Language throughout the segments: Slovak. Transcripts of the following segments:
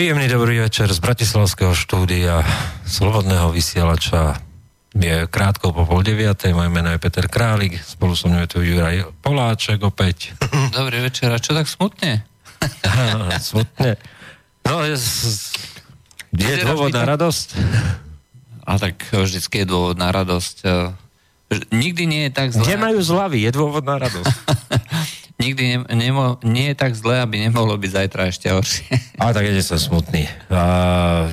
Príjemný dobrý večer z Bratislavského štúdia Slobodného vysielača. Je krátko po pol deviatej, moje meno je Peter Králik, spolu so mnou je tu Juraj Poláček opäť. Dobrý večer, a čo tak smutne? smutne. No, je, je dôvod na radosť? A tak vždycky je dôvod na radosť. Nikdy nie je tak zle. Kde majú zlavy? Je dôvod na radosť. nikdy ne, nemo, nie je tak zle, aby nemohlo byť zajtra ešte horšie. A tak je som smutný. Uh,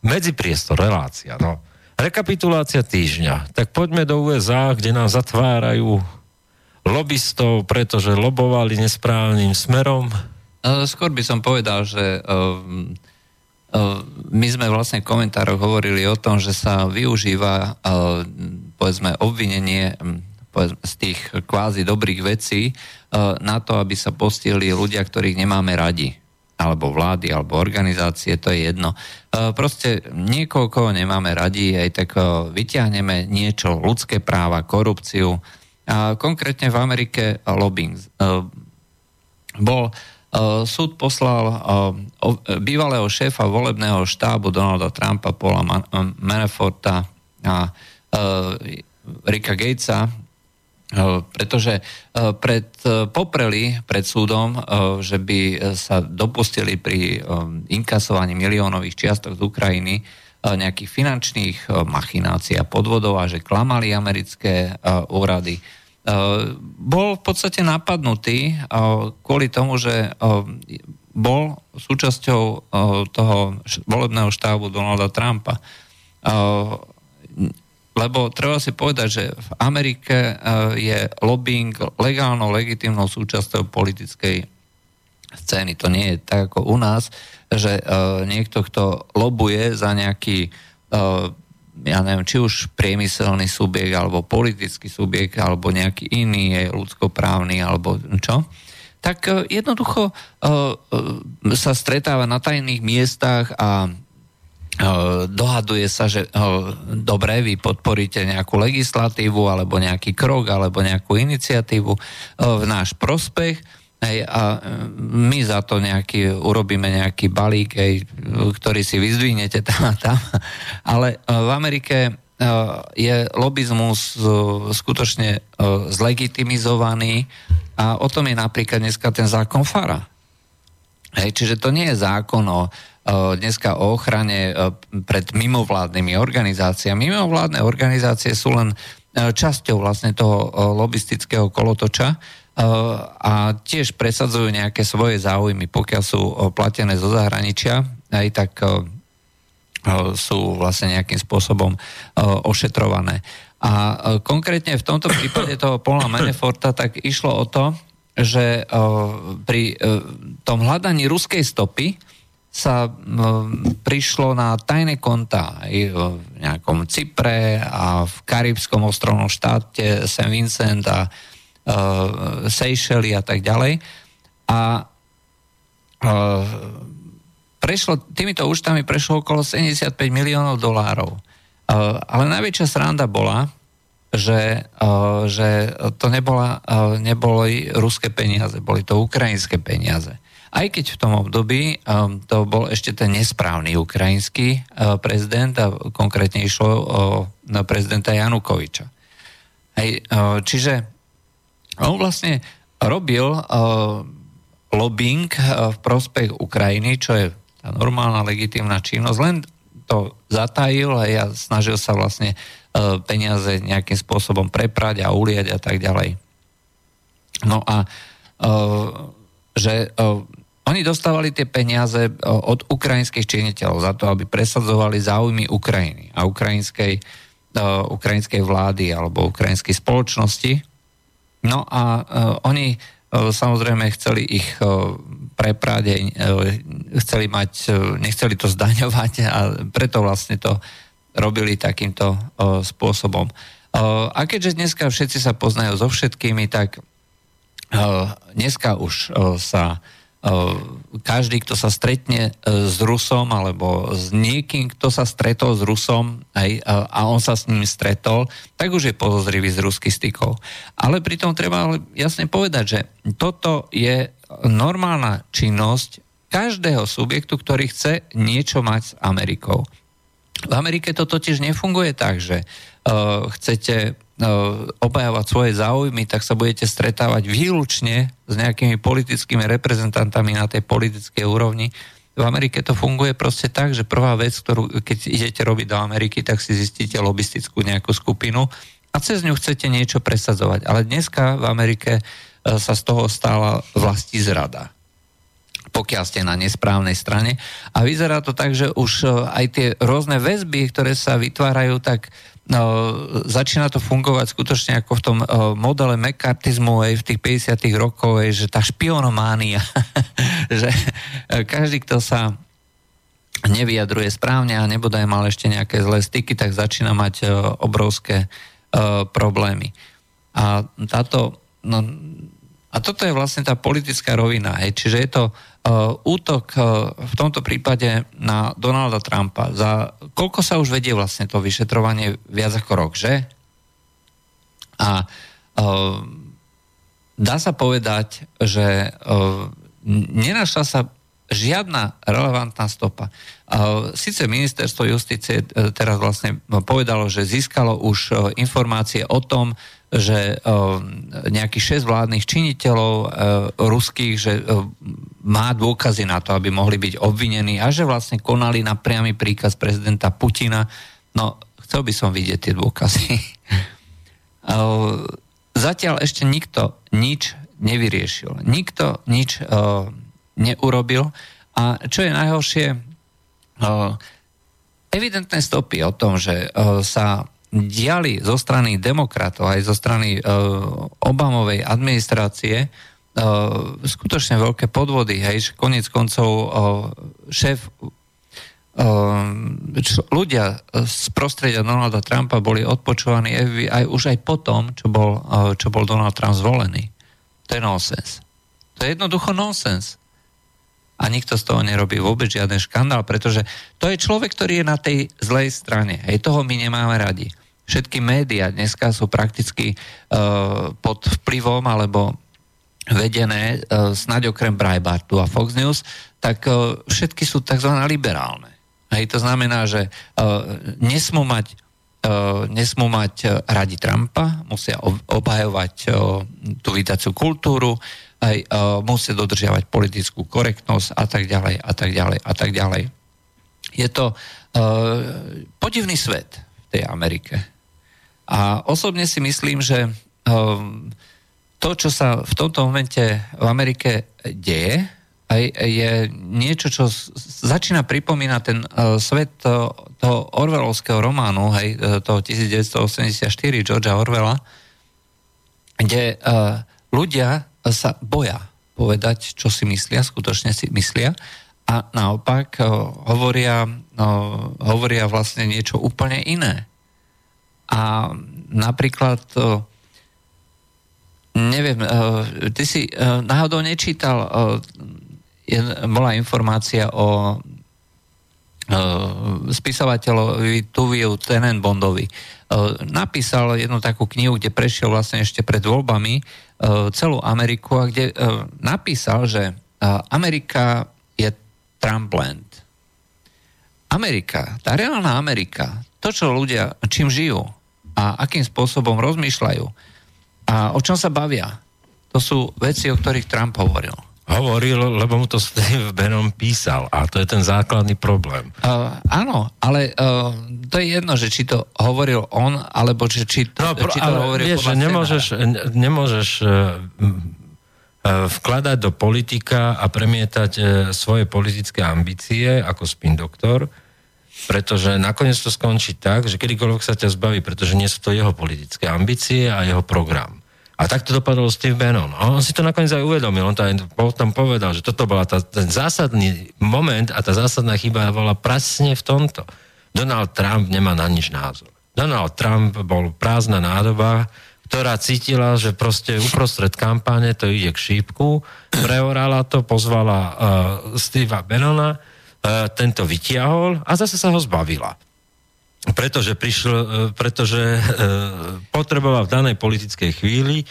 medzipriestor, relácia, no. Rekapitulácia týždňa. Tak poďme do USA, kde nám zatvárajú lobbystov, pretože lobovali nesprávnym smerom. Uh, skôr by som povedal, že uh, my sme vlastne v komentároch hovorili o tom, že sa využíva povedzme obvinenie z tých kvázi dobrých vecí na to, aby sa postihli ľudia, ktorých nemáme radi alebo vlády, alebo organizácie, to je jedno. Proste niekoľko nemáme radi, aj tak vyťahneme niečo, ľudské práva, korupciu. A konkrétne v Amerike lobbying. Bol, súd poslal bývalého šéfa volebného štábu Donalda Trumpa, Paula Manaforta a Rika Gatesa Eh, pretože eh, pred, eh, popreli pred súdom, že by sa dopustili pri inkasovaní miliónových čiastok z Ukrajiny nejakých finančných machinácií a podvodov a že klamali americké úrady. Bol v podstate napadnutý kvôli tomu, že bol súčasťou toho volebného štábu Donalda Trumpa lebo treba si povedať, že v Amerike e, je lobbying legálnou, legitimnou súčasťou politickej scény. To nie je tak ako u nás, že e, niekto, kto lobuje za nejaký, e, ja neviem, či už priemyselný subjekt, alebo politický subjekt, alebo nejaký iný, je ľudskoprávny, alebo čo, tak jednoducho sa stretáva na tajných miestach a dohaduje sa, že dobre, vy podporíte nejakú legislatívu alebo nejaký krok alebo nejakú iniciatívu v náš prospech hej, a my za to nejaký, urobíme nejaký balík, hej, ktorý si vyzdvihnete tam a tam. Ale v Amerike je lobizmus skutočne zlegitimizovaný a o tom je napríklad dneska ten zákon FARA. Hej, čiže to nie je zákon o dneska o ochrane pred mimovládnymi organizáciami. Mimovládne organizácie sú len časťou vlastne toho lobistického kolotoča a tiež presadzujú nejaké svoje záujmy. Pokiaľ sú platené zo zahraničia, aj tak sú vlastne nejakým spôsobom ošetrované. A konkrétne v tomto prípade toho Paula Maneforta tak išlo o to, že pri tom hľadaní ruskej stopy sa prišlo na tajné konta aj v nejakom Cypre a v karibskom ostrovnom štáte St. Vincent a uh, Seychelles a tak ďalej. A uh, prešlo, týmito účtami prešlo okolo 75 miliónov dolárov. Uh, ale najväčšia sranda bola, že, uh, že to nebola, uh, neboli ruské peniaze, boli to ukrajinské peniaze. Aj keď v tom období um, to bol ešte ten nesprávny ukrajinský uh, prezident a konkrétne išlo uh, na prezidenta Janukoviča. Hej, uh, čiže on vlastne robil uh, lobbying uh, v prospech Ukrajiny, čo je tá normálna legitímna činnosť, len to zatajil a ja snažil sa vlastne uh, peniaze nejakým spôsobom preprať a uliať a tak ďalej. No a uh, že uh, oni dostávali tie peniaze e, od ukrajinských činiteľov za to, aby presadzovali záujmy Ukrajiny a ukrajinskej, uh, ukrajinskej vlády alebo ukrajinskej spoločnosti. No a uh, oni uh, samozrejme chceli ich uh, preprať, uh, chceli mať, uh, nechceli to zdaňovať a preto vlastne to robili takýmto uh, spôsobom. Uh, a keďže dneska všetci sa poznajú so všetkými, tak uh, dneska už uh, sa každý, kto sa stretne e, s Rusom alebo s niekým, kto sa stretol s Rusom aj, a on sa s ním stretol, tak už je podozrivý z ruských stykov. Ale pritom treba jasne povedať, že toto je normálna činnosť každého subjektu, ktorý chce niečo mať s Amerikou. V Amerike to totiž nefunguje tak, že uh, chcete uh, obajovať svoje záujmy, tak sa budete stretávať výlučne s nejakými politickými reprezentantami na tej politickej úrovni. V Amerike to funguje proste tak, že prvá vec, ktorú keď idete robiť do Ameriky, tak si zistíte lobistickú nejakú skupinu a cez ňu chcete niečo presadzovať. Ale dneska v Amerike uh, sa z toho stala vlastí zrada pokiaľ ste na nesprávnej strane. A vyzerá to tak, že už e, aj tie rôzne väzby, ktoré sa vytvárajú, tak no, začína to fungovať skutočne ako v tom uh, modele mekartizmu aj v tých 50 rokoch, aj, že tá špionománia, že každý, kto sa nevyjadruje správne a nebodaj mal ešte nejaké zlé styky, tak začína mať uh, obrovské problémy. A táto, no, a toto je vlastne tá politická rovina. Hej. Čiže je to uh, útok uh, v tomto prípade na Donalda Trumpa. Za koľko sa už vedie vlastne to vyšetrovanie? Viac ako rok, že? A uh, dá sa povedať, že uh, nenašla sa žiadna relevantná stopa. Sice ministerstvo justície teraz vlastne povedalo, že získalo už informácie o tom, že nejakých 6 vládnych činiteľov ruských, že má dôkazy na to, aby mohli byť obvinení a že vlastne konali na priamy príkaz prezidenta Putina. No, chcel by som vidieť tie dôkazy. Zatiaľ ešte nikto nič nevyriešil. Nikto nič neurobil. A čo je najhoršie, evidentné stopy o tom, že sa diali zo strany demokratov aj zo strany Obamovej administrácie skutočne veľké podvody. Hej, konec koncov šéf ľudia z prostredia Donalda Trumpa boli odpočúvaní aj už aj potom, čo bol, čo bol Donald Trump zvolený. To je nonsens. To je jednoducho nonsens. A nikto z toho nerobí vôbec žiaden škandál, pretože to je človek, ktorý je na tej zlej strane. Hej, toho my nemáme radi všetky médiá dneska sú prakticky uh, pod vplyvom alebo vedené uh, snáď okrem Breitbartu a Fox News, tak uh, všetky sú tzv. liberálne. Hej, to znamená, že uh, nesmú mať nesmú mať uh, radi Trumpa, musia obhajovať uh, tú vydaciu kultúru, aj musia dodržiavať politickú korektnosť a tak ďalej, a tak ďalej, a tak ďalej. Je to podivný svet v tej Amerike. A osobne si myslím, že to, čo sa v tomto momente v Amerike deje, je niečo, čo začína pripomínať ten uh, svet toho, toho Orwellovského románu, hej, uh, toho 1984 Georgia Orwella, kde ľudia sa boja povedať, čo si myslia, skutočne si myslia a naopak hovoria, hovoria vlastne niečo úplne iné. A napríklad, neviem, ty si náhodou nečítal, bola informácia o spisovateľovi Tuviu Tenenbondovi. Napísal jednu takú knihu, kde prešiel vlastne ešte pred voľbami celú Ameriku a kde napísal, že Amerika je Trumpland. Amerika, tá reálna Amerika, to, čo ľudia, čím žijú, a akým spôsobom rozmýšľajú a o čom sa bavia. To sú veci, o ktorých Trump hovoril. Hovoril, lebo mu to Steve Bannon písal a to je ten základný problém. Uh, áno, ale uh, to je jedno, že či to hovoril on, alebo že či, no, či to hovoril vieš, že nemôžeš, nemôžeš uh, vkladať do politika a premietať uh, svoje politické ambície ako spin doktor, pretože nakoniec to skončí tak, že kedykoľvek sa ťa zbaví, pretože nie sú to jeho politické ambície a jeho program. A tak to dopadlo Steve Bannon. A on si to nakoniec aj uvedomil. On potom povedal, že toto bola tá, ten zásadný moment a tá zásadná chyba bola presne v tomto. Donald Trump nemá na nič názor. Donald Trump bol prázdna nádoba, ktorá cítila, že proste uprostred kampáne to ide k šípku, preorala to, pozvala uh, Steva Bannona, E, tento vytiahol a zase sa ho zbavila. Pretože, prišlo, e, pretože e, potreboval v danej politickej chvíli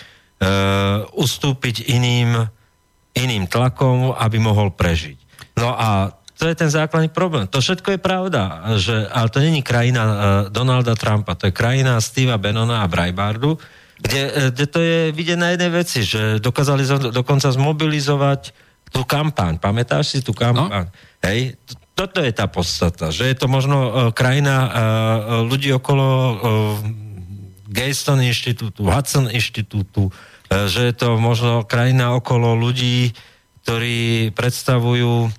ustúpiť iným, iným tlakom, aby mohol prežiť. No a to je ten základný problém. To všetko je pravda, že, ale to není krajina Donalda Trumpa, to je krajina Steva Bennona a Brajbardu, kde, kde to je vidieť na jednej veci, že dokázali dokonca zmobilizovať tú kampaň. Pamätáš si tú kampaň? No. Hej, toto je tá podstata, že je to možno uh, krajina uh, ľudí okolo Gayston inštitútu, Hudson inštitútu, že je to možno krajina okolo ľudí, ktorí predstavujú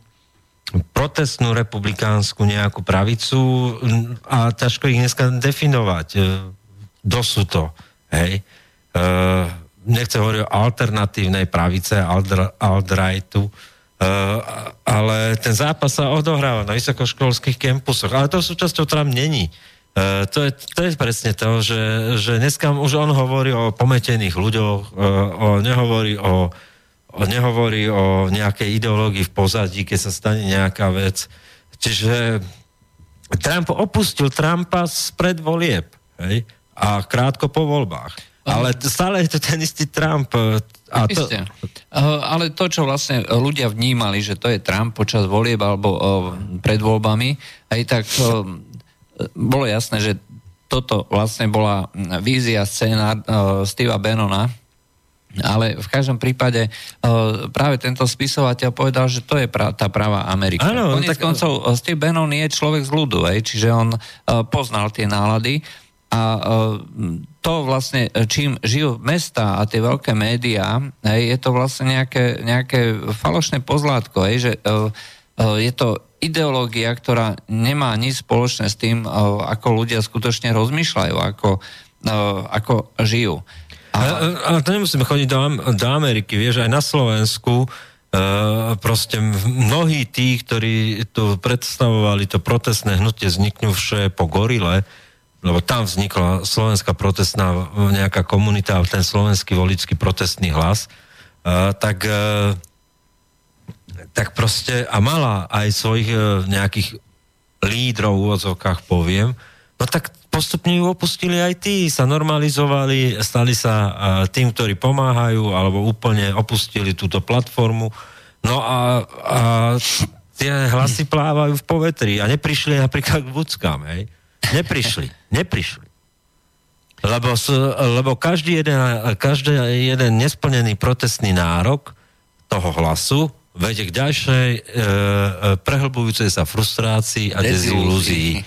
protestnú republikánsku nejakú pravicu a ťažko ich dneska definovať. E, kto sú to? Hej. E, nechcem hovoriť o alternatívnej pravice, alt-rightu, e, ale ten zápas sa odohráva na vysokoškolských kampusoch. Ale to súčasťou Trump není. to, je, to je presne to, že, že dneska už on hovorí o pometených ľuďoch, o, nehovorí o on nehovorí o nejakej ideológii v pozadí, keď sa stane nejaká vec. Čiže Trump opustil Trumpa spred volieb. Hej? A krátko po voľbách. Ale stále je to ten istý Trump. A to... Isté. Ale to, čo vlastne ľudia vnímali, že to je Trump počas volieb alebo pred voľbami, aj tak bolo jasné, že toto vlastne bola vízia scéna Steva Bannona, ale v každom prípade uh, práve tento spisovateľ povedal, že to je pra, tá pravá Amerika. Ano, Konec tak... koncov, Steve Bannon je človek z ľudu, aj, čiže on uh, poznal tie nálady a uh, to vlastne, čím žijú mesta a tie veľké médiá, je to vlastne nejaké, nejaké falošné pozlátko, že uh, uh, je to ideológia, ktorá nemá nič spoločné s tým, ako ľudia skutočne rozmýšľajú, ako, ako žijú. Ale, ale to nemusíme chodiť do, do Ameriky, vieš, aj na Slovensku proste mnohí tí, ktorí tu predstavovali to protestné hnutie vzniknúvše po Gorile, lebo tam vznikla slovenská protestná nejaká komunita, ten slovenský volický protestný hlas, uh, tak, uh, tak proste, a mala aj svojich uh, nejakých lídrov v úvodzovkách, poviem, no tak postupne ju opustili aj tí, sa normalizovali, stali sa tým, ktorí pomáhajú, alebo úplne opustili túto platformu. No a, a tie hlasy plávajú v povetri a neprišli napríklad k Vúckam, hej. Neprišli, neprišli. Lebo, lebo každý, jeden, každý jeden nesplnený protestný nárok toho hlasu vedie k ďalšej e, e prehlbujúcej sa frustrácii a dezilúzii.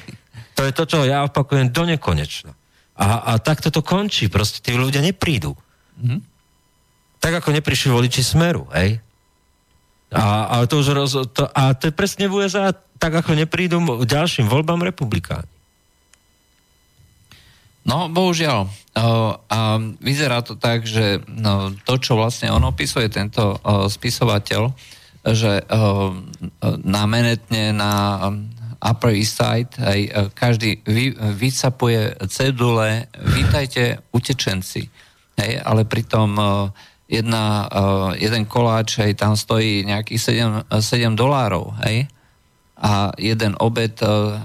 To je to, čo ja opakujem do nekonečna. A, a takto to končí. Proste tí ľudia neprídu. Mm-hmm. Tak ako neprišli voliči Smeru, hej? A, a, to už roz, to, a to je presne v USA, tak ako neprídu ďalším voľbám republikáni. No, bohužiaľ. A vyzerá to tak, že no, to, čo vlastne on opisuje, tento spisovateľ, že námenetne na Upper East Side, aj každý vy, vycapuje cedule, vítajte utečenci. Hej, ale pritom jedna, jeden koláč, hej, tam stojí nejakých 7, 7 dolárov, hej, a jeden obed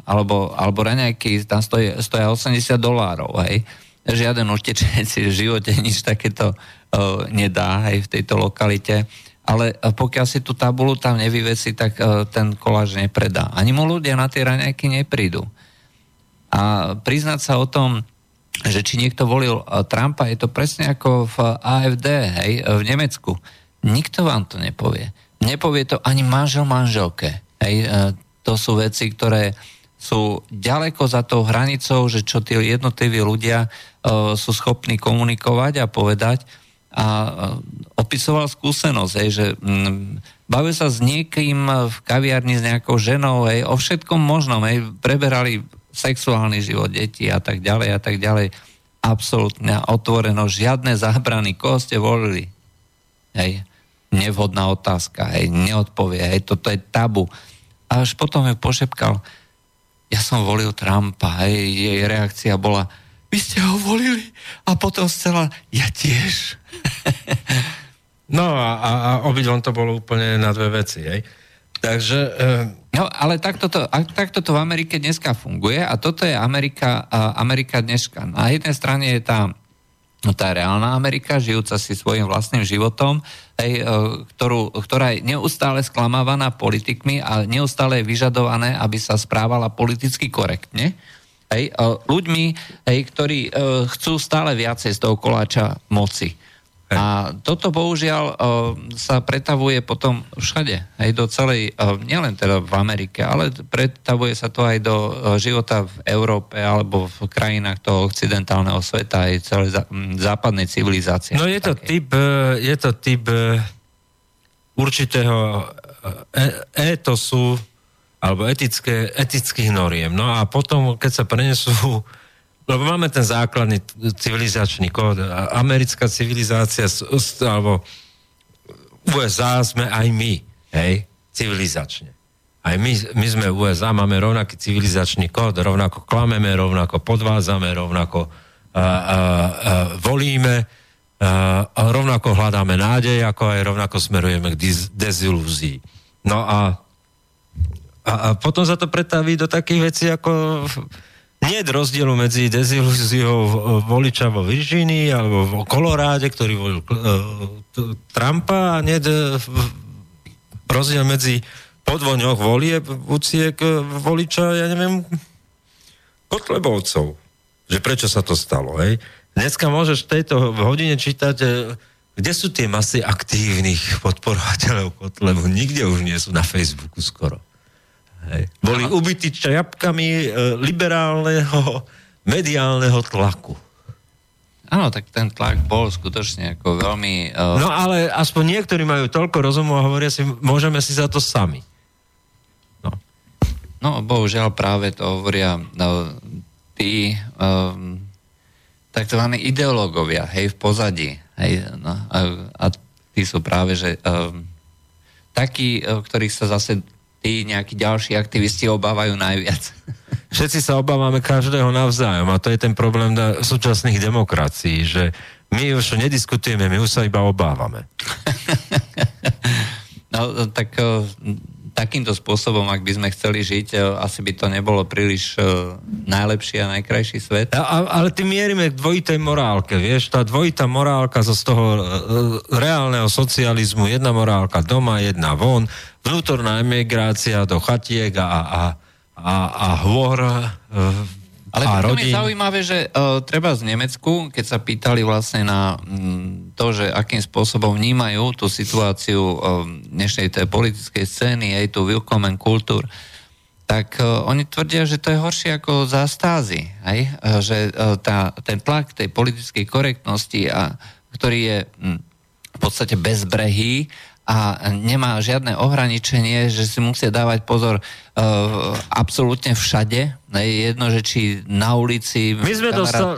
alebo, alebo raňajky tam stojí, stoja 80 dolárov, hej. Žiaden utečenec v živote nič takéto uh, nedá, hej, v tejto lokalite ale e, pokiaľ si tú tabulu tam nevyvesí, tak uh, ten koláž nepredá. Ani mu ľudia na tie raňajky neprídu. A priznať sa o tom, že či niekto volil Trumpa, je to presne ako v AFD, hej, v Nemecku. Nikto vám to nepovie. Nepovie to ani manžel manželke. Hej, uh, to sú veci, ktoré sú ďaleko za tou hranicou, že čo tí jednotliví ľudia uh, sú schopní komunikovať a povedať a opisoval skúsenosť, hej, že m, bavil sa s niekým v kaviarni s nejakou ženou, hej, o všetkom možnom, hej, preberali sexuálny život detí a tak ďalej a tak ďalej. Absolútne otvoreno, žiadne zábrany, koho ste volili. Hej, nevhodná otázka, hej, neodpovie, hej, toto je tabu. A až potom ju pošepkal, ja som volil Trumpa, hej, jej reakcia bola, vy ste ho volili a potom celá, ja tiež. no a, a, a obidvom to bolo úplne na dve veci, hej. Takže... Uh... No, ale takto to, takto to v Amerike dneska funguje a toto je Amerika, uh, Amerika dneška. Na jednej strane je tá tá reálna Amerika, žijúca si svojim vlastným životom, hej, e, ktorú, ktorá je neustále sklamávaná politikmi a neustále je vyžadované, aby sa správala politicky korektne. Hej, e, ľuďmi, hej, ktorí e, chcú stále viacej z toho koláča moci. A toto bohužiaľ uh, sa pretavuje potom všade, aj do celej, uh, nielen teda v Amerike, ale pretavuje sa to aj do uh, života v Európe alebo v krajinách toho occidentálneho sveta, aj celej zá, západnej civilizácie. No je to typ, je to typ určitého etosu alebo etické, etických noriem. No a potom, keď sa prenesú lebo máme ten základný civilizačný kód. Americká civilizácia, alebo USA sme aj my, hej, civilizačne. Aj my, my sme USA, máme rovnaký civilizačný kód, rovnako klameme, rovnako podvádzame, rovnako a, a, a, volíme, a, a rovnako hľadáme nádej, ako aj rovnako smerujeme k dezilúzii. No a, a, a potom sa to pretaví do takých vecí ako nie je rozdielu medzi dezilúziou voliča vo Virginii alebo v Koloráde, ktorý volil uh, Trumpa a nie je rozdiel medzi podvoňoch volie úciek voliča, ja neviem, Kotlebovcov. Že prečo sa to stalo, hej? Dneska môžeš v tejto hodine čítať, e, kde sú tie masy aktívnych podporovateľov Kotlebu. Nikde už nie sú na Facebooku skoro. Hej. Boli Aha. ubytí čajapkami e, liberálneho mediálneho tlaku. Áno, tak ten tlak bol skutočne ako veľmi... Uh... No ale aspoň niektorí majú toľko rozumu a hovoria si, môžeme si za to sami. No, no bohužiaľ práve to hovoria no, tí um, takzvaní ideológovia, hej, v pozadí. Hej, no, a, a tí sú práve, že um, takí, ktorých sa zase tí nejakí ďalší aktivisti obávajú najviac. Všetci sa obávame každého navzájom a to je ten problém na súčasných demokracií, že my už nediskutujeme, my už sa iba obávame. no tak takýmto spôsobom, ak by sme chceli žiť, e, asi by to nebolo príliš uh, najlepší a najkrajší svet. A, ale ty mierime k dvojitej morálke, vieš, tá dvojitá morálka zo z toho uh, reálneho socializmu, jedna morálka doma, jedna von, vnútorná emigrácia do chatiek a, a, a, a hôr ale a rodín. je zaujímavé, že uh, treba z Nemecku, keď sa pýtali vlastne na um, to, že akým spôsobom vnímajú tú situáciu um, dnešnej tej politickej scény, aj tú Willkommen Kultúr, tak uh, oni tvrdia, že to je horšie ako za stázy. Aj? Uh, že uh, tá, ten tlak tej politickej korektnosti, a, ktorý je um, v podstate bezbrehý, a nemá žiadne ohraničenie, že si musia dávať pozor uh, absolútne všade. Je jedno, že či na ulici... My sme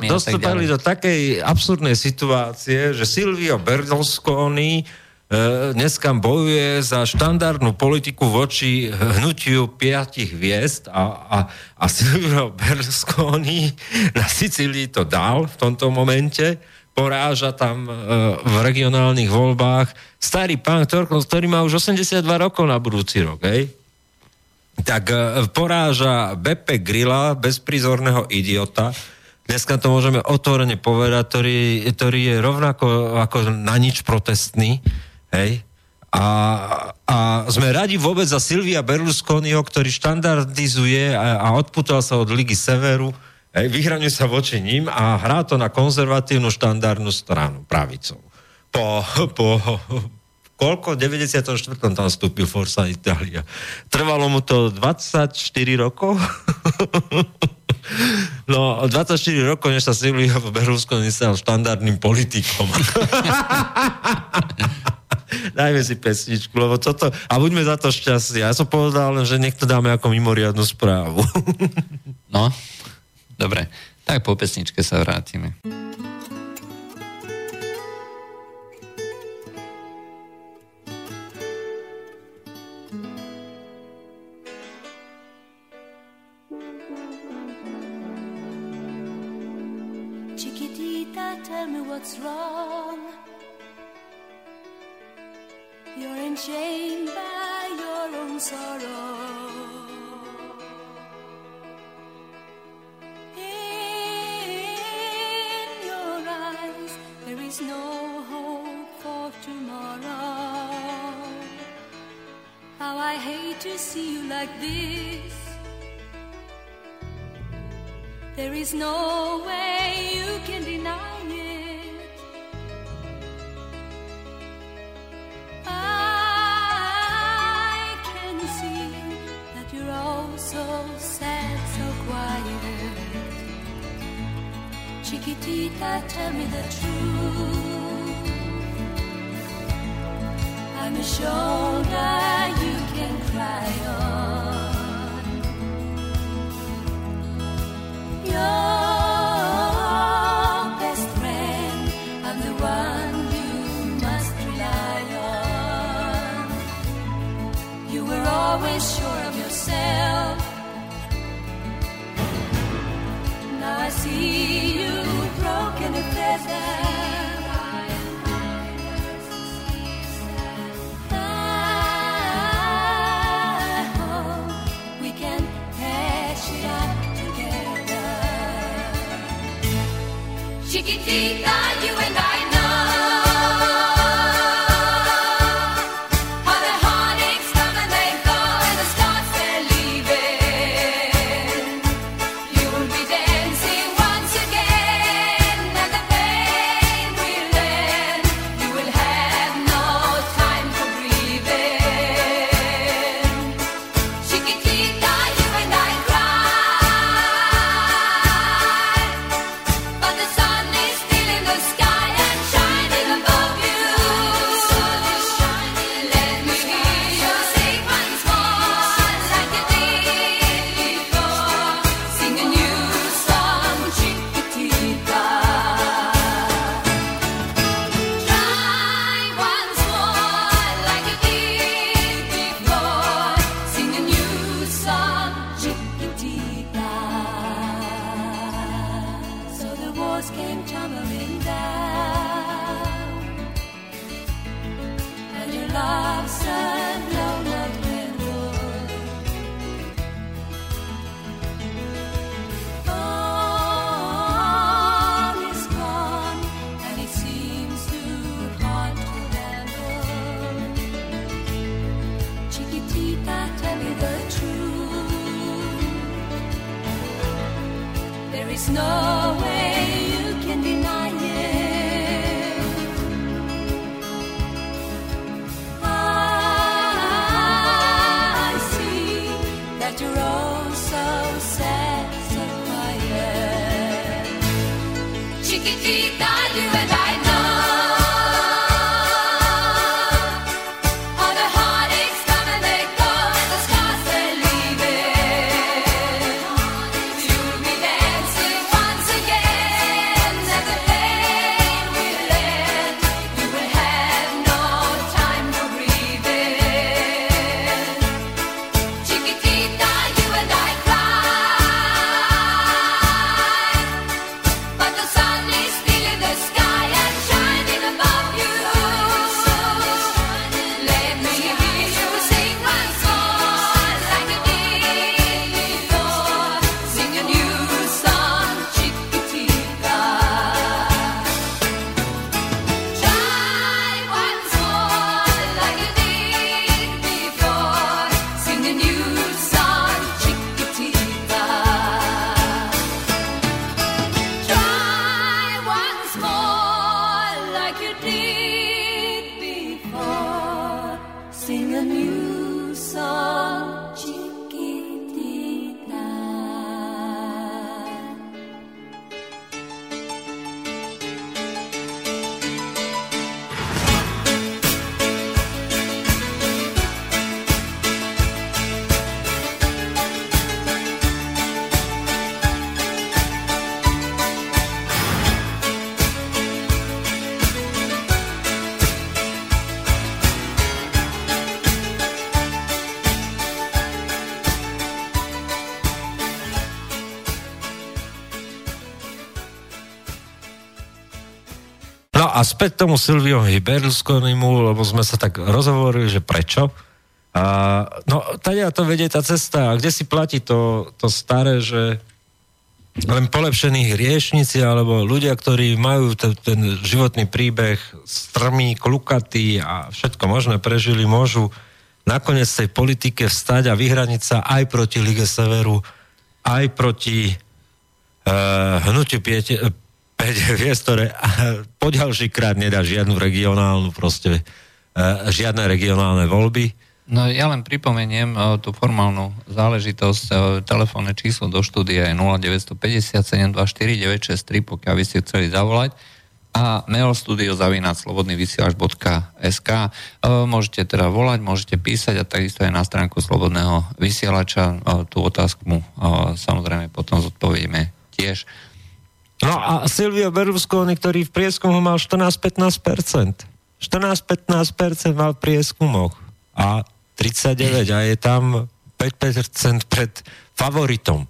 dostali do takej absurdnej situácie, že Silvio Berlusconi uh, dneska bojuje za štandardnú politiku voči hnutiu piatich hviezd a, a, a Silvio Berlusconi na Sicílii to dal v tomto momente poráža tam e, v regionálnych voľbách starý pán, ktorý má už 82 rokov na budúci rok, hej? tak e, poráža Beppe Grilla, bezprizorného idiota, dneska to môžeme otvorene povedať, ktorý, ktorý je rovnako ako na nič protestný, hej? A, a sme radi vôbec za Silvia Berlusconiho, ktorý štandardizuje a, a odputal sa od Ligy Severu, Hej, vyhraňuje sa voči ním a hrá to na konzervatívnu štandardnú stranu, pravicou. Po, po koľko? 94. tam vstúpil Forza Italia. Trvalo mu to 24 rokov? no, 24 rokov, než sa Silvio Berlusconi stal štandardným politikom. Dajme si pesničku, lebo toto... A buďme za to šťastní. Ja som povedal len, že nech to dáme ako mimoriadnu správu. no, Dobre, tak po pesničke sa vrátime. You're enchained by your own sorrow. is no hope for tomorrow. How I hate to see you like this. There is no way you can deny it. I can see that you're all so sad, so quiet. Chiquitita, tell me the truth. I'm a shoulder you can cry on. Your best friend, I'm the one you must rely on. You were always sure of yourself. Now I see Chiquitita, you and I a späť tomu Silviovi Berlusconimu, lebo sme sa tak rozhovorili, že prečo. A, no, tady to vedie tá cesta, a kde si platí to, to staré, že len polepšení hriešnici alebo ľudia, ktorí majú ten, ten životný príbeh strmý, klukatý a všetko možné prežili, môžu nakoniec tej politike vstať a vyhraniť sa aj proti Lige Severu, aj proti uh, hnutiu piete, 5 hviezd, ktoré uh, poďalší krát nedá žiadnu regionálnu proste, uh, žiadne regionálne voľby. No ja len pripomeniem uh, tú formálnu záležitosť. Uh, telefónne číslo do štúdia je 0950 724 963, pokiaľ by ste chceli zavolať a mailstudio.slobodnyvysielač.sk e, Môžete teda volať, môžete písať a takisto aj na stránku Slobodného vysielača. E, tú otázku mu e, samozrejme potom zodpovieme tiež. No a Silvio Berlusconi, ktorý v prieskumu mal 14-15%. 14-15% mal v prieskumoch a 39 a je tam 5% pred favoritom.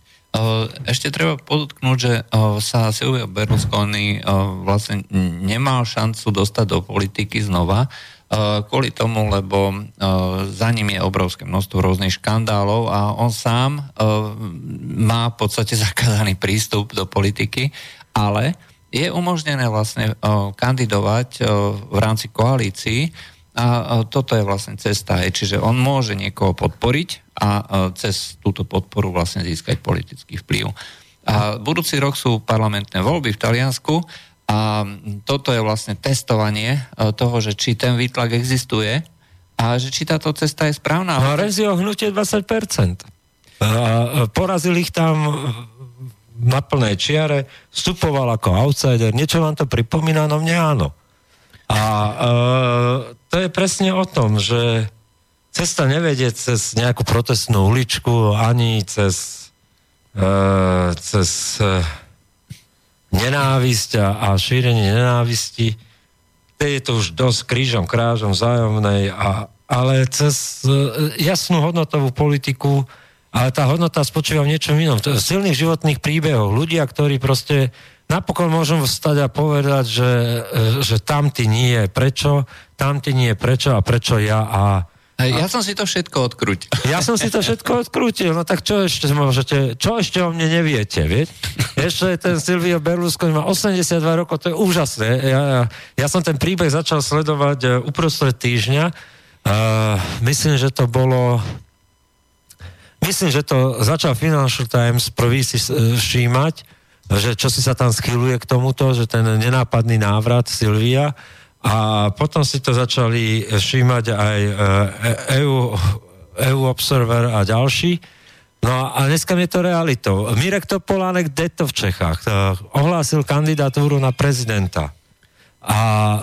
Ešte treba podotknúť, že sa Silvio Berlusconi vlastne nemal šancu dostať do politiky znova, kvôli tomu, lebo za ním je obrovské množstvo rôznych škandálov a on sám má v podstate zakázaný prístup do politiky, ale je umožnené vlastne kandidovať v rámci koalícií a toto je vlastne cesta, čiže on môže niekoho podporiť a cez túto podporu vlastne získať politický vplyv. A budúci rok sú parlamentné voľby v Taliansku a toto je vlastne testovanie toho, že či ten výtlak existuje a že či táto cesta je správna. No Rezio hnutie 20%. A porazil ich tam na plnej čiare, vstupoval ako outsider. Niečo vám to pripomína? No mne áno. A e, to je presne o tom, že cesta nevedie cez nejakú protestnú uličku, ani cez, uh, cez uh, nenávisť a, a šírenie nenávisti. To je to už dosť krížom, krážom vzájomnej, a, ale cez uh, jasnú hodnotovú politiku, ale tá hodnota spočíva v niečom inom. V silných životných príbehoch. Ľudia, ktorí proste napokon môžem vstať a povedať, že, že tamty nie, prečo, tamty nie, prečo a prečo ja a ja som si to všetko odkrútil. Ja som si to všetko odkrútil, no tak čo ešte môžete, čo ešte o mne neviete, vieš? Ešte ten Silvio Berlusconi má 82 rokov, to je úžasné. Ja, ja, ja som ten príbeh začal sledovať e, uprostred týždňa. Uh, myslím, že to bolo myslím, že to začal Financial Times prvý si e, všímať že čo si sa tam schyluje k tomuto, že ten nenápadný návrat Silvia a potom si to začali všímať aj EU, EU Observer a ďalší. No a dneska je to realitou. Mirek Topolánek to v Čechách. Ohlásil kandidatúru na prezidenta. A e,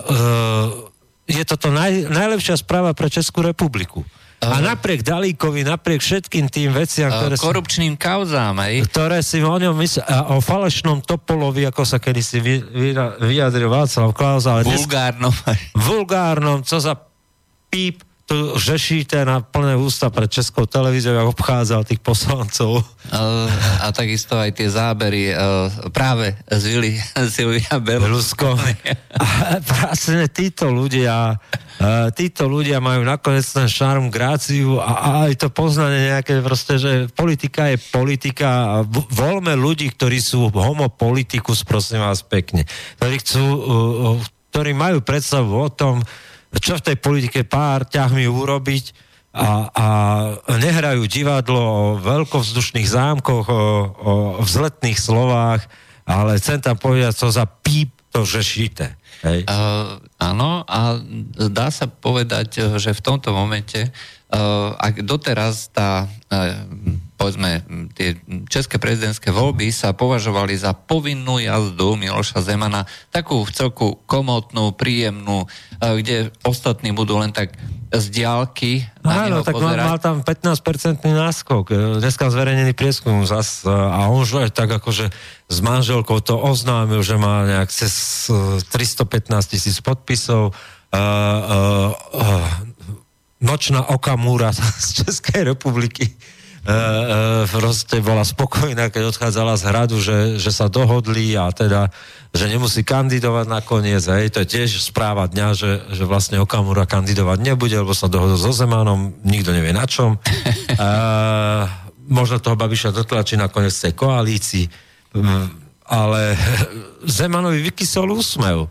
je toto naj, najlepšia správa pre Českú republiku. A napriek Dalíkovi, napriek všetkým tým veciam, ktoré korupčným si, kauzám, aj. Ktoré si o ňom mysl, o falešnom Topolovi, ako sa kedysi vy, vy, vyjadril Václav Klaus, ale vulgárnom. Dnes, vulgárnom, co za píp tu žešíte na plné ústa pred Českou televíziou, ako obchádzal tých poslancov. A, a takisto aj tie zábery práve z Vili Silvia Berlusconi. A práve títo ľudia Uh, títo ľudia majú nakoniec ten šarm, gráciu a, a aj to poznanie nejaké proste, že politika je politika a voľme ľudí, ktorí sú homopolitikus, prosím vás pekne, ktorí chcú, ktorí majú predstavu o tom, čo v tej politike pár ťahmi urobiť a, a nehrajú divadlo o veľkovzdušných zámkoch, o, o vzletných slovách, ale chcem tam povedať, co za píp to řešíte. Hej. Uh, áno, a dá sa povedať, že v tomto momente, uh, ak doteraz tá, uh, povedzme, tie české prezidentské voľby sa považovali za povinnú jazdu Miloša Zemana, takú v celku komotnú, príjemnú, uh, kde ostatní budú len tak z diálky na Áno, tak mal, mal tam 15-percentný náskok. Dneska zverejnený prieskum zas a on už aj tak akože s manželkou to oznámil, že má nejak cez 315 e, tisíc podpisov. Uh, uh, uh, nočná okamúra z Českej republiky proste bola spokojná, keď odchádzala z hradu, že, že sa dohodli a teda že nemusí kandidovať nakoniec, hej, to je tiež správa dňa, že, že vlastne Okamura kandidovať nebude, lebo sa dohodol so Zemanom, nikto nevie na čom. Uh, možno toho Babiša dotlačí nakoniec tej koalícii, ale Zemanovi vykysol úsmev.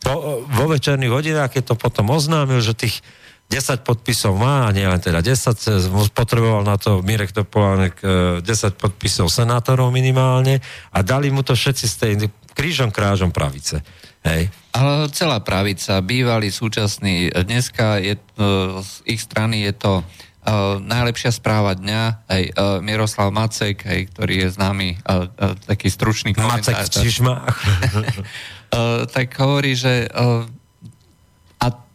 Po, vo večerných hodinách, keď to potom oznámil, že tých 10 podpisov má, nie len teda 10, potreboval na to Mirek Topolánek e, 10 podpisov senátorov minimálne a dali mu to všetci z tej krížom krážom pravice. Hej. Ale celá pravica, bývalý, súčasný, dneska je, e, z ich strany je to uh, najlepšia správa dňa, aj uh, Miroslav Macek, hej, ktorý je známy, uh, uh, taký stručný Macek komentátor. čižmách. uh, tak hovorí, že uh,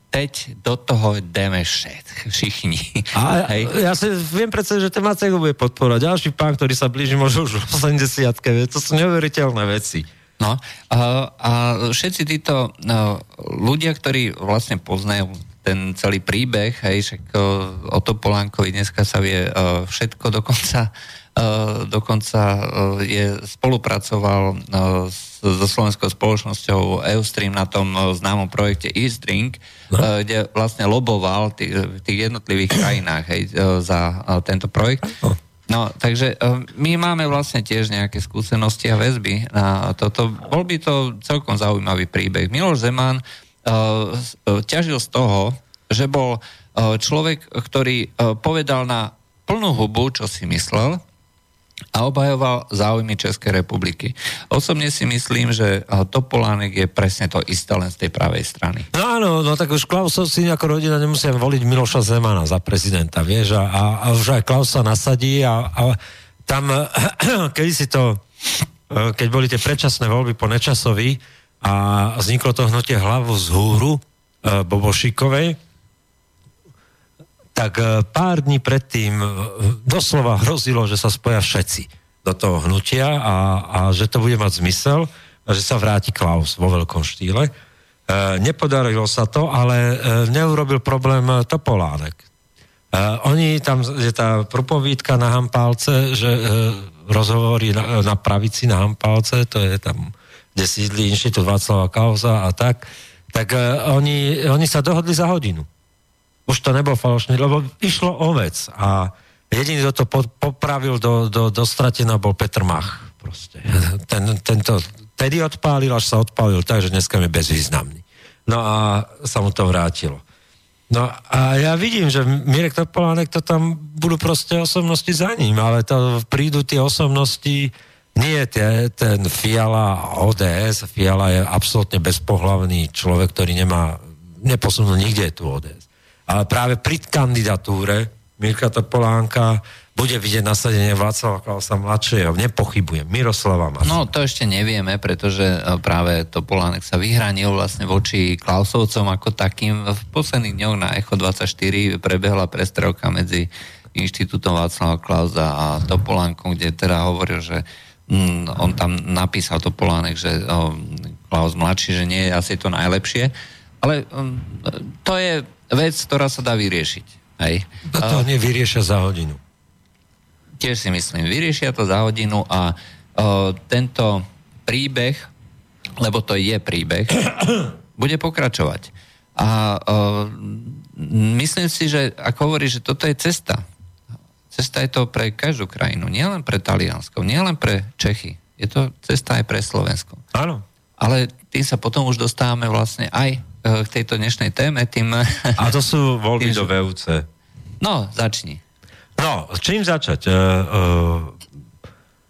teď do toho jdeme všet, všichni. A Hej. ja si viem predsa, že ten Macek bude podporovať. Ďalší pán, ktorý sa blíži možno už 80 to sú neuveriteľné veci. No a, a všetci títo no, ľudia, ktorí vlastne poznajú ten celý príbeh, hej, však o, o dneska sa vie o, všetko, dokonca, o, dokonca o, je, spolupracoval o, s, so slovenskou spoločnosťou Eustream na tom o, známom projekte East Drink, no. o, kde vlastne loboval tých, v tých jednotlivých krajinách hej, o, za o, tento projekt. No. No, takže my máme vlastne tiež nejaké skúsenosti a väzby na toto. Bol by to celkom zaujímavý príbeh. Miloš Zeman ťažil z toho, že bol človek, ktorý povedal na plnú hubu, čo si myslel a obhajoval záujmy Českej republiky. Osobne si myslím, že uh, Topolánek je presne to isté len z tej pravej strany. No áno, no tak už Klausovci ako rodina nemusia voliť Miloša Zemana za prezidenta, vieš, a, a, už aj Klaus sa nasadí a, a tam, kedy si to, eh, keď boli tie predčasné voľby po Nečasovi a vzniklo to hnutie hlavu z húru eh, Bobošikovej, tak eh, pár dní predtým eh, doslova hrozilo, že sa spoja všetci do toho hnutia a, a že to bude mať zmysel že sa vráti Klaus vo veľkom štýle. E, nepodarilo sa to, ale e, neurobil problém e, Topolánek. E, oni tam, je tá propovídka na Hampálce, že e, rozhovorí na, na pravici na Hampálce, to je tam, kde sídli Inštitút Václava Kauza a tak, tak e, oni, oni sa dohodli za hodinu. Už to nebol falošný, lebo išlo o vec a jediný, kto to po, popravil do, do, do stratená, bol Petr Mach. Proste. Ten, tento, tedy odpálil, až sa odpálil tak, že dneska je bezvýznamný. No a sa mu to vrátilo. No a ja vidím, že Mirek Topolánek to tam budú proste osobnosti za ním, ale to prídu tie osobnosti, nie tie, ten Fiala ODS, Fiala je absolútne bezpohlavný človek, ktorý nemá, neposunul nikde tú ODS. Ale práve pri kandidatúre Mirka Topolánka bude vidieť nasadenie Václava Klausa mladšieho. Nepochybujem. Miroslava Masa. No to ešte nevieme, pretože e, práve Topolánek sa vyhranil vlastne voči Klausovcom ako takým. V posledných dňoch na Echo 24 prebehla prestrelka medzi Inštitútom Václava Klausa a Topolánkom, kde teda hovoril, že mm, on tam napísal Topolánek, že o, Klaus mladší, že nie je asi to najlepšie. Ale mm, to je vec, ktorá sa dá vyriešiť. Hej. To, to nevyriešia za hodinu. Tiež si myslím, vyriešia to za hodinu a uh, tento príbeh, lebo to je príbeh, bude pokračovať. A uh, myslím si, že ako hovorí, že toto je cesta. Cesta je to pre každú krajinu, nielen pre Taliansko, nielen pre Čechy. Je to cesta aj pre Slovensko. Áno. Ale tým sa potom už dostávame vlastne aj k tejto dnešnej téme, tým... A to sú voľby Tým, do VUC. No, začni. No, čím začať? Uh, uh,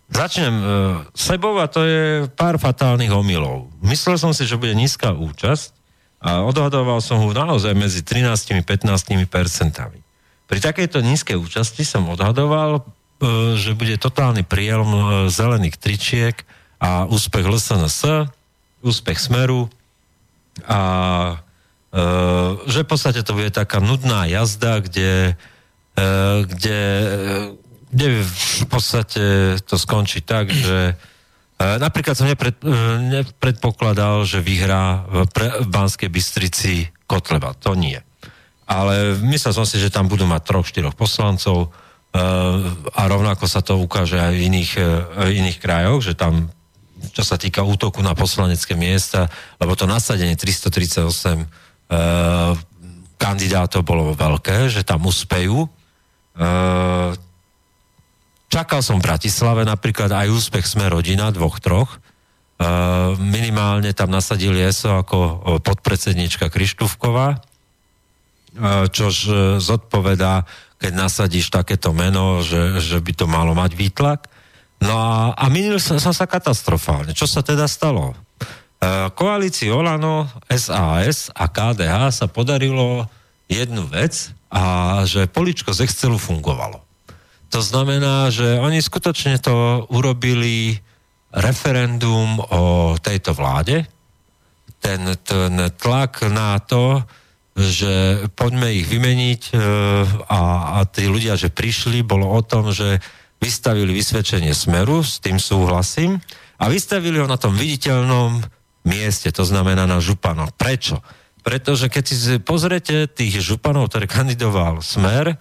začnem uh, sebou a to je pár fatálnych omylov. Myslel som si, že bude nízka účasť a odhadoval som ho naozaj medzi 13-15 percentami. Pri takejto nízkej účasti som odhadoval, uh, že bude totálny uh, zelených tričiek a úspech LSNS, úspech Smeru a uh, že v podstate to bude taká nudná jazda, kde, uh, kde, uh, kde v podstate to skončí tak, že uh, napríklad som nepred, uh, nepredpokladal, že vyhrá v, pre, v Banskej Bystrici Kotleba. To nie. Ale myslel som si, že tam budú mať troch, štyroch poslancov uh, a rovnako sa to ukáže aj v iných, uh, iných krajoch, že tam čo sa týka útoku na poslanecké miesta, lebo to nasadenie 338 e, kandidátov bolo veľké, že tam uspejú. E, čakal som v Bratislave napríklad aj úspech Sme rodina, dvoch, troch. E, minimálne tam nasadili ESO ako podpredsednička Krištúvková. čož zodpovedá, keď nasadíš takéto meno, že, že by to malo mať výtlak. No a, a minul som, som sa katastrofálne. Čo sa teda stalo? E, koalícii Olano, SAS a KDH sa podarilo jednu vec a že poličko z Excelu fungovalo. To znamená, že oni skutočne to urobili referendum o tejto vláde. Ten, ten tlak na to, že poďme ich vymeniť e, a, a tí ľudia, že prišli, bolo o tom, že vystavili vysvedčenie Smeru, s tým súhlasím, a vystavili ho na tom viditeľnom mieste, to znamená na županoch. Prečo? Pretože keď si pozrete tých županov, ktoré kandidoval Smer,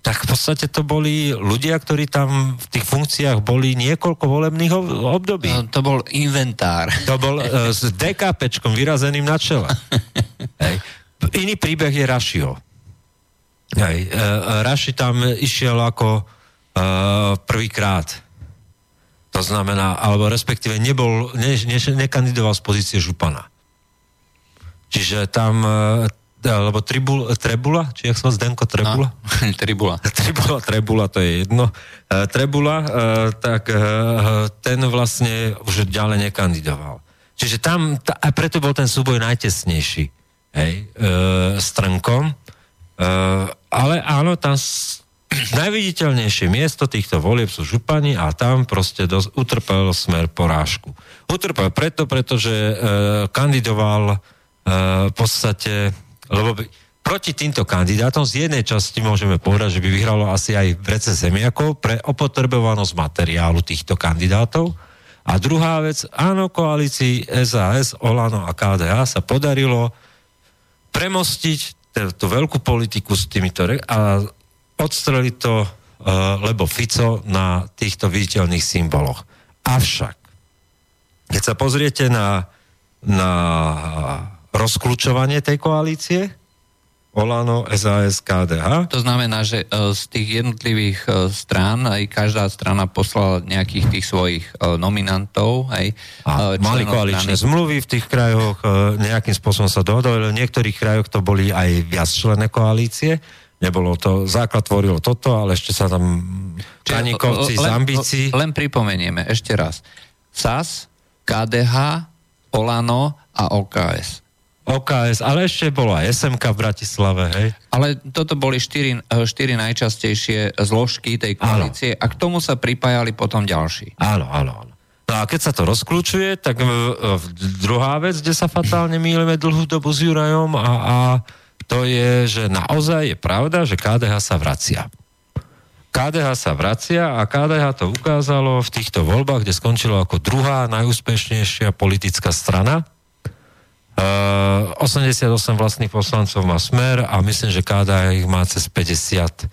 tak v podstate to boli ľudia, ktorí tam v tých funkciách boli niekoľko volebných období. No, to bol inventár. To bol uh, s DKPčkom vyrazeným na čele. Hej. Iný príbeh je Rašio. Hej. Uh, Raši tam išiel ako prvýkrát. To znamená, alebo respektíve nebol, ne, ne, nekandidoval z pozície župana. Čiže tam alebo tribul, Trebula, či jak sa Zdenko Trebula? No, tribula. Tribula, Trebula, to je jedno. Trebula, tak ten vlastne už ďalej nekandidoval. Čiže tam, ta, a preto bol ten súboj najtesnejší. Hej, s Trnkom. Ale áno, tam najviditeľnejšie miesto týchto volieb sú župani a tam proste dos, utrpel smer porážku. Utrpel preto, pretože uh, kandidoval uh, v podstate lebo by, proti týmto kandidátom z jednej časti môžeme povedať, že by vyhralo asi aj v rece zemiakov pre opotrebovanosť materiálu týchto kandidátov. A druhá vec, áno, koalícii SAS, Olano a KDH sa podarilo premostiť tú veľkú politiku s týmito a odstreliť to, uh, lebo Fico na týchto viditeľných symboloch. Avšak, keď sa pozriete na, na rozklúčovanie tej koalície, Olano, SAS, KDH. To znamená, že e, z tých jednotlivých e, strán aj každá strana poslala nejakých tých svojich nominantov. Aj, a mali koaličné strany. zmluvy v tých krajoch, nejakým spôsobom sa dohodovali. V niektorých krajoch to boli aj viacčlené koalície. Nebolo to, základ tvorilo toto, ale ešte sa tam Čanikovci z ambícií. Len pripomenieme ešte raz. SAS, KDH, Olano a OKS. OKS, ale ešte bolo aj SMK v Bratislave, hej? Ale toto boli štyri, eh, štyri najčastejšie zložky tej koalície áno. a k tomu sa pripájali potom ďalší. Áno, áno, áno. No a keď sa to rozklúčuje, tak v, v, druhá vec, kde sa fatálne mýlime dlhú dobu s Jurajom a, a to je, že naozaj je pravda, že KDH sa vracia. KDH sa vracia a KDH to ukázalo v týchto voľbách, kde skončilo ako druhá najúspešnejšia politická strana 88 eh, vlastných poslancov má smer a myslím, že KDA ich má cez 50.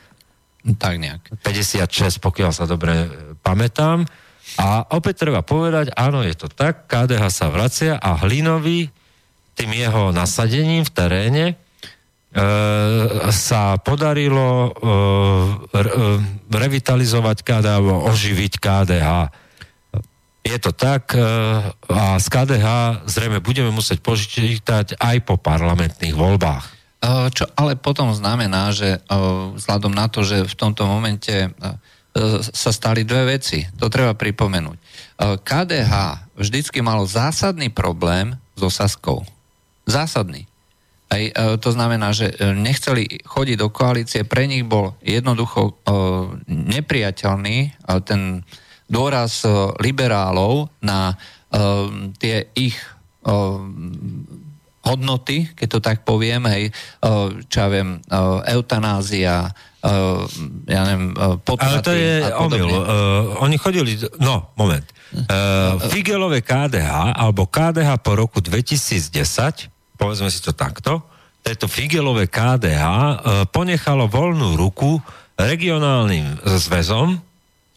Tak nejak. 56, pokiaľ sa dobre pamätám. A opäť treba povedať, áno, je to tak, KDH sa vracia a Hlinovi tým jeho nasadením v teréne e, sa podarilo e, re, revitalizovať KDH, oživiť KDH je to tak a z KDH zrejme budeme musieť požičítať aj po parlamentných voľbách. Čo ale potom znamená, že vzhľadom na to, že v tomto momente sa stali dve veci. To treba pripomenúť. KDH vždycky malo zásadný problém so Saskou. Zásadný. Aj, to znamená, že nechceli chodiť do koalície, pre nich bol jednoducho nepriateľný ten dôraz e, liberálov na tie ich hodnoty, keď to tak poviem, hej, čo ja viem, eutanázia, ja neviem, potraty Ale to je omyl. Uh, oni chodili, no, moment. Uh, Figelové KDH, alebo KDH po roku 2010, povedzme si to takto, tieto Figelové KDH uh, ponechalo voľnú ruku regionálnym zväzom,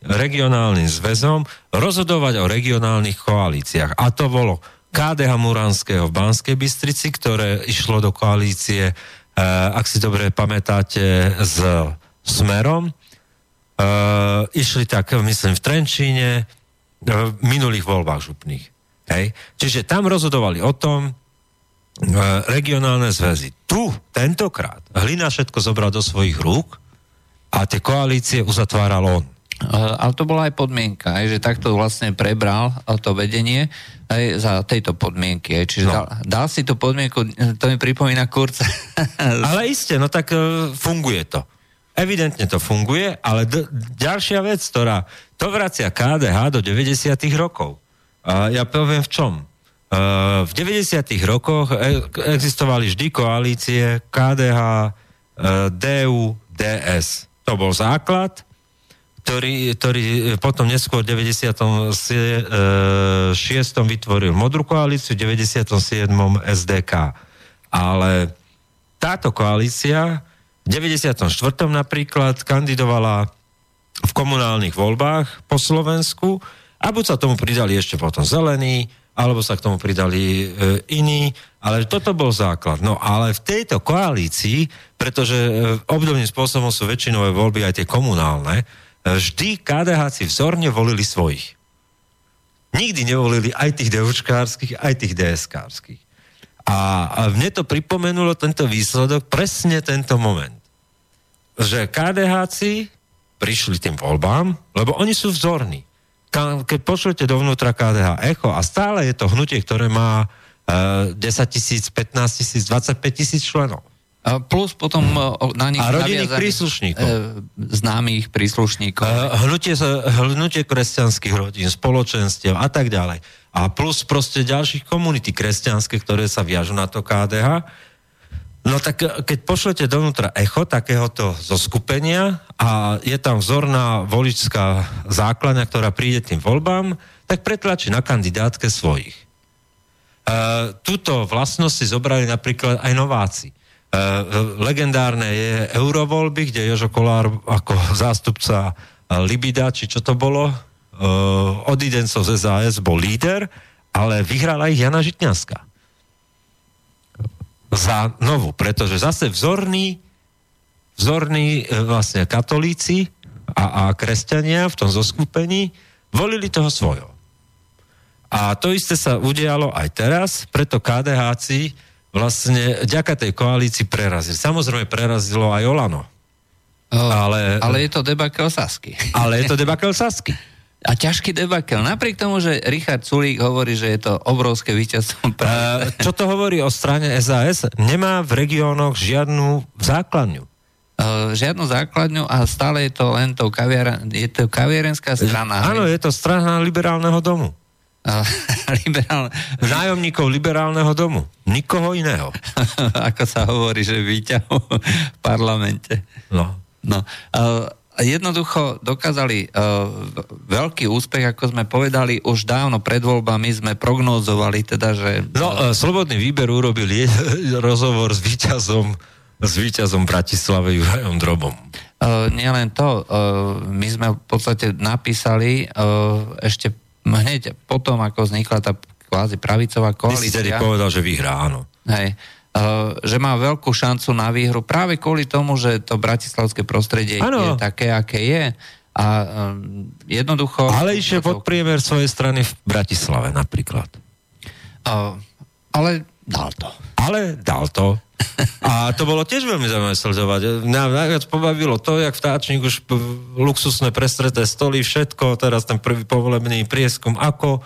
regionálnym zväzom rozhodovať o regionálnych koalíciách. A to bolo KDH Muranského v Banskej Bystrici, ktoré išlo do koalície, e, ak si dobre pamätáte, s Smerom. E, išli tak, myslím, v Trenčíne, e, v minulých voľbách župných. Hej. Čiže tam rozhodovali o tom, regionálne zväzy. Tu, tentokrát, Hlina všetko zobral do svojich rúk a tie koalície uzatváral on. Uh, ale to bola aj podmienka, aj, že takto vlastne prebral to vedenie aj za tejto podmienky. Aj, čiže No. dal, dal si tú podmienku, to mi pripomína Kurca. Ale iste, no tak e, funguje to. Evidentne to funguje, ale d- ďalšia vec, ktorá to vracia KDH do 90. rokov. A ja poviem v čom. E, v 90. rokoch e- existovali vždy koalície KDH, e, DU, DS. To bol základ, ktorý, ktorý potom neskôr v 96. vytvoril modrú koalíciu, v 97. SDK. Ale táto koalícia v 94. napríklad kandidovala v komunálnych voľbách po Slovensku a buď sa tomu pridali ešte potom zelení, alebo sa k tomu pridali e, iní, ale toto bol základ. No ale v tejto koalícii, pretože e, obdobným spôsobom sú väčšinové voľby aj tie komunálne, e, vždy KDH si vzorne volili svojich. Nikdy nevolili aj tých DUčkárskych, aj tých DSkárskych. A, a mne to pripomenulo tento výsledok, presne tento moment. Že KDHci prišli tým voľbám, lebo oni sú vzorní. Keď pošlete dovnútra KDH Echo a stále je to hnutie, ktoré má e, 10 tisíc, 15 tisíc, 25 tisíc členov. A plus potom uh, na nich A rodinných príslušníkov. uh, známych príslušníkov. Uh, hnutie, hnutie kresťanských rodín, spoločenstiev a tak ďalej. A plus proste ďalších komunity kresťanské, ktoré sa viažu na to KDH. No tak eh, keď pošlete dovnútra echo takéhoto zoskupenia a je tam vzorná voličská základňa, ktorá príde tým voľbám, tak pretlačí na kandidátke svojich. Uh, túto vlastnosť si zobrali napríklad aj Nováci. Uh, legendárne je eurovoľby, kde Jožo Kolár ako zástupca Libida, či čo to bolo, uh, odidencov z SAS bol líder, ale vyhrala ich Jana Žitňanská. Za novú, pretože zase vzorní, vzorní e, vlastne katolíci a, a kresťania v tom zoskupení volili toho svojho. A to isté sa udialo aj teraz, preto KDHci vlastne ďaká tej koalícii prerazili. Samozrejme prerazilo aj Olano. Uh, ale- ale je to debakel Sasky. Ale je to debakel Sasky. A ťažký debakel. Napriek tomu, že Richard Sulík hovorí, že je to obrovské víťazstvo. Uh, čo to hovorí o strane SAS? Nemá v regiónoch žiadnu základňu. Uh, žiadnu základňu a stále je to len to kaviara, je to kaviarenská strana. Áno, je to strana liberálneho domu. Uh, liberál, Nájomníkov liberálneho domu. Nikoho iného. ako sa hovorí, že výťahov v parlamente. No. No, uh, jednoducho dokázali uh, veľký úspech, ako sme povedali, už dávno pred voľbami sme prognózovali, teda, že... No, uh, Slobodný výber urobil rozhovor s víťazom s víťazom Bratislave Jurajom Drobom. Uh, nielen to, uh, my sme v podstate napísali uh, ešte hneď potom, ako vznikla tá kvázi pravicová Ty si tedy koalícia, povedal, že vyhrá, áno. hej, uh, že má veľkú šancu na výhru práve kvôli tomu, že to bratislavské prostredie Áno. je také, aké je. A um, jednoducho... Ale išiel pod priemer svojej strany v Bratislave napríklad. Uh, ale dal to. Ale dal to. A to bolo tiež veľmi zaujímavé sledovať. Mňa najviac pobavilo to, jak vtáčnik už luxusné prestreté stoly, všetko, teraz ten prvý povolebný prieskum, ako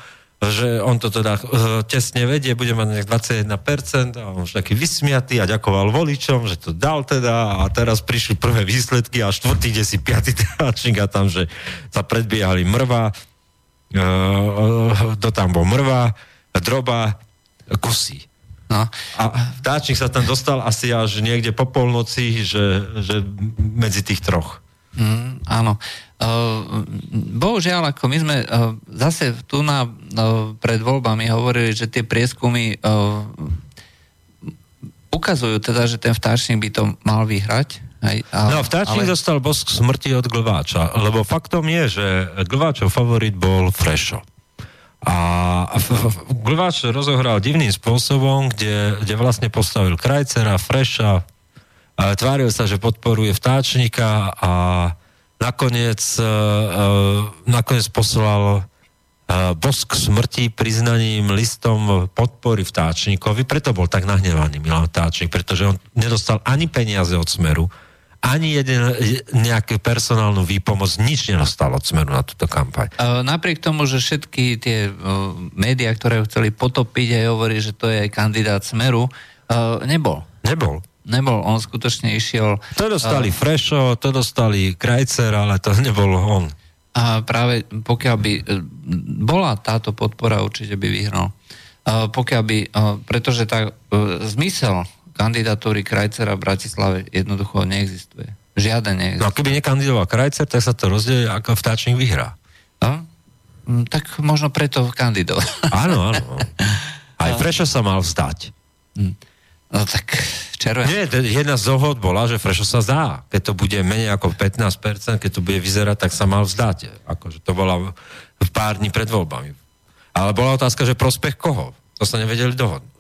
že on to teda uh, tesne vedie, bude mať nejak 21% a on už taký vysmiatý a ďakoval voličom, že to dal teda a teraz prišli prvé výsledky a štvrtý, kde si piatý tráčnik a tam, že sa predbiehali mrva, uh, to tam bol mrva, droba, kusí. No. A vtáčnik sa tam dostal asi až niekde po polnoci, že, že medzi tých troch. Mm, áno. Uh, bohužiaľ, ako my sme uh, zase tu na, uh, pred voľbami hovorili, že tie prieskumy ukazujú teda, že ten vtáčnik by to mal vyhrať. Hej, ale, No, vtáčnik ale, dostal bosk smrti od Glváča, lebo faktom je, že Glváčov favorit bol Frešo. A Glváč rozohral divným spôsobom, kde, kde vlastne postavil Krajcera, Freša, tváril sa, že podporuje vtáčnika a nakoniec, e, e, nakoniec poslal bosk smrti priznaním listom podpory vtáčnikovi, preto bol tak nahnevaný Milan Vtáčnik, pretože on nedostal ani peniaze od Smeru, ani jeden, nejakú personálnu výpomoc, nič nedostal od Smeru na túto kampaň. Napriek tomu, že všetky tie médiá, ktoré ho chceli potopiť, aj hovorí, že to je kandidát Smeru, nebol. Nebol. Nebol, on skutočne išiel... To dostali Frešo, to dostali Krajcer, ale to nebol on. A práve pokiaľ by e, bola táto podpora, určite by vyhral. A pokiaľ by, a pretože tá zmysel kandidatúry Krajcera v Bratislave jednoducho neexistuje. Žiaden No neexistuje. a keby nekandidoval Krajcer, tak sa to rozdeje, ako vtáčnik vyhrá. No? Mm, Tak možno preto kandidoval. Áno, áno. Aj Frešo sa mal vzdať. No tak červen. Nie, jedna z dohod bola, že Frešo sa zdá. Keď to bude menej ako 15%, keď to bude vyzerať, tak sa mal vzdať. Akože to bola v pár dní pred voľbami. Ale bola otázka, že prospech koho? To sa nevedeli dohodnúť.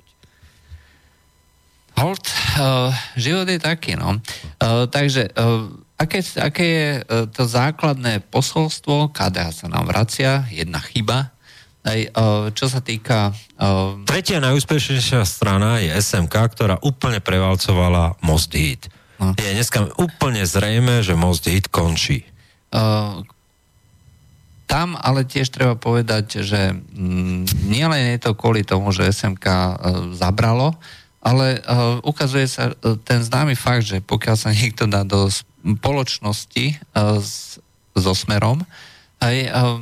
Hold, uh, život je taký, no. Uh, takže, uh, aké, aké je uh, to základné posolstvo, KDH sa nám vracia, jedna chyba, aj, uh, čo sa týka... Uh, Tretia najúspešnejšia strana je SMK, ktorá úplne prevalcovala Most Hit. No. Je dneska úplne zrejme, že Most Hit končí. uh, tam ale tiež treba povedať, že mm, nielen je to kvôli tomu, že SMK zabralo, ale ukazuje sa ten známy fakt, že pokiaľ sa niekto dá do spoločnosti s, so smerom, uh,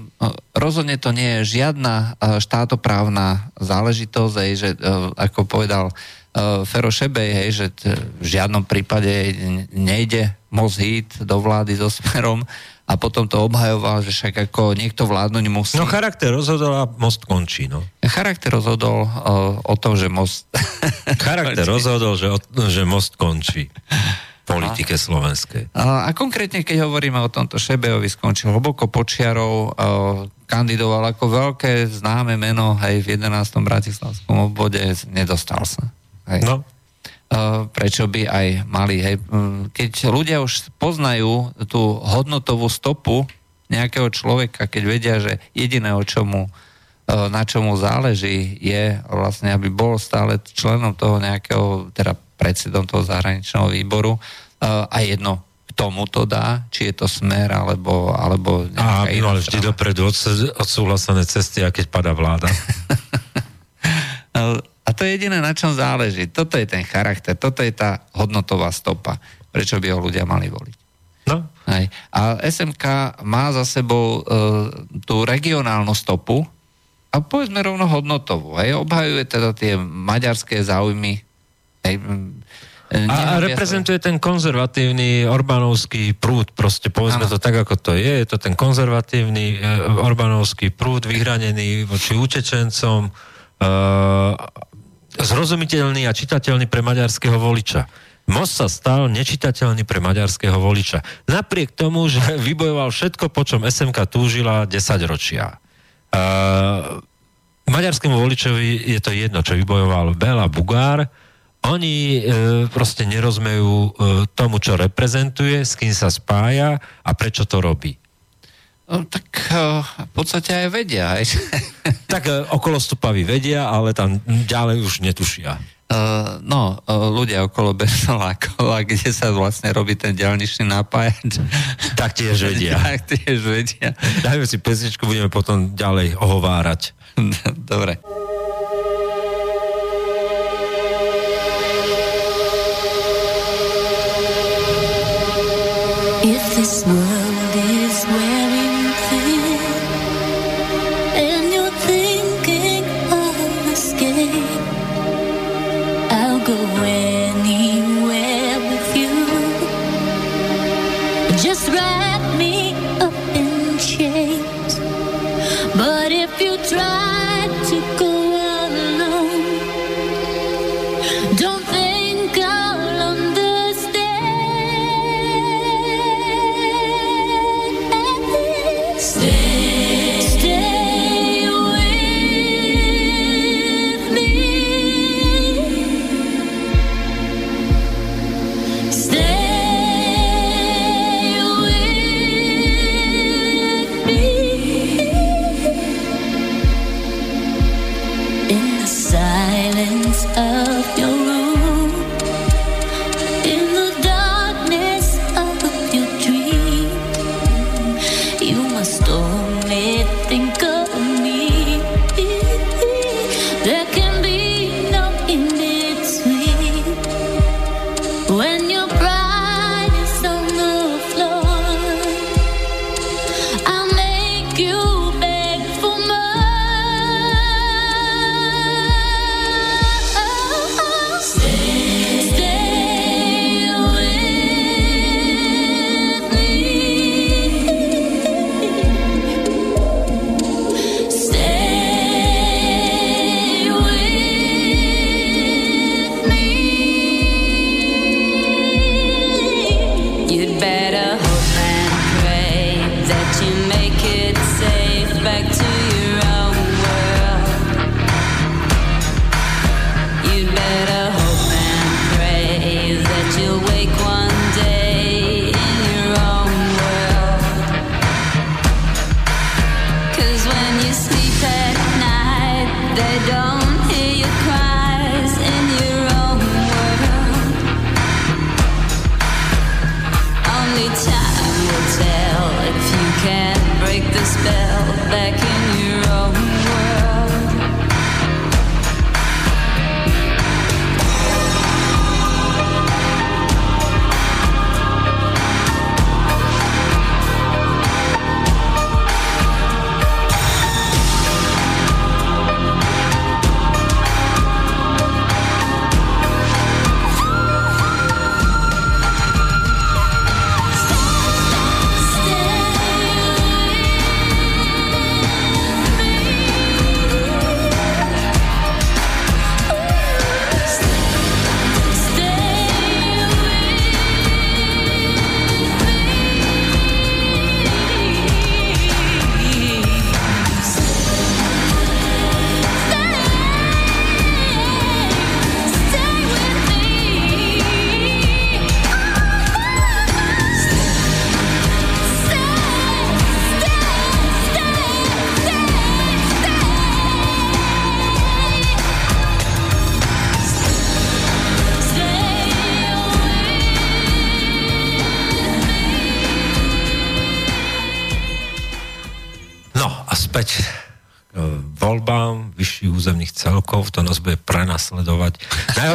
rozhodne to nie je žiadna štátoprávna záležitosť, aj, že ako povedal Fero Šebej, hej, že v žiadnom prípade ne- nejde moc hit do vlády so smerom a potom to obhajoval, že však ako niekto vládnuť musí. No charakter rozhodol a most končí, no. Charakter rozhodol uh, o tom, že most... Charakter rozhodol, že, že most končí politike slovenskej. A, a konkrétne, keď hovoríme o tomto Šebejovi, skončil hlboko počiarov, kandidoval ako veľké známe meno aj v 11. bratislavskom obvode, nedostal sa. Hej. No, prečo by aj mali. Hej. Keď ľudia už poznajú tú hodnotovú stopu nejakého človeka, keď vedia, že jediné, o čomu, uh, na čomu záleží, je vlastne, aby bol stále členom toho nejakého, teda predsedom toho zahraničného výboru uh, a jedno, k tomu to dá, či je to smer, alebo, alebo aby iná mal vždy strana. dopredu odsúhlasené cesty, a keď padá vláda. A to je jediné, na čom záleží. Toto je ten charakter, toto je tá hodnotová stopa, prečo by ho ľudia mali voliť. No, Hej. A SMK má za sebou e, tú regionálnu stopu a povedzme rovno hodnotovú. Hej. Obhajuje teda tie maďarské záujmy. Hej. mm, e, a, a reprezentuje ten konzervatívny Orbánovský prúd, proste povedzme Áno. to tak, ako to je. Je to ten konzervatívny e, Orbánovský prúd vyhranený voči utečencom, e, zrozumiteľný a čitateľný pre maďarského voliča. Most sa stal nečitateľný pre maďarského voliča. Napriek tomu, že vybojoval všetko, po čom SMK túžila 10 ročia. Uh, maďarskému voličovi je to jedno, čo vybojoval Bela Bugár. Oni e, proste nerozmejú e, tomu, čo reprezentuje, s kým sa spája a prečo to robí. No, tak e, v podstate aj vedia. Hej. Tak e, okolo stupavy vedia, ale tam ďalej už netušia. Uh, no, uh, ľudia okolo Bernolákov, a kde sa vlastne robí ten ďalničný napájač. Tak tiež vedia. tak tiež vedia. Dajme si pesničku, budeme potom ďalej ohovárať. Dobre. If this world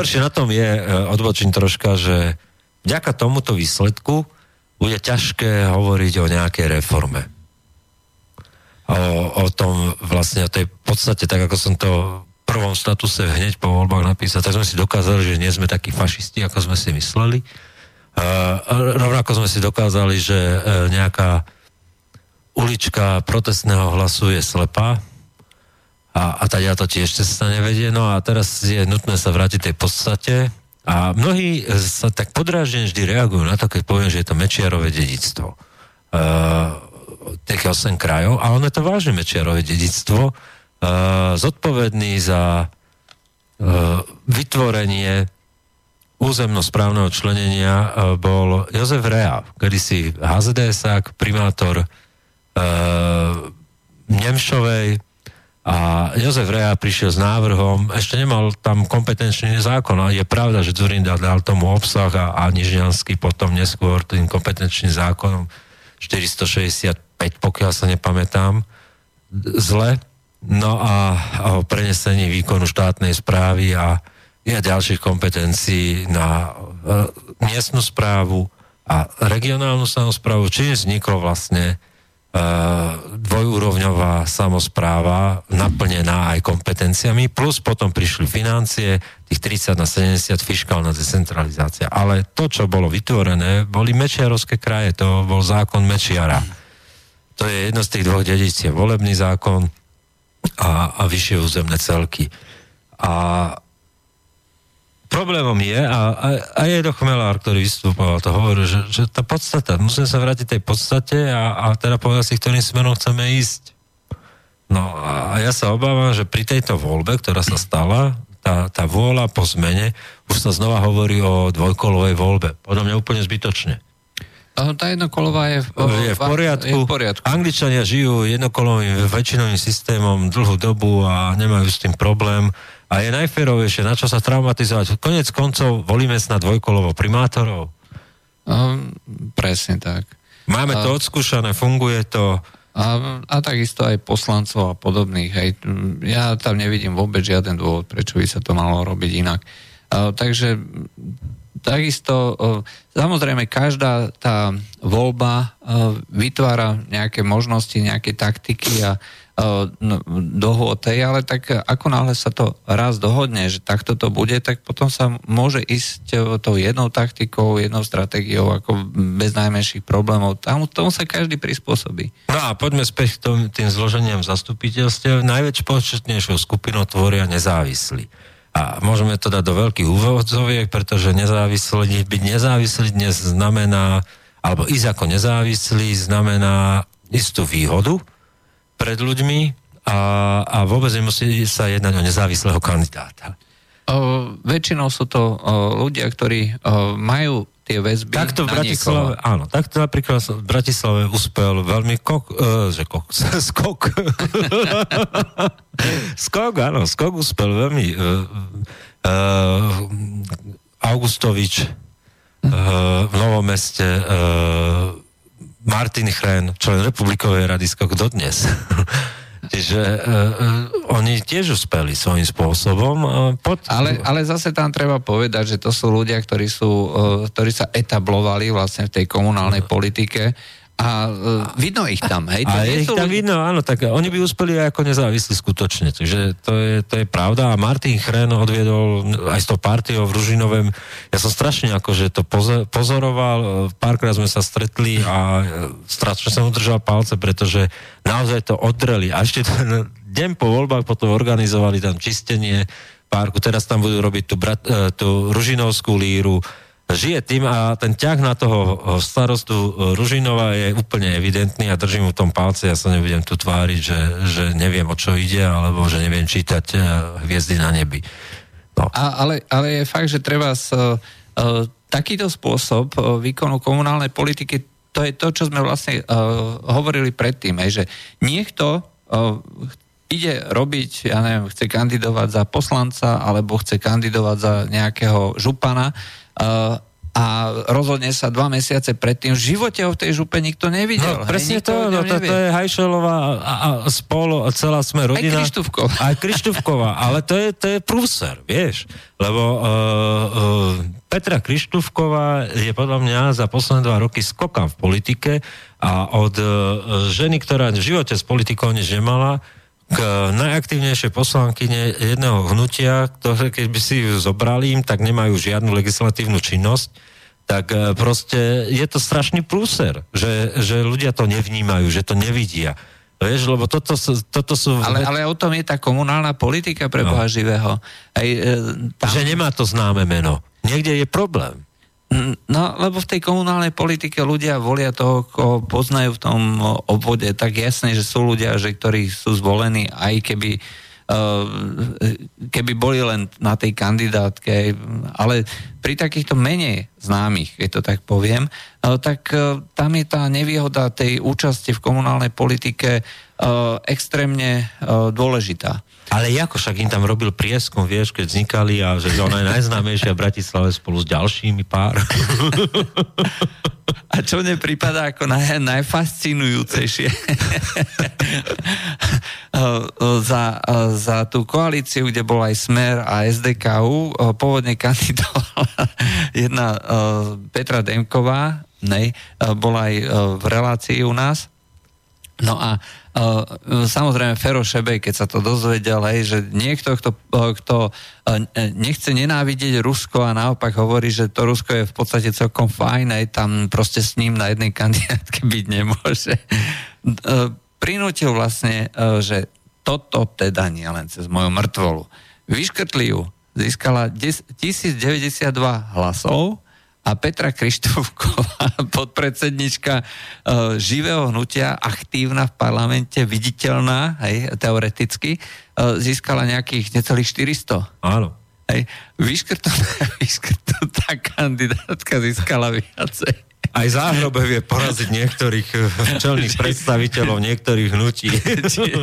Najhoršie na tom je, e, odbočím troška, že vďaka tomuto výsledku bude ťažké hovoriť o nejakej reforme. O, o tom vlastne, o tej podstate, tak ako som to v prvom statuse hneď po voľbách napísal, tak sme si dokázali, že nie sme takí fašisti, ako sme si mysleli. Uh, rovnako sme si dokázali, že uh, nejaká ulička protestného hlasu je slepá a, a tá to tiež cesta nevedie. No a teraz je nutné sa vrátiť tej podstate a mnohí sa tak podrážne vždy reagujú na to, keď poviem, že je to Mečiarové dedictvo. Uh, tých 8 krajov a ono je to vážne Mečiarové dedictvo uh, zodpovedný za uh, vytvorenie územnosprávneho členenia bol Jozef Rea, kedysi HZDSák, primátor uh, Nemšovej a Jozef Rea prišiel s návrhom, ešte nemal tam kompetenčný zákon, ale je pravda, že Zurinda dal tomu obsah a, a Nižňanský potom neskôr tým kompetenčným zákonom 465, pokiaľ sa nepamätám, zle. No a, a o prenesení výkonu štátnej správy a, a ďalších kompetencií na e, miestnu správu a regionálnu samozprávu, čím vzniklo vlastne dvojúrovňová samozpráva naplnená aj kompetenciami, plus potom prišli financie, tých 30 na 70 fiskálna decentralizácia. Ale to, čo bolo vytvorené, boli Mečiarovské kraje, to bol zákon Mečiara. To je jedno z tých dvoch dedictiev, volebný zákon a, a vyššie územné celky. A problémom je, a, a, a je to Chmelár, ktorý vystupoval, to hovoril, že, že tá podstata, musíme sa vrátiť tej podstate a, a teda povedať si, ktorým smerom chceme ísť. No a ja sa obávam, že pri tejto voľbe, ktorá sa stala, tá, tá vôľa po zmene, už sa znova hovorí o dvojkolovej voľbe. Podľa mňa úplne zbytočne. Tá jednokolová je v, Je v poriadku. Je v poriadku. Angličania žijú jednokolovým väčšinovým systémom dlhú dobu a nemajú s tým problém. A je najférovejšie, na čo sa traumatizovať. Konec koncov volíme snad dvojkolovo primátorov. Um, presne tak. Máme A- to odskúšané, funguje to. A, a takisto aj poslancov a podobných. Hej. Ja tam nevidím vôbec žiaden dôvod, prečo by sa to malo robiť inak. A, takže takisto, samozrejme, každá tá voľba vytvára nejaké možnosti, nejaké taktiky a dohôd, hej, ale tak ako náhle sa to raz dohodne, že takto to bude, tak potom sa môže ísť o, tou jednou taktikou, jednou stratégiou, ako bez najmenších problémov. Tam, tomu sa každý prispôsobí. No a poďme späť k tom, tým zloženiam zastupiteľstiev. Najväčšiu početnejšou skupinou tvoria nezávislí. A môžeme to dať do veľkých úvodzoviek, pretože nezávislý, byť nezávislý dnes znamená, alebo ísť ako nezávislý znamená istú výhodu pred ľuďmi a, a vôbec nemusí sa jednať o nezávislého kandidáta. O, väčšinou sú to o, ľudia, ktorí o, majú tie väzby Takto v Bratislave, niekoho. áno, takto napríklad v Bratislave uspel veľmi kok, uh, že kok, skok. skok, áno, skok uspel veľmi uh, uh, Augustovič uh, v Novom meste uh, Martin Chren, člen Republikovej rady skok dodnes. Čiže uh, uh, oni tiež uspeli svojím spôsobom. Uh, pod... Ale, ale zase tam treba povedať, že to sú ľudia, ktorí, sú, uh, ktorí sa etablovali vlastne v tej komunálnej politike a uh, vidno ich tam, hej? To A je ich tam ľudia- vidno, áno, tak oni by uspeli ako nezávislí skutočne, takže to je, to je pravda. A Martin Chren odviedol aj s tou partiou v Ružinovém, ja som strašne akože to pozoroval, e, párkrát sme sa stretli a e, strašne som udržal palce, pretože naozaj to odreli. A ešte ten deň po voľbách potom organizovali tam čistenie parku, teraz tam budú robiť tú, brat, e, tú Ružinovskú líru, žije tým a ten ťah na toho starostu Ružinova je úplne evidentný a držím mu v tom palce, ja sa nebudem tu tváriť, že, že neviem o čo ide, alebo že neviem čítať e, hviezdy na nebi. No. A, ale, ale je fakt, že treba s, uh, takýto spôsob uh, výkonu komunálnej politiky, to je to, čo sme vlastne uh, hovorili predtým, hej, že niekto uh, ide robiť, ja neviem, chce kandidovať za poslanca alebo chce kandidovať za nejakého župana a rozhodne sa dva mesiace predtým. V živote ho v tej župe nikto nevidel. No, presne hej, o to, no, to, to je Hajšelová a, a spolo, a celá sme rodina. Krištúfková. Aj Krištúfková, ale to je, to je prúser, vieš. Lebo uh, uh, Petra Krištúfková je podľa mňa za posledné dva roky skokam v politike a od uh, ženy, ktorá v živote s politikou nič nemala, k najaktívnejšej poslankyne jedného hnutia, ktoré keby si ju zobrali im, tak nemajú žiadnu legislatívnu činnosť, tak e, proste je to strašný prúser, že, že ľudia to nevnímajú, že to nevidia. Vieš, lebo toto, toto sú... Ale, ale o tom je tá komunálna politika pre Boha živého. Aj, e, tam, Že nemá to známe meno. Niekde je problém. No, lebo v tej komunálnej politike ľudia volia toho, koho poznajú v tom obvode. Tak jasne, že sú ľudia, že, ktorí sú zvolení, aj keby, uh, keby boli len na tej kandidátke. Ale pri takýchto menej známych, keď to tak poviem, uh, tak uh, tam je tá nevýhoda tej účasti v komunálnej politike extrémne dôležitá. Ale ako však im tam robil prieskum, vieš, keď vznikali a že ona je najznámejšia v Bratislave spolu s ďalšími pár. A čo mne prípada ako naj, najfascinujúcejšie za, za tú koalíciu, kde bol aj Smer a SDKU, pôvodne kandidovala jedna eh, Petra Demková, nej, eh, bola aj eh, v relácii u nás. No a uh, samozrejme Fero Šebej, keď sa to dozvedel, hej, že niekto, kto, uh, kto uh, nechce nenávidieť Rusko a naopak hovorí, že to Rusko je v podstate celkom fajn, aj tam proste s ním na jednej kandidátke byť nemôže. Uh, prinútil vlastne, uh, že toto teda nie len cez moju mŕtvolu. Vyškrtli ju, získala 10 1092 hlasov a Petra Krištúfková, podpredsednička uh, živého hnutia, aktívna v parlamente, viditeľná, hej, teoreticky, uh, získala nejakých necelých 400. Áno. Hej. Vyškrtnutá, vyškrtnutá kandidátka získala viacej. Aj záhrobe vie poraziť niektorých eh, čelných predstaviteľov niektorých hnutí.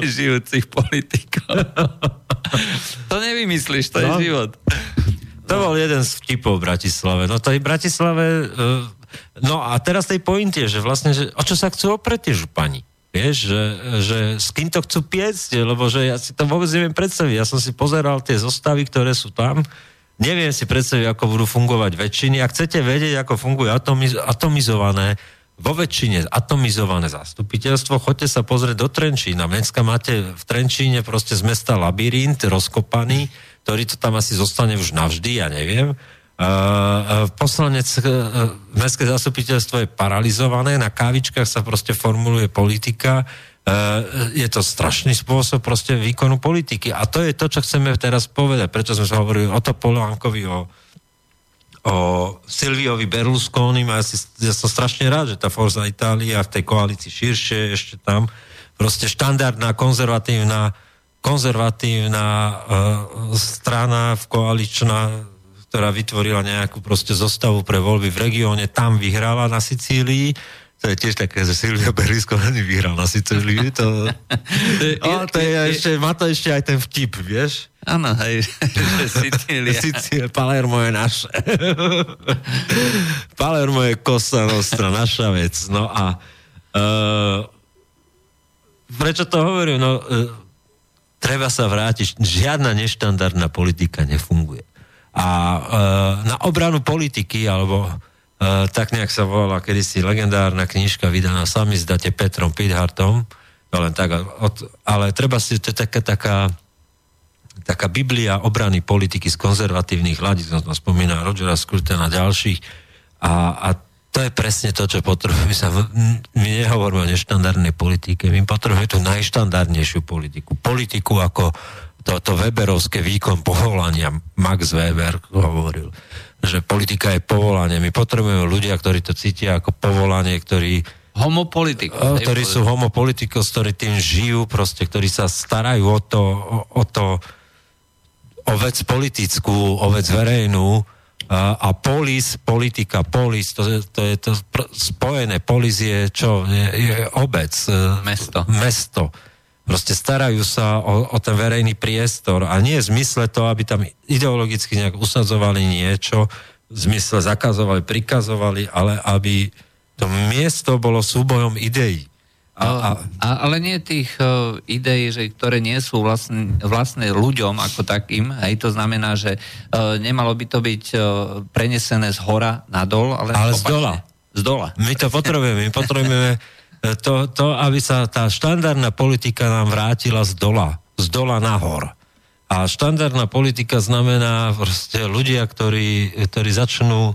Žijúcich politikov. to nevymyslíš, to je No. život. To bol jeden z vtipov v Bratislave. No v Bratislave... Uh, no a teraz tej pointe, že vlastne, že o čo sa chcú oprieť tie župani? Vieš, že, že s kým to chcú piecť, lebo že ja si to vôbec neviem predstaviť. Ja som si pozeral tie zostavy, ktoré sú tam. Neviem si predstaviť, ako budú fungovať väčšiny. Ak chcete vedieť, ako fungujú atomiz- atomizované vo väčšine atomizované zastupiteľstvo, choďte sa pozrieť do Trenčína. Dneska máte v Trenčíne proste z mesta labyrint rozkopaný, ktorý to tam asi zostane už navždy, ja neviem. Poslanec, uh, mestské zastupiteľstvo je paralizované, na kávičkách sa proste formuluje politika, Uh, je to strašný spôsob proste výkonu politiky. A to je to, čo chceme teraz povedať. Prečo sme sa hovorili o Topolánkovi, o, o Silviovi Berlusconi. Ja, si, ja som strašne rád, že tá Forza Itália v tej koalícii širšie ešte tam proste štandardná, konzervatívna konzervatívna uh, strana v koaličná, ktorá vytvorila nejakú proste zostavu pre voľby v regióne, tam vyhrala na Sicílii. To je tiež také, že Silvio Berlusconi vyhral na Sicílii. To, o, to je, ešte, má to ešte aj ten vtip, vieš? Áno, hej, že Sicília. Sicília, Palermo je naše. Palermo je Cosa Nostra, naša vec. No a Uh, prečo to hovorím? No, uh, treba sa vrátiť. Žiadna neštandardná politika nefunguje. A uh, na obranu politiky, alebo uh, tak nejak sa volala kedysi legendárna knižka vydaná sami zdate Petrom Pidhartom, to len tak, od, ale treba si, to je taká, taká taká biblia obrany politiky z konzervatívnych hľadíc, to spomína Rogera Scrutena a ďalších. A, a to je presne to, čo potrebujeme. My, sa, my nehovoríme o neštandardnej politike, my potrebujeme tú najštandardnejšiu politiku. Politiku ako toto Weberovské výkon povolania. Max Weber hovoril, že politika je povolanie. My potrebujeme ľudia, ktorí to cítia ako povolanie, ktorí Homopolitik. O, ktorí sú homopolitikos, ktorí tým žijú, proste, ktorí sa starajú o to, o, o to, o vec politickú, o vec verejnú a, polis, politika, polis, to, je- to je to spojené, polis je čo? Je, je obec. e, Mesto. Mesto. Proste starajú sa o, o ten verejný priestor a nie v zmysle to, aby tam ideologicky nejak usadzovali niečo, v zmysle zakazovali, prikazovali, ale aby to miesto bolo súbojom ideí. A, a, ale nie tých uh, ideí, že, ktoré nie sú vlastne, vlastné ľuďom ako takým. Hej, to znamená, že uh, nemalo by to byť uh, prenesené z hora na dol, ale, Ale z dola. Z dola. My to potrebujeme. My potrebujeme e, to, to, aby sa tá štandardná politika nám vrátila z dola. Z dola nahor. A štandardná politika znamená proste ľudia, ktorí, ktorí začnú e,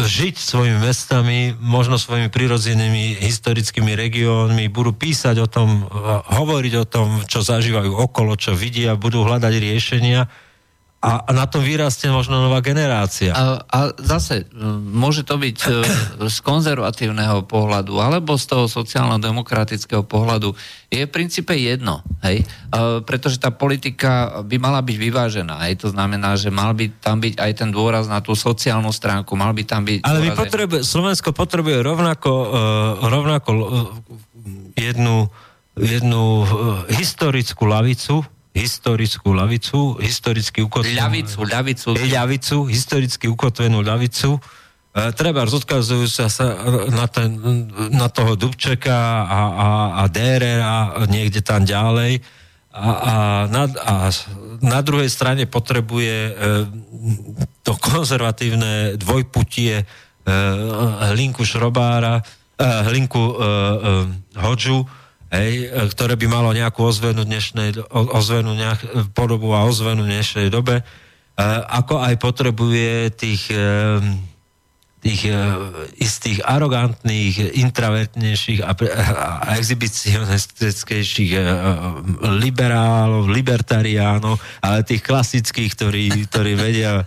žiť svojimi mestami, možno svojimi prirodzenými historickými regiónmi, budú písať o tom, e, hovoriť o tom, čo zažívajú okolo, čo vidia, budú hľadať riešenia a, na tom vyrastie možno nová generácia. A, a zase, môže to byť e, z konzervatívneho pohľadu alebo z toho sociálno-demokratického pohľadu. Je v princípe jedno, hej? E, pretože tá politika by mala byť vyvážená, hej? To znamená, že mal by tam byť aj ten dôraz na tú sociálnu stránku, mal by tam byť... Ale my potrebuje, Slovensko potrebuje rovnako, uh, rovnako uh, jednu, jednu uh, historickú lavicu, historickú lavicu, historicky ukotvenú... Ľavicu, ľavicu. ľavicu, historicky ukotvenú ľavicu. E, treba odkazujú sa, sa na, ten, na toho Dubčeka a, a, a Dére a niekde tam ďalej. A, a, na, a na druhej strane potrebuje e, to konzervatívne dvojputie e, Hlinku Šrobára, e, Hlinku e, e, Hodžu, hej, e, ktoré by malo nejakú ozvenu dnešnej, ozvenu nejak, e, podobu a ozvenu dnešnej dobe, e, ako aj potrebuje tých, tých istých arogantných, intravertnejších a, a exhibicionistickejších liberálov, libertariánov, ale tých klasických, ktorí, ktorí vedia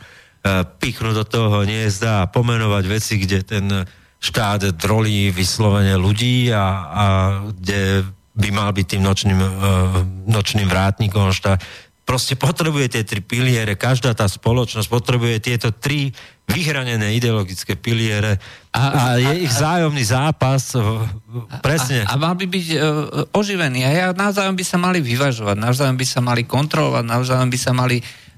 pichnúť do toho hniezda a pomenovať veci, kde ten štát drolí vyslovene ľudí a, a kde by mal byť tým nočným, e, nočným vrátnikom štát. Proste potrebuje tie tri piliere, každá tá spoločnosť potrebuje tieto tri vyhranené ideologické piliere a, a je ich vzájomný zápas, e, presne. A, a mal by byť uh, oživený. A ja, navzájom by sa mali vyvažovať, navzájom by sa mali kontrolovať, navzájom by sa mali uh,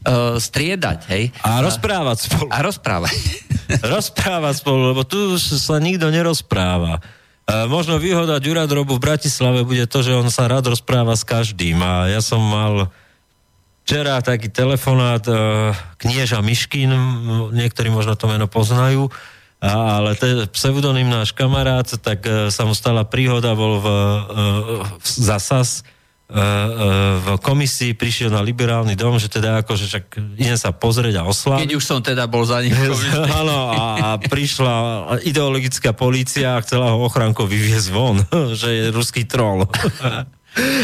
striedať, hej? A rozprávať spolu. A rozprávať. rozprávať spolu, lebo tu sa nikto nerozpráva. E, možno výhoda Ďuradrobu v Bratislave bude to, že on sa rád rozpráva s každým. A ja som mal včera taký telefonát e, knieža Miškin, niektorí možno to meno poznajú, a, ale to je pseudonym náš kamarát, tak e, sa mu stala príhoda, bol v, e, v zasas, v komisii, prišiel na liberálny dom, že teda akože však idem sa pozrieť a osláviť. Keď už som teda bol za ním. Áno, a, a prišla ideologická polícia a chcela ho ochránko vyviezť von, že je ruský troll.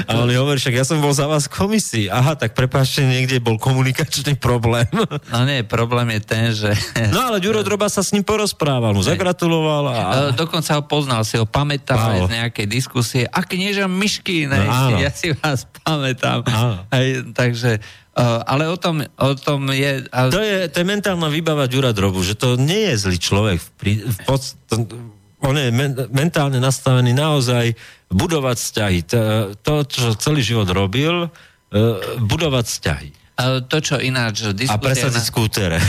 A on hovorí, však ja som bol za vás v komisii. Aha, tak prepáčte, niekde bol komunikačný problém. No nie, problém je ten, že... No ale Ďuro Droba sa s ním porozprával, mu zagratuloval a... E, Dokonca ho poznal, si ho pamätal z nejakej diskusie. A knieža Myšky, No, ja si vás pamätám. Aj, takže, uh, ale o tom, o tom je... To je, to je mentálna výbava Ďura Drobu, že to nie je zlý človek. V, v to, on je men, mentálne nastavený naozaj budovať vzťahy. To, to, čo celý život robil, e, budovať vzťahy. A to, čo ináč A diskusia... presadiť skútere.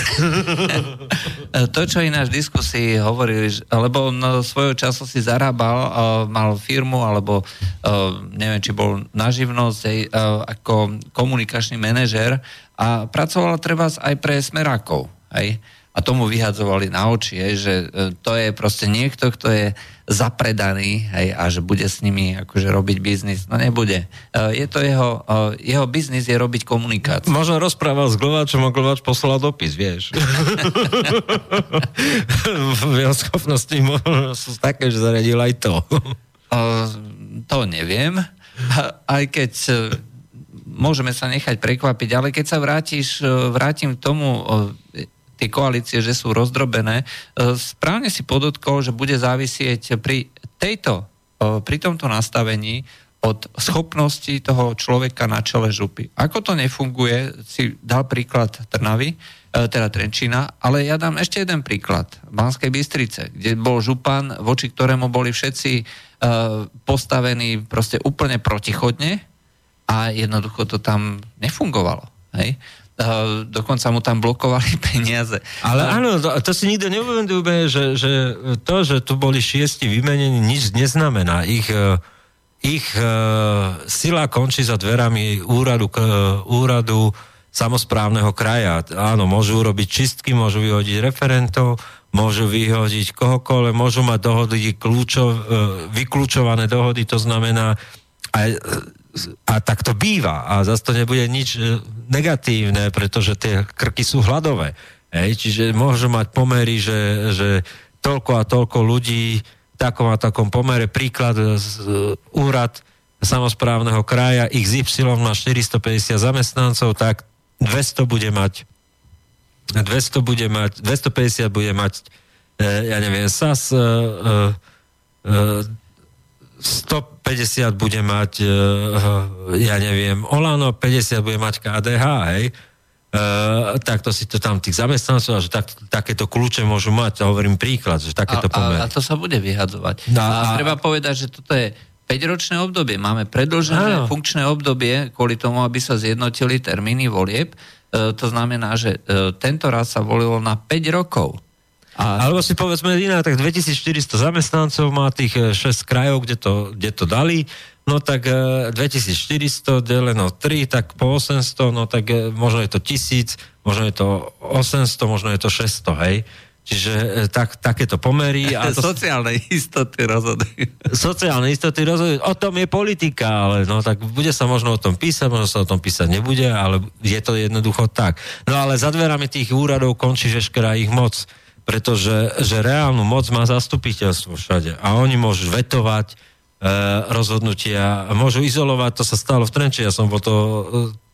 To, čo ináč v diskusii hovorili, lebo on svojho času si zarábal, mal firmu, alebo neviem, či bol na živnosť aj, uh, ako komunikačný manažér a pracoval treba aj pre smerákov. Hej? A tomu vyhadzovali na oči, hej, že uh, to je proste niekto, kto je zapredaný hej, a že bude s nimi akože robiť biznis. No nebude. Uh, je to jeho, uh, jeho biznis je robiť komunikáciu. Možno rozprával s Glováčom a Glováč poslal dopis, vieš. Jeho schopnosti sú také, že zaradil aj to. To neviem, aj keď e, môžeme sa nechať prekvapiť, ale keď sa vrátiš, e, vrátim k tomu, e, tie koalície, že sú rozdrobené, e, správne si podotkol, že bude závisieť pri tejto, o, pri tomto nastavení od schopnosti toho človeka na čele župy. Ako to nefunguje, si dal príklad Trnavy, e, teda Trenčína, ale ja dám ešte jeden príklad. Banskej Bystrice, kde bol župan, voči ktorému boli všetci e, postavení proste úplne protichodne a jednoducho to tam nefungovalo. Hej? E, dokonca mu tam blokovali peniaze. Ale áno, to, to si nikto neuvedomuje, že, že to, že tu boli šiesti vymenení, nič neznamená. Ich, e, ich e, sila končí za dverami úradu, k- úradu samozprávneho kraja. Áno, môžu urobiť čistky, môžu vyhodiť referentov, môžu vyhodiť kohokoľvek, môžu mať dohody kľúčov, vyklúčované dohody, to znamená aj, a tak to býva a zase to nebude nič e, negatívne, pretože tie krky sú hladové. Hej, čiže môžu mať pomery, že, že toľko a toľko ľudí takom a takom pomere. Príklad z e, úrad samozprávneho kraja XY má 450 zamestnancov, tak 200 bude mať 200 bude mať, 250 bude mať, e, ja neviem, SAS, e, e, e, 150 bude mať, e, ja neviem, Olano, 50 bude mať KDH, hej? E, takto si to tam tých zamestnancov, a že tak, takéto kľúče môžu mať, to hovorím príklad, že takéto a, pomery. a, a to sa bude vyhadzovať. No, a, a- treba povedať, že toto je 5-ročné obdobie. Máme predlžené Áno. funkčné obdobie kvôli tomu, aby sa zjednotili termíny volieb. E, to znamená, že e, tento raz sa volilo na 5 rokov. A, Alebo si povedzme iná, tak 2400 zamestnancov má tých e, 6 krajov, kde to, kde to dali, no tak e, 2400 deleno 3, tak po 800, no tak e, možno je to 1000, možno je to 800, možno je to 600, hej. Čiže e, tak, takéto pomery. A to, sociálne istoty rozhodujú. sociálne istoty rozhodujú. O tom je politika, ale no tak bude sa možno o tom písať, možno sa o tom písať nebude, ale je to jednoducho tak. No ale za dverami tých úradov končí veškerá ich moc, pretože že reálnu moc má zastupiteľstvo všade a oni môžu vetovať e, rozhodnutia, môžu izolovať, to sa stalo v Trenči, ja som bol to e,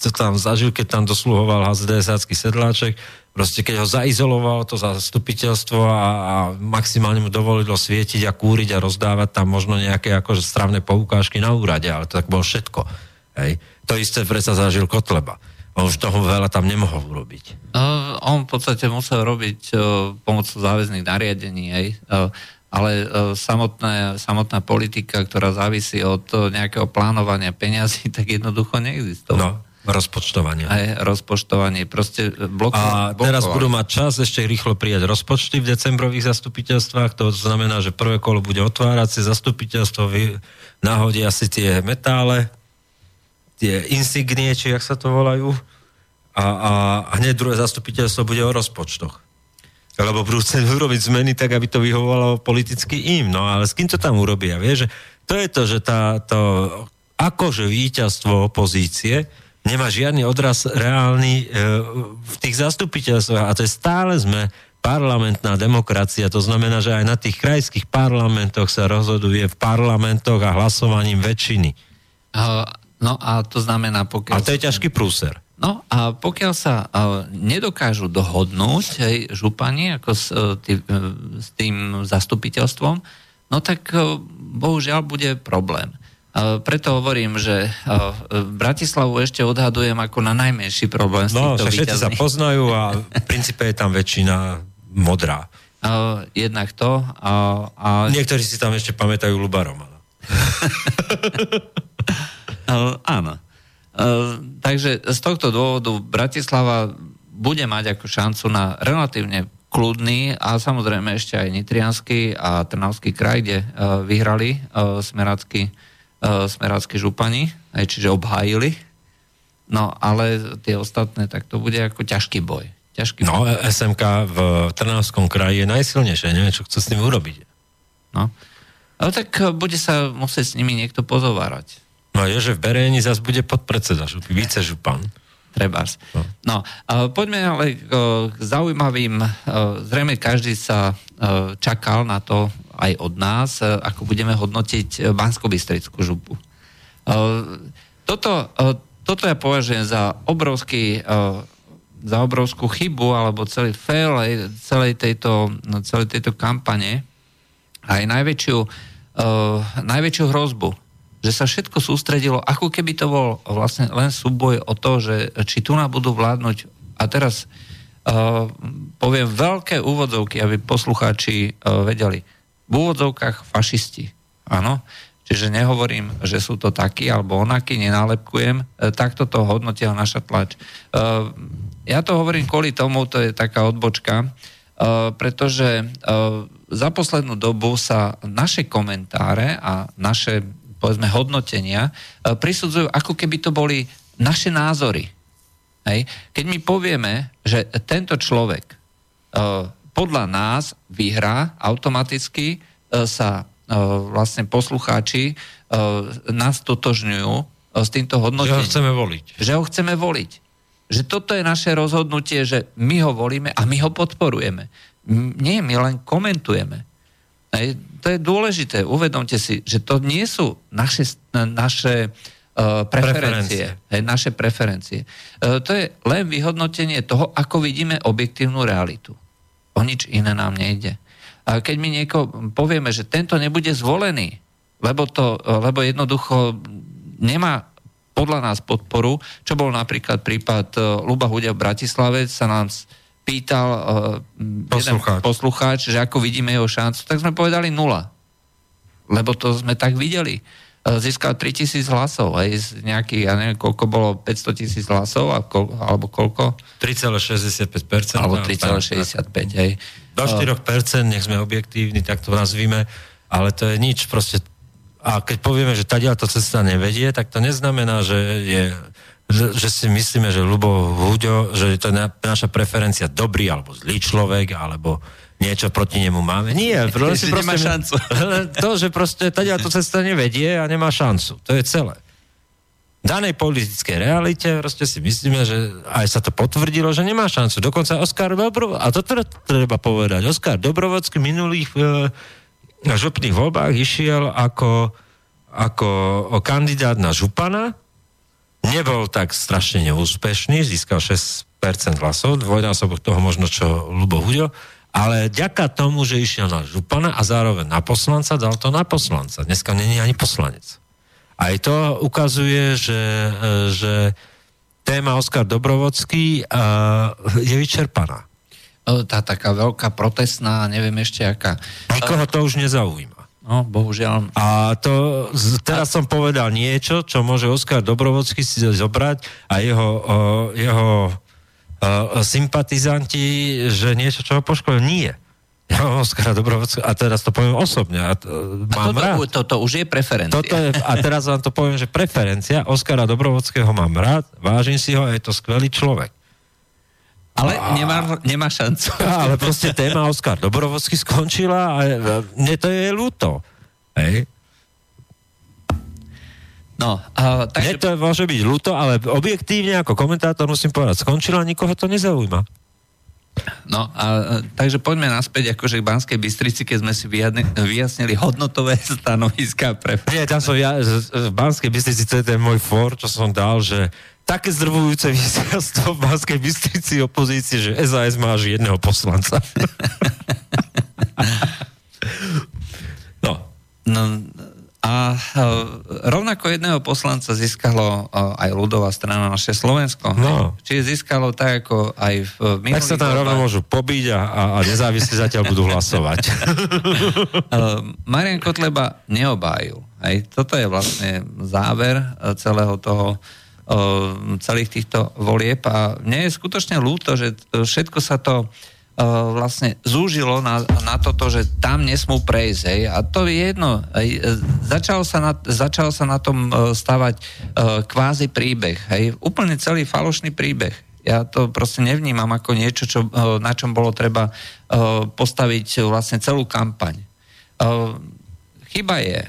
to tam zažil, keď tam dosluhoval HZDSácky sedláček, proste keď ho zaizoloval to zastupiteľstvo a, a maximálne mu dovolilo svietiť a kúriť a rozdávať tam možno nejaké akože stravné poukážky na úrade, ale to tak bolo všetko. Hej. To isté predsa zažil Kotleba. On už toho veľa tam nemohol urobiť. Uh, on v podstate musel robiť uh, pomocou záväzných nariadení, hej. Uh, ale uh, samotné, samotná politika, ktorá závisí od nejakého plánovania peňazí, tak jednoducho neexistovala. No, rozpočtovanie. Aj rozpočtovanie, proste bloko, A teraz blokovali. budú mať čas ešte rýchlo prijať rozpočty v decembrových zastupiteľstvách. To znamená, že prvé kolo bude otváracie zastupiteľstvo, vy nahodia si tie metále, tie insignie, či jak sa to volajú. A, a, hneď druhé zastupiteľstvo bude o rozpočtoch. Lebo budú chcieť urobiť zmeny tak, aby to vyhovovalo politicky im. No ale s kým to tam urobia? Vieš, to je to, že tá, to akože víťazstvo opozície nemá žiadny odraz reálny e, v tých zastupiteľstvách. A to je stále sme parlamentná demokracia. To znamená, že aj na tých krajských parlamentoch sa rozhoduje v parlamentoch a hlasovaním väčšiny. No a to znamená, pokiaľ... A to je ťažký prúser. No a pokiaľ sa uh, nedokážu dohodnúť hej, župani ako s, uh, tý, uh, s tým zastupiteľstvom, no tak bohužiaľ bude problém. Preto hovorím, že Bratislavu ešte odhadujem ako na najmenší problém No, však všetci sa poznajú a v princípe je tam väčšina modrá. Jednak to uh, a Niektorí si tam ešte pamätajú Luba Romana. Uh, áno. takže z tohto dôvodu Bratislava bude mať ako šancu na relatívne kľudný a samozrejme ešte aj Nitriansky a Trnavský kraj, kde uh, vyhrali uh, smerácky, uh, smerácky župani, aj čiže obhájili. No ale tie ostatné, tak to bude ako ťažký boj. Ťažký No, boj. SMK v Trnavskom kraji je najsilnejšie, neviem, čo chce s tým urobiť. No. Ale tak uh, bude sa musieť s nimi niekto pozovárať. No je, že v Bereni zase bude podpredseda župy, vicežupan. Trebárs. No. No, uh, poďme ale uh, k zaujímavým, uh, zrejme každý sa uh, čakal na to aj od nás, ako budeme hodnotiť Bansko-Bystrickú župu. Toto, toto ja považujem za obrovský za obrovskú chybu alebo celý fail celej tejto, no, celej tejto kampane aj najväčšiu, najväčšiu hrozbu že sa všetko sústredilo, ako keby to bol vlastne len súboj o to, že či tu nám budú vládnuť a teraz uh, poviem veľké úvodzovky, aby poslucháči uh, vedeli. V úvodzovkách fašisti. Áno. Čiže nehovorím, že sú to takí alebo onakí, nenálepkujem. E, takto to hodnotia naša tlač. Ja to hovorím kvôli tomu, to je taká odbočka, e, pretože za poslednú dobu sa naše komentáre a naše povedzme hodnotenia e, prisudzujú, ako keby to boli naše názory. Hej? Keď my povieme, že tento človek e, podľa nás vyhrá, automaticky e, sa vlastne poslucháči nás totožňujú s týmto Že ho hodnotením. chceme voliť. Že ho chceme voliť. Že toto je naše rozhodnutie, že my ho volíme a my ho podporujeme. Nie, my len komentujeme. Hej, to je dôležité. Uvedomte si, že to nie sú naše, naše uh, preferencie. Preferencie. Hej, naše preferencie. Uh, to je len vyhodnotenie toho, ako vidíme objektívnu realitu. O nič iné nám nejde. A keď my nieko povieme, že tento nebude zvolený, lebo, to, lebo jednoducho nemá podľa nás podporu, čo bol napríklad prípad Luba Hudia v Bratislave, sa nám pýtal uh, Poslucháč. poslucháč, že ako vidíme jeho šancu, tak sme povedali nula. Lebo to sme tak videli. Uh, Získal 3000 hlasov, aj z nejakých, ja neviem, koľko bolo, 500 tisíc hlasov, a kol, alebo koľko? 3,65%. Alebo No, 3,65, hej. Do 4%, nech sme objektívni, tak to nazvíme, ale to je nič, proste a keď povieme, že tadia to cesta nevedie, tak to neznamená, že je že, že si myslíme, že Lubo Huďo, že to je na, naša preferencia dobrý alebo zlý človek, alebo niečo proti nemu máme. Nie, si Že nemá proste- šancu. len to, že proste tadia to cesta nevedie a nemá šancu. To je celé. V danej politickej realite proste si myslíme, že aj sa to potvrdilo, že nemá šancu. Dokonca Oskar Dobro, a to teda treba povedať, Oskar Dobrovodský v minulých e, župných voľbách išiel ako, ako kandidát na župana, nebol tak strašne neúspešný, získal 6% hlasov, dvojnásobok toho možno, čo Lubo Huďo, ale ďaká tomu, že išiel na župana a zároveň na poslanca, dal to na poslanca. Dneska není ani poslanec. Aj to ukazuje, že, e, že téma Oskar Dobrovodský uh, je vyčerpaná. O, Tá taká veľká protestná, neviem ešte aká. Nikoho to už nezaujíma. No, bohužiaľ. A to, teraz som povedal niečo, čo môže Oskar Dobrovodský si zobrať a jeho, o, jeho o, sympatizanti, že niečo, čo ho poškodí. Nie. Ja mám Oskara Dobrovodského, a teraz to poviem osobne, a to, A mám rád. toto, toto už je preferencia. Toto je, a teraz vám to poviem, že preferencia Oskara Dobrovodského mám rád, vážim si ho, je to skvelý človek. Ale nemá, nemá šancu. Ale proste téma Oskar Dobrovodský skončila a a mne to je ľúto. Hej. No, Mne takže, to môže byť ľúto, ale objektívne ako komentátor musím povedať, skončila, nikoho to nezaujíma. no, a, a, takže poďme naspäť akože k Banskej Bystrici, keď sme si vyjadne, vyjasnili hodnotové stanoviská pre... Nie, tam som ja, v Banskej Bystrici, to je ten môj for, čo som dal, že také zdrvujúce víťazstvo v Banskej Bystrici opozície, že SAS má až jedného poslanca. no, No, a a rovnako jedného poslanca získalo a, aj ľudová strana naše Slovensko. No. Čiže získalo tak, ako aj v tak minulých sa tam rovno môžu pobiť a, a, a nezávisle zatiaľ budú hlasovať. Uh, Marian Kotleba neobájil. Hej. Toto je vlastne záver celého toho celých týchto volieb a mne je skutočne ľúto, že všetko sa to e, vlastne zúžilo na, na toto, že tam nesmú prejsť. Hej. A to je jedno. Začal, sa na, začal sa na tom stavať kvázi príbeh. Hej. Úplne celý falošný príbeh. Ja to proste nevnímam ako niečo, čo, na čom bolo treba postaviť vlastne celú kampaň. Chyba je,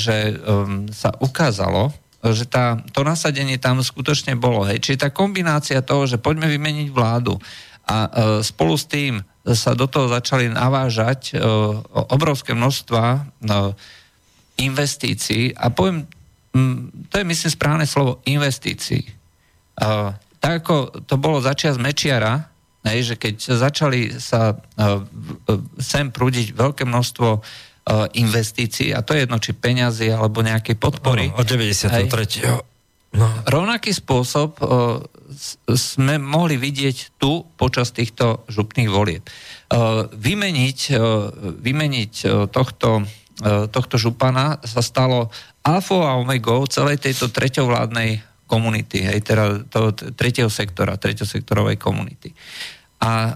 že sa ukázalo, že tá, to nasadenie tam skutočne bolo. Hej. Čiže tá kombinácia toho, že poďme vymeniť vládu a uh, spolu s tým sa do toho začali navážať uh, obrovské množstva uh, investícií a poviem, um, to je myslím správne slovo, investícií. Uh, tak ako to bolo začiat z Mečiara, hej, že keď začali sa uh, sem prúdiť veľké množstvo investícií, a to je jedno, či peňazí alebo nejakej podpory. Od 93. No. Rovnaký spôsob uh, sme mohli vidieť tu počas týchto župných volieb. Uh, vymeniť uh, vymeniť tohto, tohto župana sa stalo alfou a omegou celej tejto treťovládnej komunity, hej, teda toho tretieho sektora, treťosektorovej komunity. A uh,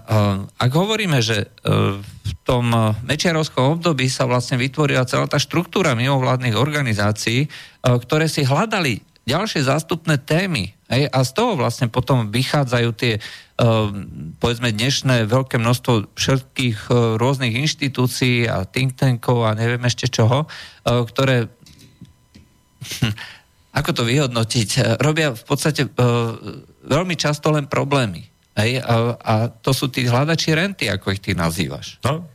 ak hovoríme, že uh, v tom uh, mečiarovskom období sa vlastne vytvorila celá tá štruktúra mimovládnych organizácií, ktoré si hľadali ďalšie zástupné témy. Hej, a z toho vlastne potom vychádzajú tie, povedzme, dnešné veľké množstvo všetkých rôznych inštitúcií a think tankov a neviem ešte čoho, ktoré ako to vyhodnotiť, robia v podstate veľmi často len problémy. Hej? A, a to sú tí hľadači renty, ako ich ty nazývaš. No.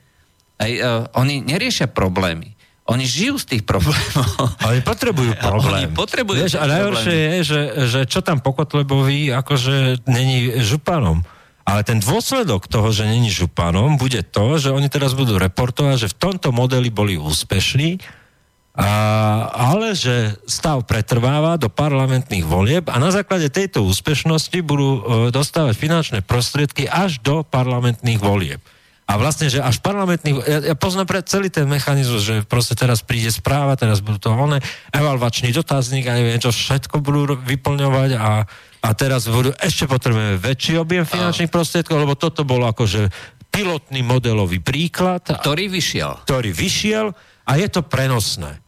Hej? Uh, oni neriešia problémy. Oni žijú z tých problémov. Ale potrebujú problém. Oni potrebujú Vieš, a najhoršie je, že, že čo tam po Kotlebovi akože není županom. Ale ten dôsledok toho, že není županom, bude to, že oni teraz budú reportovať, že v tomto modeli boli úspešní, a, ale že stav pretrváva do parlamentných volieb a na základe tejto úspešnosti budú e, dostávať finančné prostriedky až do parlamentných volieb. A vlastne, že až parlamentných... Ja, ja poznám pre celý ten mechanizmus, že proste teraz príde správa, teraz budú to oné, evalvačný dotazník a neviem, čo všetko budú vyplňovať a, a teraz budú, ešte potrebujeme väčší objem finančných prostriedkov, lebo toto bol akože pilotný modelový príklad. Ktorý vyšiel. ktorý vyšiel a je to prenosné.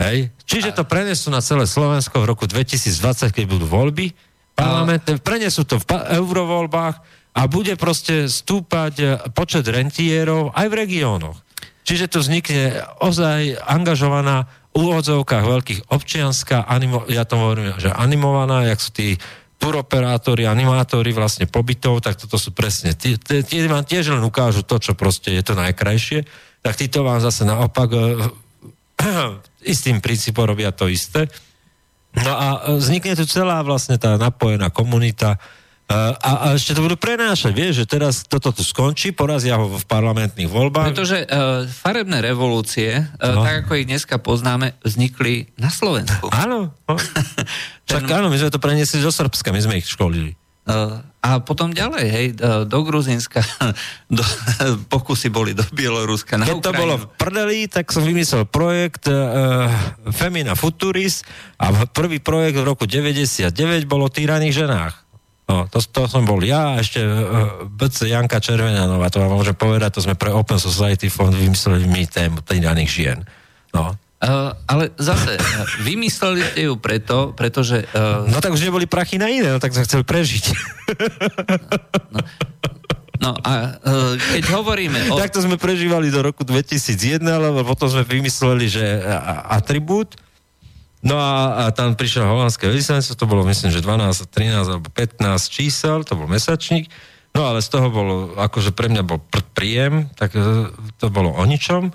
Hej? Čiže to prenesú na celé Slovensko v roku 2020, keď budú voľby parlamentné, prenesú to v pa- eurovoľbách a bude proste stúpať e, počet rentierov aj v regiónoch. Čiže tu vznikne ozaj angažovaná v úvodzovkách veľkých občianská, animo, ja to hovorím, že animovaná, jak sú tí turoperátori, animátori vlastne pobytov, tak toto sú presne, tie, tie, tie vám tiež len ukážu to, čo proste je to najkrajšie, tak títo vám zase naopak e, istým princípom robia to isté. No a e, vznikne tu celá vlastne tá napojená komunita e, a, a ešte to budú prenášať, vieš, že teraz toto tu skončí, porazia ho v parlamentných voľbách. Pretože uh, farebné revolúcie, uh, No. tak ako ich dneska poznáme, vznikli na Slovensku. Áno. No. Však áno, my sme to preniesli do Srbska, my sme ich školili. Uh, a potom ďalej, hej, uh, do Gruzinska, do, pokusy boli do Bieloruska, na Keď to Ukrajinu. bolo v prdeli, tak som vymyslel projekt uh, Femina Futuris a prvý projekt v roku 99 bolo o týraných ženách. No, to, to som bol ja a ešte uh, BC Janka Červenanová, to vám môžem povedať, to sme pre Open Society Fond vymysleli my tému týraných žien. No. Uh, ale zase, uh, vymysleli ste ju preto, pretože uh, no tak už neboli prachy na iné, no tak sme chceli prežiť. no a uh, keď hovoríme o... Takto sme prežívali do roku 2001, lebo potom sme vymysleli, že atribút, No a, a tam prišlo holandské veľvyslanectvo, to bolo myslím, že 12, 13 alebo 15 čísel, to bol mesačník, no ale z toho bolo, akože pre mňa bol pr- príjem, tak to bolo o ničom.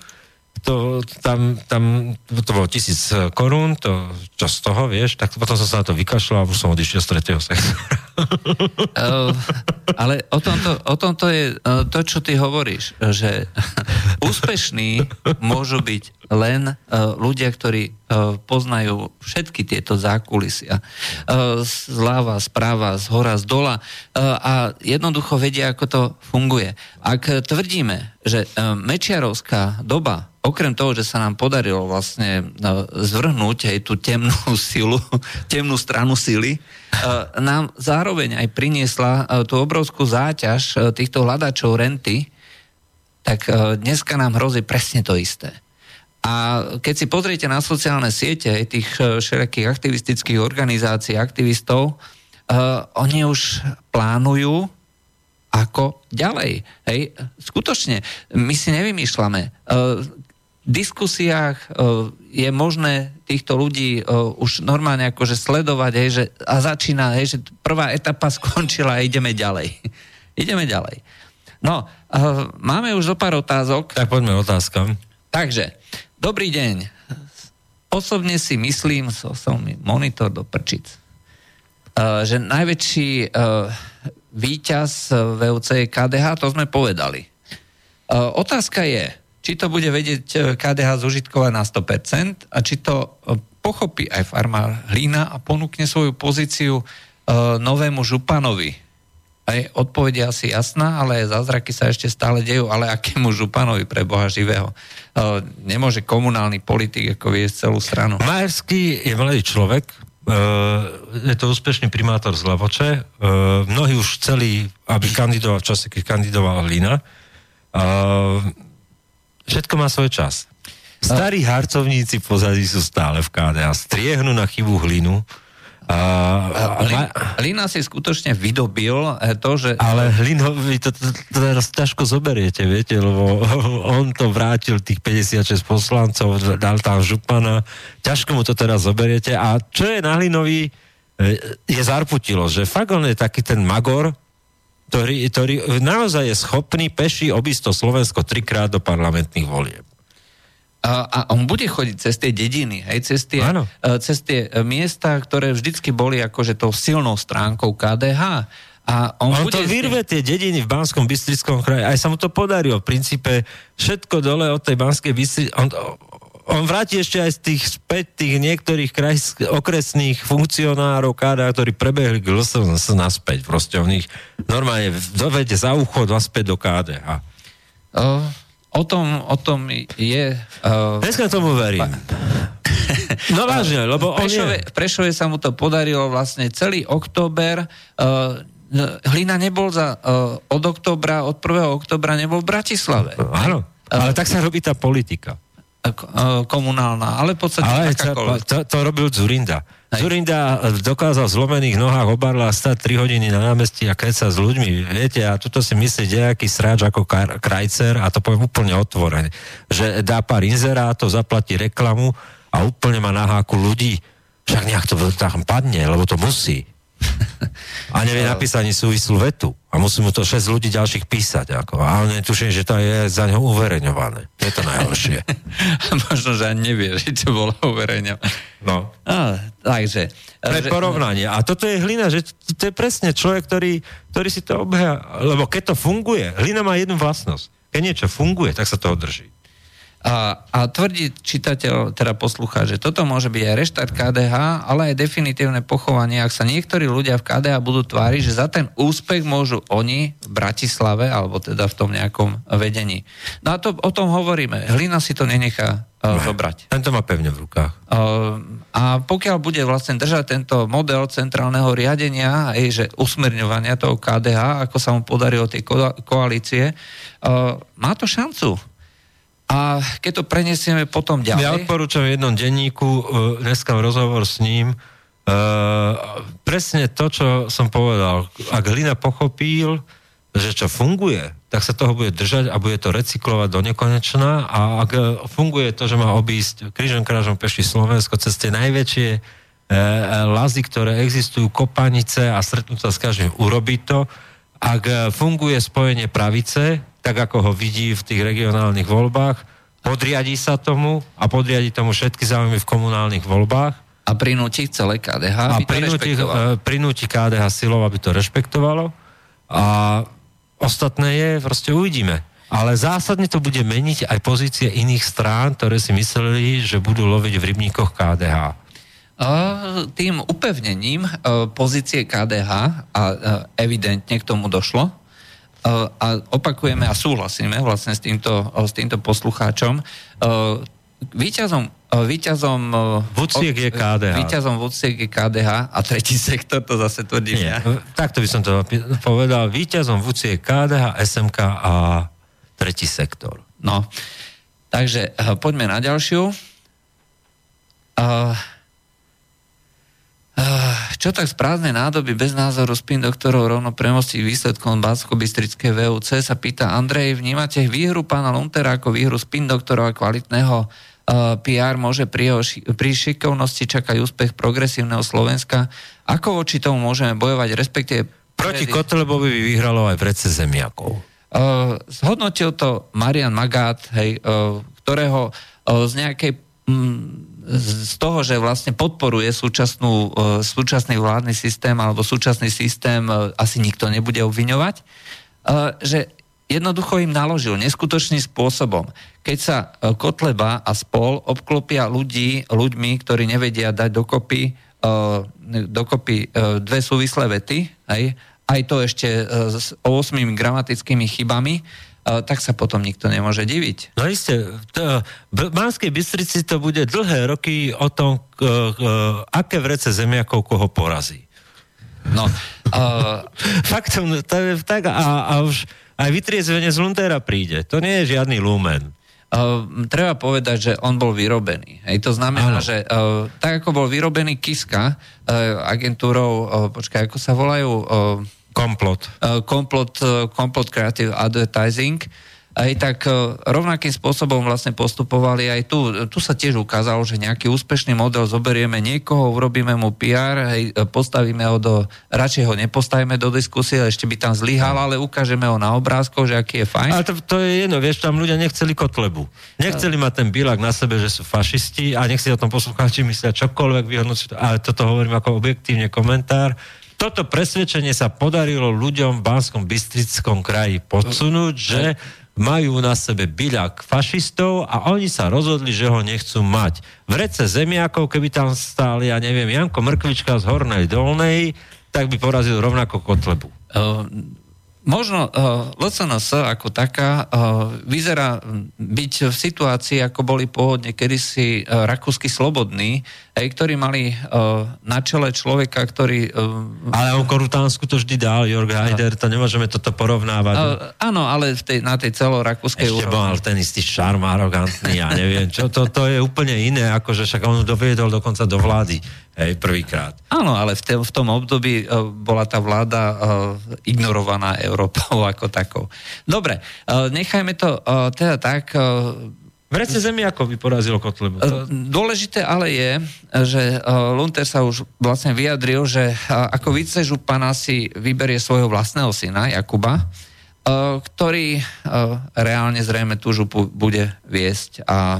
To, tam, tam, to bolo tisíc korún, to, čo z toho, vieš, tak potom som sa na to vykašľal a už som odišiel z tretieho sektora. Uh, ale o tomto, o tomto je uh, to, čo ty hovoríš, že úspešní môžu byť len uh, ľudia, ktorí uh, poznajú všetky tieto zákulisia. Zľava, správa, z hora, z dola a jednoducho vedia, ako to funguje. Ak tvrdíme, že Mečiarovská doba okrem toho, že sa nám podarilo vlastne zvrhnúť aj tú temnú silu, temnú stranu sily, nám zároveň aj priniesla eh, tú obrovskú záťaž eh, týchto hľadačov renty, tak dneska nám hrozí presne to isté. A keď si pozriete na sociálne siete tých všelijakých aktivistických organizácií, aktivistov, uh, oni už plánujú ako ďalej. Hej, skutočne, my si nevymýšľame. Uh, diskusiách uh, je možné týchto ľudí uh, už normálne akože sledovať, hej, že, a začína, hej, že prvá etapa skončila a ideme ďalej. ideme ďalej. No, uh, máme už zo pár otázok. Tak poďme otázkam. Takže, dobrý deň. Osobne si myslím, so, som mi monitor do prčic, že najväčší uh, VUC je KDH, to sme povedali. Otázka je, či to bude vedieť uh, KDH zužitkovať na 100% a či to uh, pochopí aj farmár Hlína a ponúkne svoju pozíciu uh, novému županovi. Aj odpoveď asi jasná, ale zázraky sa ešte stále dejú, ale akému županovi pre Boha živého. Nemôže komunálny politik ako viesť celú stranu. Majerský je mladý človek, je to úspešný primátor z Lavoče. Uh, mnohí už chceli, aby kandidoval v čase, keď kandidoval Hlina. Všetko má svoj čas. Starí harcovníci pozadí sú stále v KDA. Striehnu na chybu Hlinu. A, a, Lin, a, Lina si skutočne vydobil eh, to, že... ale Hlino, vy to, to, to teraz ťažko zoberiete, viete, lebo on to vrátil tých 56 poslancov, dal tam župana, ťažko mu to teraz zoberiete a čo je na Hlinovi, e, je zarputilo, že fakt on je taký ten magor, ktorý, ktorý naozaj je schopný peši obísť to Slovensko trikrát do parlamentných volieb. A, a on bude chodiť cez tie dediny, hej, cez tie, eh, cez tie eh, miesta, ktoré vždycky boli akože tou silnou stránkou KDH. A on, On bude to vyrve tie dediny v Banskom Bystrickom kraji. Aj sa mu to podarilo. V princípe všetko dole od tej Banskej Bystry... On, on vráti ešte aj z tých späť tých niektorých krajsk, okresných funkcionárov KDA, ktorí prebehli k LSNS naspäť. Proste on ich normálne dovede za ucho naspäť do KDH. O, o, tom, o tom je... Uh, Dneska tomu verím. No vážne, lebo on Prešove, je... Prešove sa mu to podarilo vlastne celý október. Uh, Hlina nebol za, uh, od oktobra, od 1. oktobra nebol v Bratislave. Áno, ale tak sa robí tá politika. Uh, komunálna, ale v podstate Ale to, to, robil Zurinda. Hej. Zurinda dokázal v zlomených nohách obarla stať 3 hodiny na námestí a keď sa s ľuďmi, viete, a tuto si myslí nejaký sráč ako Krajcer a to poviem úplne otvorene, že dá pár inzerátov, zaplatí reklamu a úplne má na háku ľudí. Však nejak to tam padne, lebo to musí. A nevie napísať ani súvislú vetu. A musí mu to 6 ľudí ďalších písať. Ako. A on netuším, že to je za ňou uverejňované. To je to najhoršie. Možno, že ani nevie, že to bolo uverejňované. No. Ah, takže... Pre porovnanie. A toto je hlina, že to, to je presne človek, ktorý, ktorý si to obhá. Lebo keď to funguje, hlina má jednu vlastnosť. Keď niečo funguje, tak sa toho drží. A, a tvrdí čitateľ, teda poslucháč, že toto môže byť aj reštart KDH, ale aj definitívne pochovanie, ak sa niektorí ľudia v KDH budú tváriť, že za ten úspech môžu oni v Bratislave, alebo teda v tom nejakom vedení. No a to, o tom hovoríme. Hlina si to nenechá uh, zobrať. Ten to má pevne v rukách. Uh, a pokiaľ bude vlastne držať tento model centrálneho riadenia, aj že usmerňovania toho KDH, ako sa mu podarilo ko- koalície, uh, má to šancu. A keď to prenesieme potom ďalej... Ja odporúčam v jednom denníku, uh, dneska rozhovor s ním, uh, presne to, čo som povedal. Ak Hlina pochopil, že čo funguje, tak sa toho bude držať a bude to recyklovať do nekonečna a ak e, funguje to, že má obísť krížom krážom peši Slovensko cez tie najväčšie e, lazy, ktoré existujú, kopanice a stretnúť sa s každým, urobiť to. Ak e, funguje spojenie pravice, tak ako ho vidí v tých regionálnych voľbách, podriadí sa tomu a podriadí tomu všetky záujmy v komunálnych voľbách. A prinúti celé KDH, a aby to prinúti, e, prinúti KDH silou, aby to rešpektovalo. A ostatné je, proste uvidíme. Ale zásadne to bude meniť aj pozície iných strán, ktoré si mysleli, že budú loviť v rybníkoch KDH. A tým upevnením e, pozície KDH, a e, evidentne k tomu došlo, e, a opakujeme a súhlasíme vlastne s týmto, s týmto poslucháčom. Výťazom, výťazom Vuciek je KDH. Výťazom Vuciek je KDH a tretí sektor, to zase tvrdím ja. takto by som to povedal. Výťazom je KDH, SMK a tretí sektor. No, takže poďme na ďalšiu. Uh, čo tak z prázdnej nádoby bez názoru spin doktorov rovno premostí výsledkom bansko bystrické VUC sa pýta Andrej, vnímate výhru pána Luntera ako výhru spin doktorov a kvalitného uh, PR môže pri, jeho pri šikovnosti čakať úspech progresívneho Slovenska. Ako voči tomu môžeme bojovať, respektíve... Proti Predi- Kotlebovi by vyhralo aj v rece zemiakov. Uh, zhodnotil to Marian Magát, hej, uh, ktorého z nejakej z toho, že vlastne podporuje súčasnú, uh, súčasný vládny systém alebo súčasný systém uh, asi nikto nebude obviňovať, uh, že jednoducho im naložil neskutočným spôsobom. Keď sa Kotleba a spol obklopia ľudí, ľuďmi, ktorí nevedia dať dokopy, dokopy dve súvislé vety, hej, aj to ešte s 8 gramatickými chybami, tak sa potom nikto nemôže diviť. No isté, to, v Banskej Bystrici to bude dlhé roky o tom, aké v rece zemiakov koho porazí. No, uh, Faktom, to je tak a, a už aj vytriezvenie z Luntera príde. To nie je žiadny lumen. Uh, treba povedať, že on bol vyrobený. Hej, to znamená, Áno. že uh, tak ako bol vyrobený Kiska uh, agentúrou, uh, počkaj, ako sa volajú? Uh, Komplot. uh, Complot, uh, Complot Creative Advertising, aj tak uh, rovnakým spôsobom vlastne postupovali aj tu. Tu sa tiež ukázalo, že nejaký úspešný model zoberieme niekoho, urobíme mu PR, hej, e, postavíme ho do, radšej ho nepostavíme do diskusie, ešte by tam zlyhal, ale ukážeme ho na obrázkoch, že aký je fajn. Ale to, to je jedno, vieš, tam ľudia nechceli Kotlebu. Nechceli mať ten bilak na sebe, že sú fašisti a nech si o tom poslucháči myslia čokoľvek, vyhodnúci to, ale toto hovorím ako objektívne komentár. Toto presvedčenie sa podarilo ľuďom v Banskom Bystrickom kraji podsunúť, že majú na sebe byľak fašistov a oni sa rozhodli, že ho nechcú mať. V rece zemiakov, keby tam stál, ja neviem, Janko Mrkvička z Hornej Dolnej, tak by porazil rovnako Kotlebu. Uh, možno uh, LCNS ako taká uh, vyzerá byť v situácii, ako boli pôvodne kedysi uh, rakúsky slobodní, aj, ktorí mali uh, na čele človeka, ktorý... Uh, Ale on Korutánsku to vždy dal, Jörg Haider, to nemôžeme toto porovnávať. uh, áno, ale v tej, na tej celorakúskej Ešte úrovni. mal ten istý šarm arogantný, ja neviem čo, to, to je úplne iné, ako že však on doviedol dokonca do vlády, hej, prvýkrát. Áno, ale v, te, v tom období uh, bola tá vláda uh, ignorovaná Európou ako takou. Dobre, uh, nechajme to uh, teda tak... Uh, V rece zemiakov by porazilo Kotlebu. Dôležité ale je, že Lunter sa už vlastne vyjadril, že ako vicežupana si vyberie svojho vlastného syna, Jakuba, ktorý reálne zrejme tú župu bude viesť. A,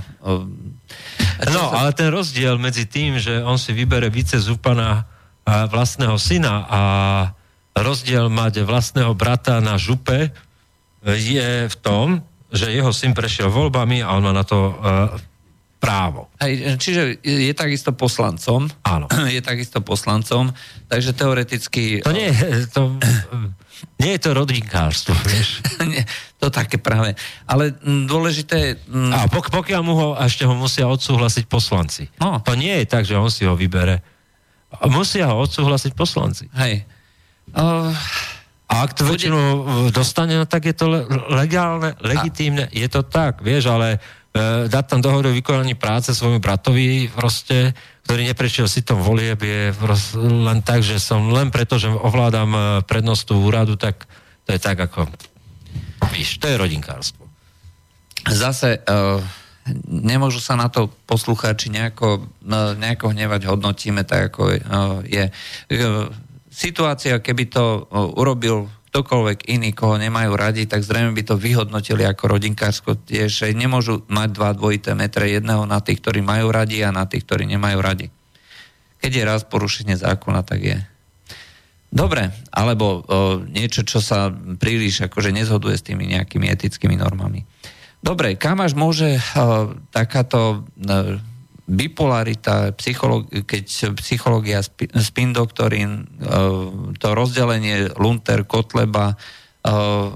no, ale ten rozdiel medzi tým, že on si vybere vice zupana a vlastného syna a rozdiel mať vlastného brata na župe je v tom, že jeho syn prešiel voľbami a on má na to uh, právo. Hej, čiže je, takisto poslancom. Áno. Je takisto poslancom, takže teoreticky... To nie je, to, nie je to rodinkárstvo, vieš. To také práve. Ale mm, dôležité... mm, A pok- pokiaľ mu ho, a ešte ho musia odsúhlasiť poslanci. No. To nie je tak, že on si ho vybere. Musia ho odsúhlasiť poslanci. Hej. Uh, A ak to väčšinu e, dostane, no, tak je to le- legálne, legitímne, je to tak, vieš, ale e, dať tam dohodu o vykonaní práce svojmu bratovi proste, ktorý neprešiel si tom volieb, je len tak, že som len preto, že ovládam e, prednostu úradu, tak to je tak ako, víš, to je rodinkárstvo. zase uh, nemôžu sa na to poslucháči nejako, uh, nejako hnevať, hodnotíme tak, ako uh, je. Uh, situácia, keby to urobil ktokoľvek iný, koho nemajú radi, tak zrejme by to vyhodnotili ako rodinkársko tiež. Nemôžu mať dva dvojité metre jedného na tých, ktorí majú radi a na tých, ktorí nemajú radi. Keď je raz porušenie zákona, tak je. Dobre, alebo o, niečo, čo sa príliš akože nezhoduje s tými nejakými etickými normami. Dobre, kam až môže o, takáto o, bipolarita, psycholog, keď psychológia, spi- spin doktorín, o, to rozdelenie Lunter, Kotleba, o,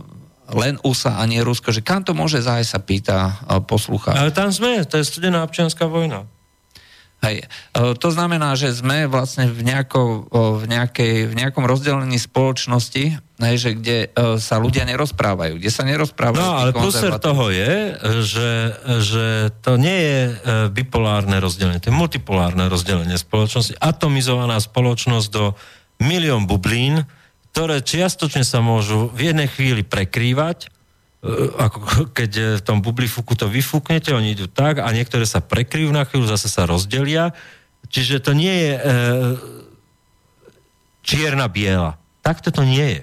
len USA a nie Rusko, že kam to môže zájsť, sa pýta uh, poslucháč. Ale tam sme, to je studená občianská vojna. Hej. E, To znamená, že sme vlastne v, nejako, v, nejakej, v nejakom rozdelení spoločnosti, hej, že kde e, sa ľudia nerozprávajú, kde sa nerozprávajú. No, ale konzervatívni. toho je, že, že to nie je e, bipolárne rozdelenie, to je multipolárne rozdelenie spoločnosti, atomizovaná spoločnosť do milión bublín, ktoré čiastočne sa môžu v jednej chvíli prekrývať, ako keď e, v tom bublifuku to vyfúknete, oni idú tak a niektoré sa prekryjú na chvíľu, zase sa rozdelia. Čiže to nie je e, čierna-biela. Takto to nie je.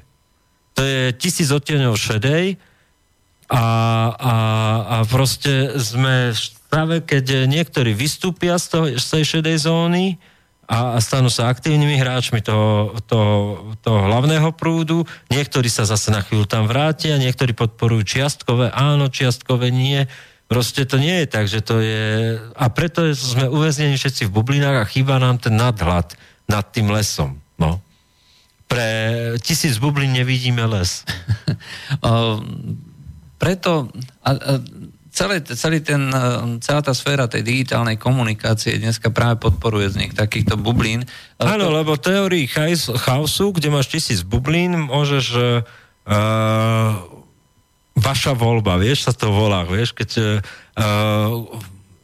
To je tisíc odtieňov šedej a, a, a proste sme v stave, keď niektorí vystúpia z, toho, z tej šedej zóny a, stanú sa aktívnymi hráčmi toho, toho, toho hlavného prúdu, niektorí sa zase na chvíľu tam vrátia, niektorí podporujú čiastkové, áno, čiastkové nie. Proste to nie je tak, že to je... A preto sme uväznení všetci v bublinách a chýba nám ten nadhľad nad tým lesom. No. Pre tisíc bublín nevidíme les. O, preto a, a, celé, celý ten, e, celá tá sféra tej digitálnej komunikácie dneska práve podporuje vznik takýchto bublín. E, Áno, to- lebo teórii chaosu, kde máš tisíc bublín, môžeš uh, vaša voľba, vieš, sa to volá, vieš, keď uh,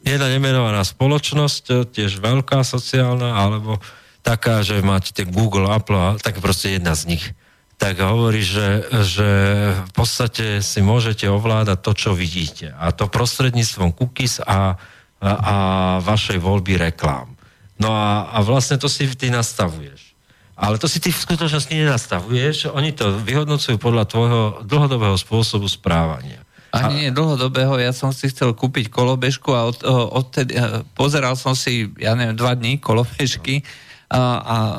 jedna nemenovaná spoločnosť, eh, tiež veľká sociálna, alebo taká, že máte tie Google, Apple, tak proste jedna z nich tak hovorí, že, že v podstate si môžete ovládať to, čo vidíte. A to prostredníctvom cookies a, a, a vašej voľby reklám. No a, a vlastne to si ty nastavuješ. Ale to si ty v skutočnosti nenastavuješ, oni to vyhodnocujú podľa tvojho dlhodobého spôsobu správania. Ani nie dlhodobého, ja som si chcel kúpiť kolobežku a od, odtedy, pozeral som si, ja neviem, dva dní kolobežky a, a e,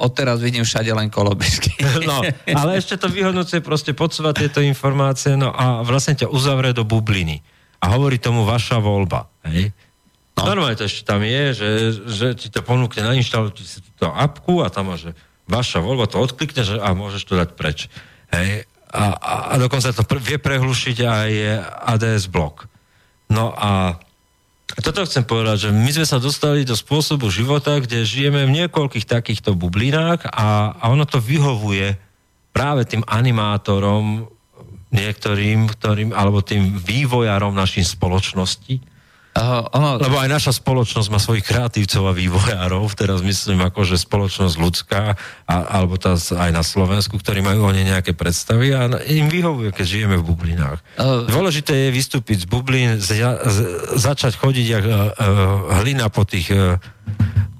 odteraz vidím všade len kolobežky. No, ale ešte to vyhodnocuje, proste podsúva tieto informácie, no a vlastne ťa uzavrie do bubliny. A hovorí tomu vaša voľba. Hej? No. Normálne to ešte tam je, že, že ti to ponúkne, nainštaluj si túto apku a tam máš, že vaša voľba, to odklikneš a môžeš to dať preč. Hej? A, a, a dokonca to pr- vie prehlušiť aj ADS blok. No a toto chcem povedať, že my sme sa dostali do spôsobu života, kde žijeme v niekoľkých takýchto bublinách a, a ono to vyhovuje práve tým animátorom niektorým, ktorým, alebo tým vývojarom našej spoločnosti. Uh, ono, Lebo aj naša spoločnosť má svojich kreatívcov a vývojárov, teraz myslím ako, že spoločnosť ľudská, a, alebo tá aj na Slovensku, ktorí majú o nej nejaké predstavy a im vyhovuje, keď žijeme v bublinách. Uh, Dôležité je vystúpiť z bublín, zja, z, začať chodiť jak uh, hlina po tých uh,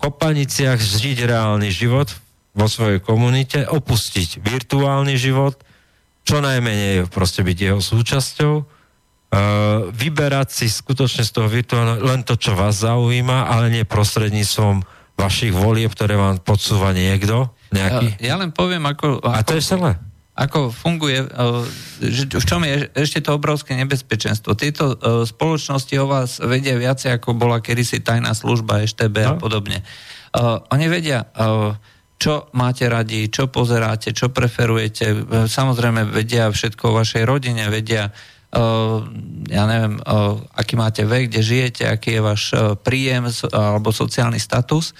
kopaniciach, žiť reálny život vo svojej komunite, opustiť virtuálny život, čo najmenej proste byť jeho súčasťou, vyberať si skutočne z toho virtuálneho len to, čo vás zaujíma, ale nie prostredníctvom vašich volieb, ktoré vám podsúva niekto, nejaký. ja len poviem, ako, A to je celé. ako funguje, že v čom je ešte to obrovské nebezpečenstvo. Tieto spoločnosti o vás vedia viacej, ako bola kedysi tajná služba, EŠTB a No. podobne. Oni vedia, čo máte radi, čo pozeráte, čo preferujete. Samozrejme vedia všetko o vašej rodine, vedia ja neviem, uh, aký máte vek, kde žijete, aký je váš uh, príjem alebo sociálny status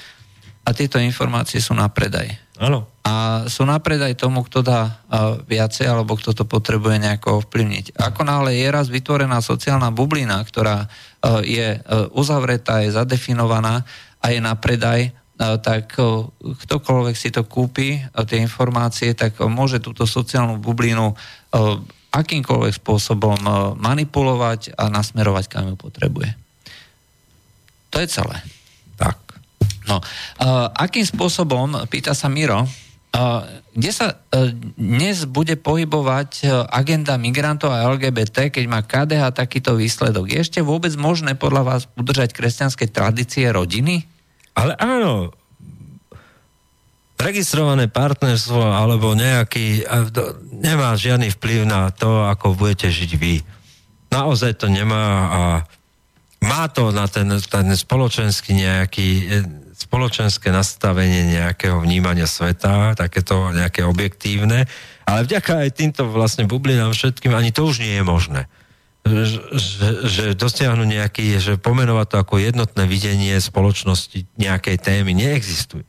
a tieto informácie sú na predaj Áno. a sú na predaj tomu, kto dá viacej alebo kto to potrebuje nejako ovplyvniť. Ako náhle je raz vytvorená sociálna bublina, ktorá je uzavretá, je zadefinovaná a je na predaj, tak ktokoľvek si to kúpi, tie informácie, tak môže túto sociálnu bublinu akýmkoľvek spôsobom uh, manipulovať a nasmerovať, kam ju potrebuje. To je celé. Tak. No, uh, akým spôsobom, pýta sa Miro, uh, kde sa dnes bude pohybovať agenda migrantov a LGBT, keď má KDH takýto výsledok? Je ešte vôbec možné podľa vás udržať kresťanské tradície rodiny? Ale áno, registrované partnerstvo alebo nejaký, nemá žiadny vplyv na to, ako budete žiť vy. Naozaj to nemá a má to na ten, ten spoločenský nejaký, e, spoločenské nastavenie nejakého vnímania sveta, takéto nejaké objektívne, ale vďaka aj týmto vlastne bublinám všetkým ani to už nie je možné. Že, že, že dosiahnu nejaký, že pomenovať to ako jednotné videnie spoločnosti nejakej témy neexistuje.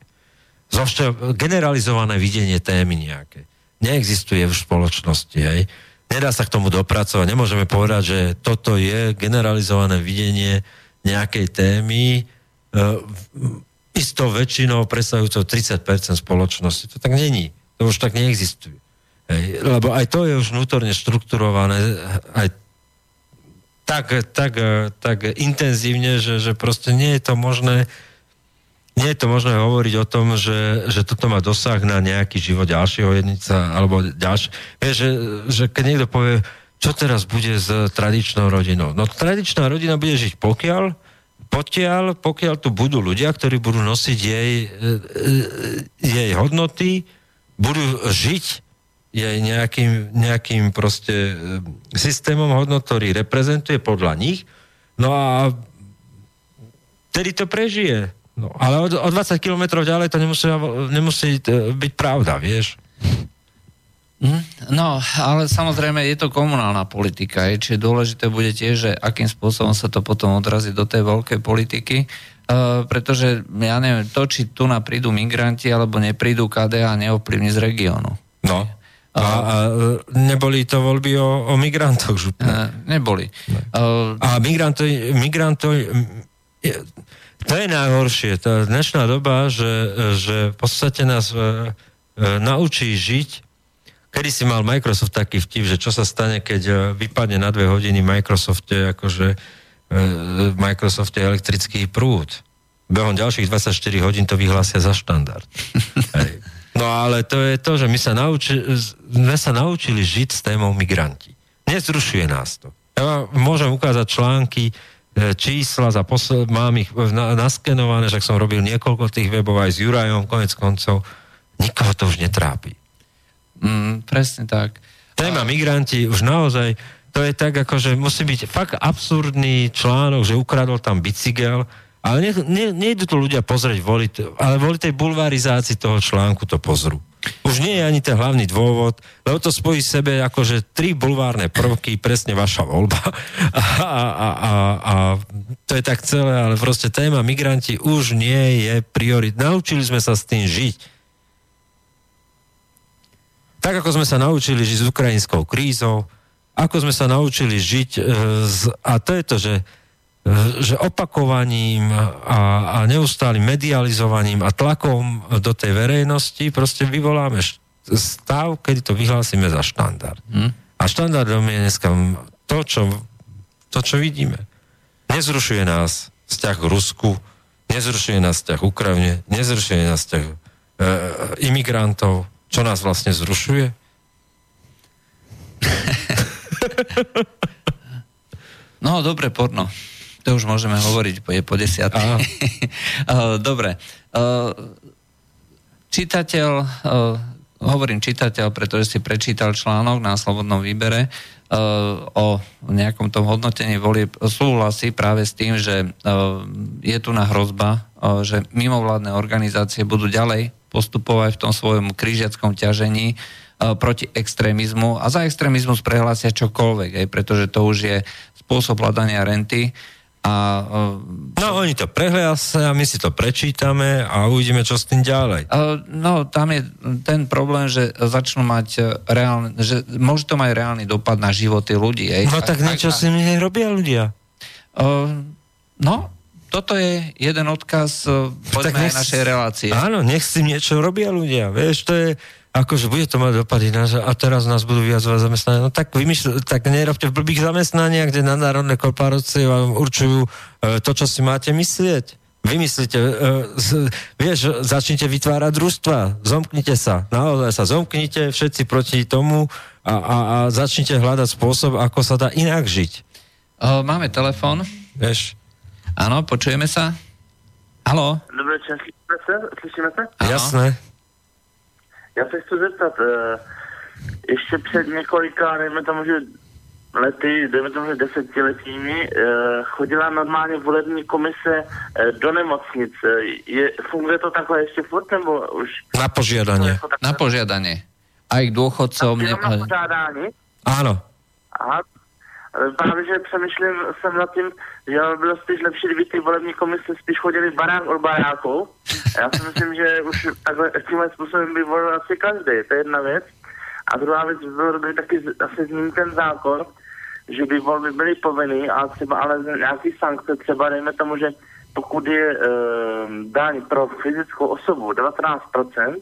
Zovšťa generalizované videnie témy nejaké. Neexistuje v spoločnosti, hej. Nedá sa k tomu dopracovať. Nemôžeme povedať, že toto je generalizované videnie nejakej témy e, istou väčšinou predstavujúcou 30% spoločnosti. To tak není. To už tak neexistuje. Hej. Lebo aj to je už vnútorne štrukturované aj tak, tak, tak intenzívne, že, že proste nie je to možné nie je to možné hovoriť o tom, že, že toto má dosah na nejaký život ďalšieho jednica, alebo ďalšie. Vieš, že, že keď niekto povie, čo teraz bude s tradičnou rodinou? No tradičná rodina bude žiť pokiaľ, pokiaľ, pokiaľ tu budú ľudia, ktorí budú nosiť jej, e, e, jej hodnoty, budú žiť jej nejakým, nejakým proste e, systémom hodnot, ktorý reprezentuje podľa nich, no a tedy to prežije. No, ale o, o 20 kilometrov ďalej to nemusí, nemusí e, byť pravda, vieš. Hm? No, ale samozrejme je to komunálna politika, je, čiže dôležité bude tiež, že akým spôsobom sa to potom odrazí do tej veľkej politiky, uh, pretože ja neviem, to, či tu na prídu migranti alebo neprídu KDA neovplyvní z regiónu. No. A, a e, neboli to voľby o, o migrantoch župne. Neboli. Uh, A migrantov, migrantov je, to je najhoršie. Tá dnešná doba, že, že v podstate nás e, e, naučí žiť Kedy si mal Microsoft taký vtip, že čo sa stane, keď e, vypadne na dve hodiny Microsofte, akože e, Microsofte elektrický prúd. Behom ďalších 24 hodín to vyhlásia za štandard. Hej. No ale to je to, že my sa, nauči, sme sa naučili žiť s témou migranti. Nezrušuje nás to. Ja vám môžem ukázať články, čísla, za posl- mám ich na, naskenované, však som robil niekoľko tých webov aj s Jurajom, konec koncov. Nikoho to už netrápi. mm, presne tak. Téma migranti už naozaj, to je tak, ako, že musí byť fakt absurdný článok, že ukradol tam bicykel, ale ne, ne, nejdu tu ľudia pozrieť, voliť, ale voli tej bulvarizácii toho článku to pozrú. Už nie je ani ten hlavný dôvod, lebo to spojí v sebe akože tri bulvárne prvky, presne vaša voľba. A, a, a, a, a to je tak celé, ale proste téma migranti už nie je priorit. Naučili sme sa s tým žiť. Tak ako sme sa naučili žiť s ukrajinskou krízou, ako sme sa naučili žiť, e, z, a to je to, že, že opakovaním a, a neustálým medializovaním a tlakom do tej verejnosti proste vyvoláme stav, kedy to vyhlásime za štandard. Hm? A štandardom je dneska to, čo, to, čo vidíme. Nezrušuje nás vzťah k Rusku, nezrušuje nás vzťah k Ukrajine, nezrušuje nás vzťah e, imigrantov, čo nás vlastne zrušuje? No, dobre, porno. To už môžeme hovoriť, je po desiatej. Eh, dobre. Eh, Čitateľ, eh, hovorím čitateľ, pretože si prečítal článok na Slobodnom výbere o nejakom tom hodnotení volieb, súhlasí práve s tým, že je tu na hrozba, že mimovládne organizácie budú ďalej postupovať v tom svojom krížiackom ťažení proti extrémizmu a za extrémizmus prehlásia čokoľvek, aj, pretože to už je spôsob hľadania renty a No oni to prehlásia, my si to prečítame a uvidíme, čo s tým ďalej. Uh, No, tam je ten problém, že začnú mať e, reálne, že môže to mať reálny dopad na životy ľudí. Ej. No tak niečo si mi robia ľudia. Uh, no, toto je jeden odkaz, uh, poďme aj nech- našej relácie. Áno, nech si niečo robia ľudia. Vieš, to je, akože bude to mať dopady na, a teraz nás budú viazovať zamestnania. No tak vymýšľ, tak nerobte v blbých zamestnaniach, kde nadnárodné korporácie vám určujú e, to, čo si máte myslieť. Vymyslite, e, z, vieš, začnite vytvárať družstva, zomknite sa, naozaj sa zomknite všetci proti tomu a, a, a začnite hľadať spôsob, ako sa dá inak žiť. Uh, máme telefón. Vieš, Áno, počujeme sa? Haló? Dobrý večer, slyšíme? Áno. jasné. Já se chci zeptat, eh, ještě před několika, dejme tomu, že lety, dejme tomu, že desetiletími, eh, chodila normálně volební komise eh, do nemocnic. Je, funguje to takhle ještě furt, nebo už? Na požiadanie. Na požiadanie. Aj k dôchodcom. Na Ne, požádání? Áno. Aha. Právě, že přemýšlím jsem nad tím, že by bylo spíš lepší, kdyby ty volební komise spíš chodili barák od baráku. Já si myslím, že už takhle tímhle způsobem by volil asi každý, to je jedna věc. A druhá věc by bylo dobré taky asi zmínit ten zákon, že by volby byly povinný a třeba ale nějaký sankce, třeba dejme tomu, že pokud je e, daň pro fyzickou osobu 19%,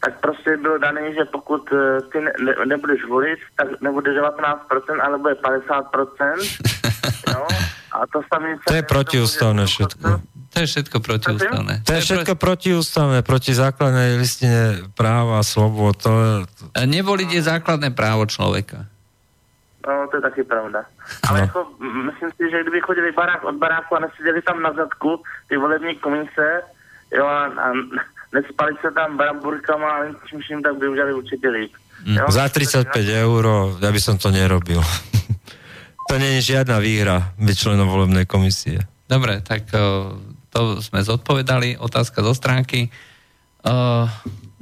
tak prostě bylo dané, že pokud eh, ty ne, ne, nebudeš volit, tak nebude 19%, ale bude 50%. no, a to samé... To je protiústavné všetko. To je všetko protiústavné. To je všetko protiústavné, proti základnej listine práva, slobod. To je, Nevoliť je základné právo človeka. No, to je taky pravda. Ale No. jako, myslím si, že kdyby chodili barák od baráku a neseděli tam na zadku ty volební komise, jo, a, a nespali se tam bramburkama a čím tak by udělali určitě líp. Jo? za 35 eur, ja by som to nerobil. to nie je žiadna výhra byť členom volebnej komisie. Dobre, tak uh, to sme zodpovedali. Otázka zo stránky. Uh,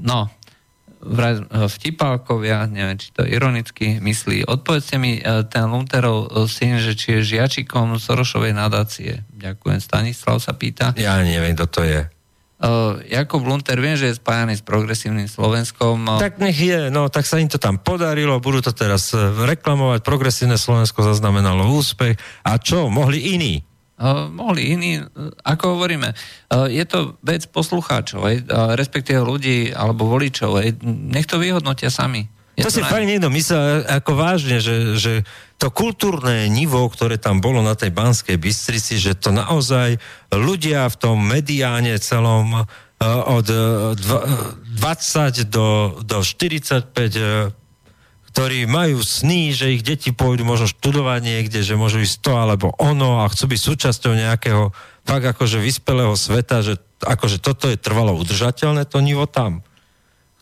no, uh, vtipálkovia, neviem, či to ironicky myslí. Odpovedzte mi, ten Lunterov syn, že či je žiačikom Sorošovej nadácie. Ďakujem. Stanislav sa pýta. Ja neviem, kto to je. Uh, Jakub Lunter, viem, že je spájaný s progresívnym Slovenskom. Uh, Tak nech je, no tak sa im to tam podarilo, budú to teraz e, reklamovať, progresívne Slovensko zaznamenalo úspech. A čo, mohli iní? Uh, mohli iní, ako hovoríme, uh, je to vec poslucháčov, aj, respektíve ľudí alebo voličov, aj, nech to vyhodnotia sami. Je to si naj- fakt niekto myslel ako vážne, že, že to kultúrne nivo, ktoré tam bolo na tej Banskej Bystrici, že to naozaj ľudia v tom mediáne celom eh, od eh, dva- 20 do, do 45 eh, ktorí majú sny, že ich deti pôjdu možno študovať niekde, že môžu ísť to alebo ono a chcú byť súčasťou nejakého fakt akože vyspelého sveta, že akože toto je trvalo udržateľné, to nivo tam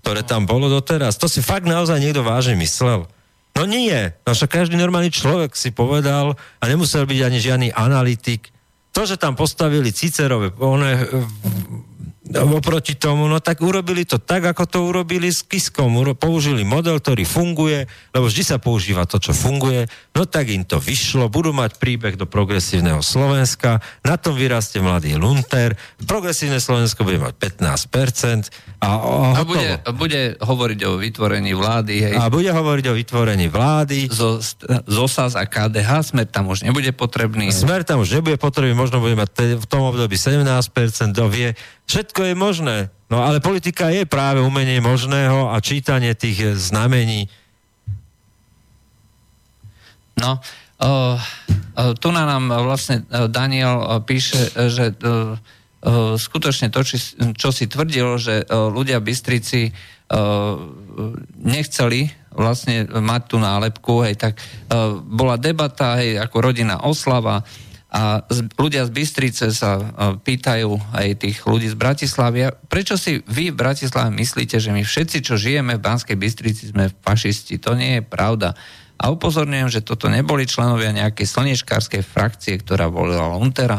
ktoré tam bolo doteraz. To si fakt naozaj niekto vážne myslel. No nie. No každý normálny človek si povedal a nemusel byť ani žiadny analytik. To, že tam postavili Cicerove, one, oproti tomu, no tak urobili to tak, ako to urobili s Kiskom. Uro- použili model, ktorý funguje, lebo vždy sa používa to, čo funguje. No tak im to vyšlo, budú mať príbeh do progresívneho Slovenska, na tom vyrastie mladý Lunter, progresívne Slovensko bude mať 15% a, a, A bude, bude hovoriť o vytvorení vlády, hej, a bude hovoriť o vytvorení vlády. zo, zo SAS a KDH, smer tam už nebude potrebný. Smer tam už nebude potrebný, možno bude mať v tom období 17%, kto vie. Všetko je možné. No ale politika je práve umenie možného a čítanie tých eh, znamení. No, uh, uh, tu nám uh, vlastne uh, Daniel uh, píše, uh, že uh, uh, skutočne to, či, čo si tvrdil, že uh, ľudia Bystrici uh, nechceli vlastne mať tú nálepku, hej, tak uh, bola debata, hej, ako rodina oslava a z, ľudia z Bystrice sa uh, pýtajú aj tých ľudí z Bratislavy, prečo si vy v Bratislave myslíte, že my všetci, čo žijeme v Banskej Bystrici, sme fašisti? To nie je pravda. A upozorňujem, že toto neboli členovia nejakej slnečkárskej frakcie, ktorá volila Luntera.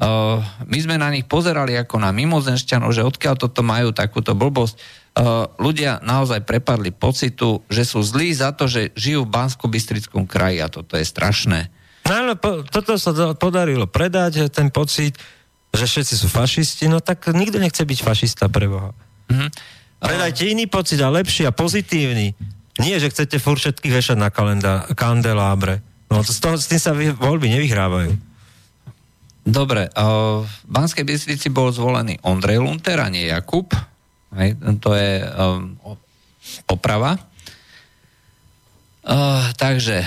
Uh, my sme na nich pozerali ako na mimozenšťanov, že odkiaľ toto majú takúto blbosť. Uh, ľudia naozaj prepadli pocitu, že sú zlí za to, že žijú v Bansko-Bystrickom kraji a toto je strašné. No ale po, toto sa do, podarilo predať, ten pocit, že všetci sú fašisti, no tak nikto nechce byť fašista pre Boha. Mhm. Predajte iný pocit a lepší a pozitívny. Nie, že chcete furt všetkých vešať na kalenda, kandelábre. No to, z toho, s tým sa vy- voľby nevyhrávajú. Dobre, uh, v Banskej Bystrici bol zvolený Ondrej Lunter a nie Jakub. Hej, to je um, oprava. Uh, takže,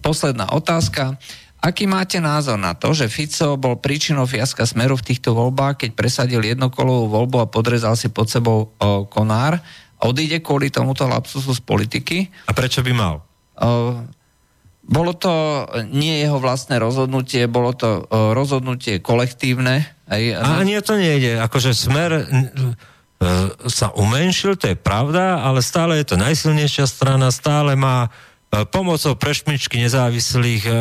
posledná otázka. Aký máte názor na to, že Fico bol príčinou fiaska Smeru v týchto voľbách, keď presadil jednokolovú voľbu a podrezal si pod sebou uh, konár? Odíde kvôli tomuto lapsusu z politiky? A prečo by mal? Uh, bolo to nie jeho vlastné rozhodnutie, bolo to uh, rozhodnutie kolektívne. Aj, A ani o to nejde. Akože smer... n- sa umenšil, to je pravda, ale stále je to najsilnejšia strana, stále má e, pomocou prešmičky nezávislých e, e,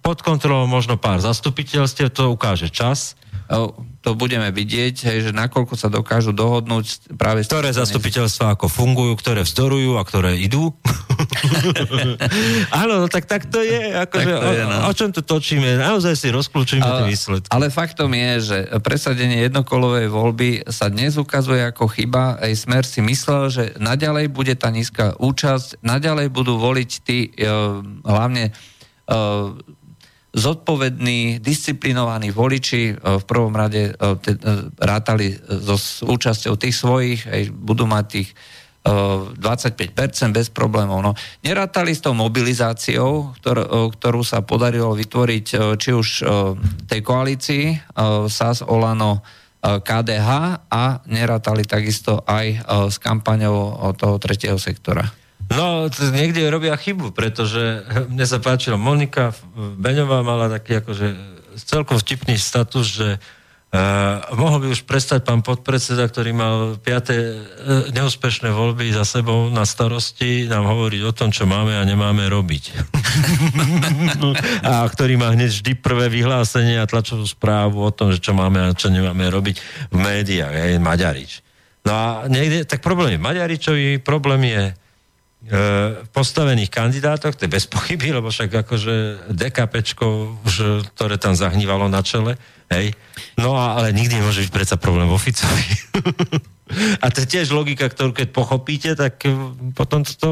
pod kontrolou možno pár zastupiteľstiev, to ukáže čas. O, To budeme vidieť, hej, že nakoľko sa dokážu dohodnúť práve... Ktoré zastupiteľstva ako fungujú, ktoré vzdorujú a ktoré idú. Áno, no tak, tak to je. Akože, Tak to je, no. o, o čom tu točíme? Naozaj si rozklúčime tie výsledky. Ale faktom je, že presadenie jednokolovej voľby sa dnes ukazuje ako chyba. Aj Smer si myslel, že naďalej bude tá nízka účasť, naďalej budú voliť tí e, hlavne e, zodpovední, disciplinovaní voliči e, v prvom rade e, e, rátali so účasťou tých svojich, aj budú mať tých e, 25% bez problémov. No, nerátali s tou mobilizáciou, ktor, ktorú sa podarilo vytvoriť či už tej koalícii SAS, Olano, KDH a nerátali takisto aj s kampaňou toho tretieho sektora. No, niekde robia chybu, pretože mne sa páčila Monika Beňová mala taký akože celkom vtipný status, že uh, mohol by už prestať pán podpredseda, ktorý mal piaté uh, neúspešné voľby za sebou na starosti, nám hovoriť o tom, čo máme a nemáme robiť. a ktorý má hneď vždy prvé vyhlásenie a tlačovú správu o tom, že čo máme a čo nemáme robiť v médiách, je Maďarič. No a niekde, tak problém je Maďaričový, problém je postavených kandidátoch, to je bez pochyby, lebo však akože DKPčko, už, ktoré tam zahnívalo na čele, hej. No a, ale nikdy nemôže byť predsa problém vo Ficovi. a to je tiež logika, ktorú keď pochopíte, tak e, potom to, to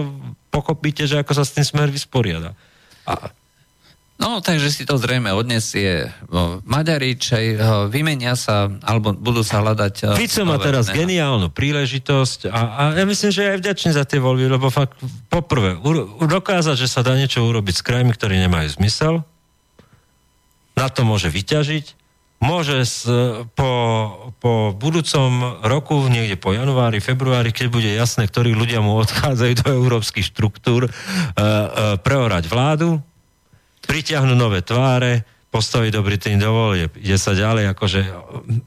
pochopíte, že ako sa s tým smer vysporiada. A, No, takže si to zrejme odnesie o, Maďarič, aj, o, vymenia sa, alebo budú sa hľadať... o, Fico má teraz mená. geniálnu príležitosť a, a ja myslím, že je aj vďačný za tie voľby, lebo fakt poprvé dokázať, že sa dá niečo urobiť s krajmi, ktoré nemajú zmysel, na to môže vyťažiť, môže s, po, po budúcom roku, niekde po januári, februári, keď bude jasné, ktorí ľudia mu odchádzajú do európskych štruktúr, uh, uh, preorať vládu, pritiahnu nové tváre, postaviť dobrý tým do volieb. Ide sa ďalej, akože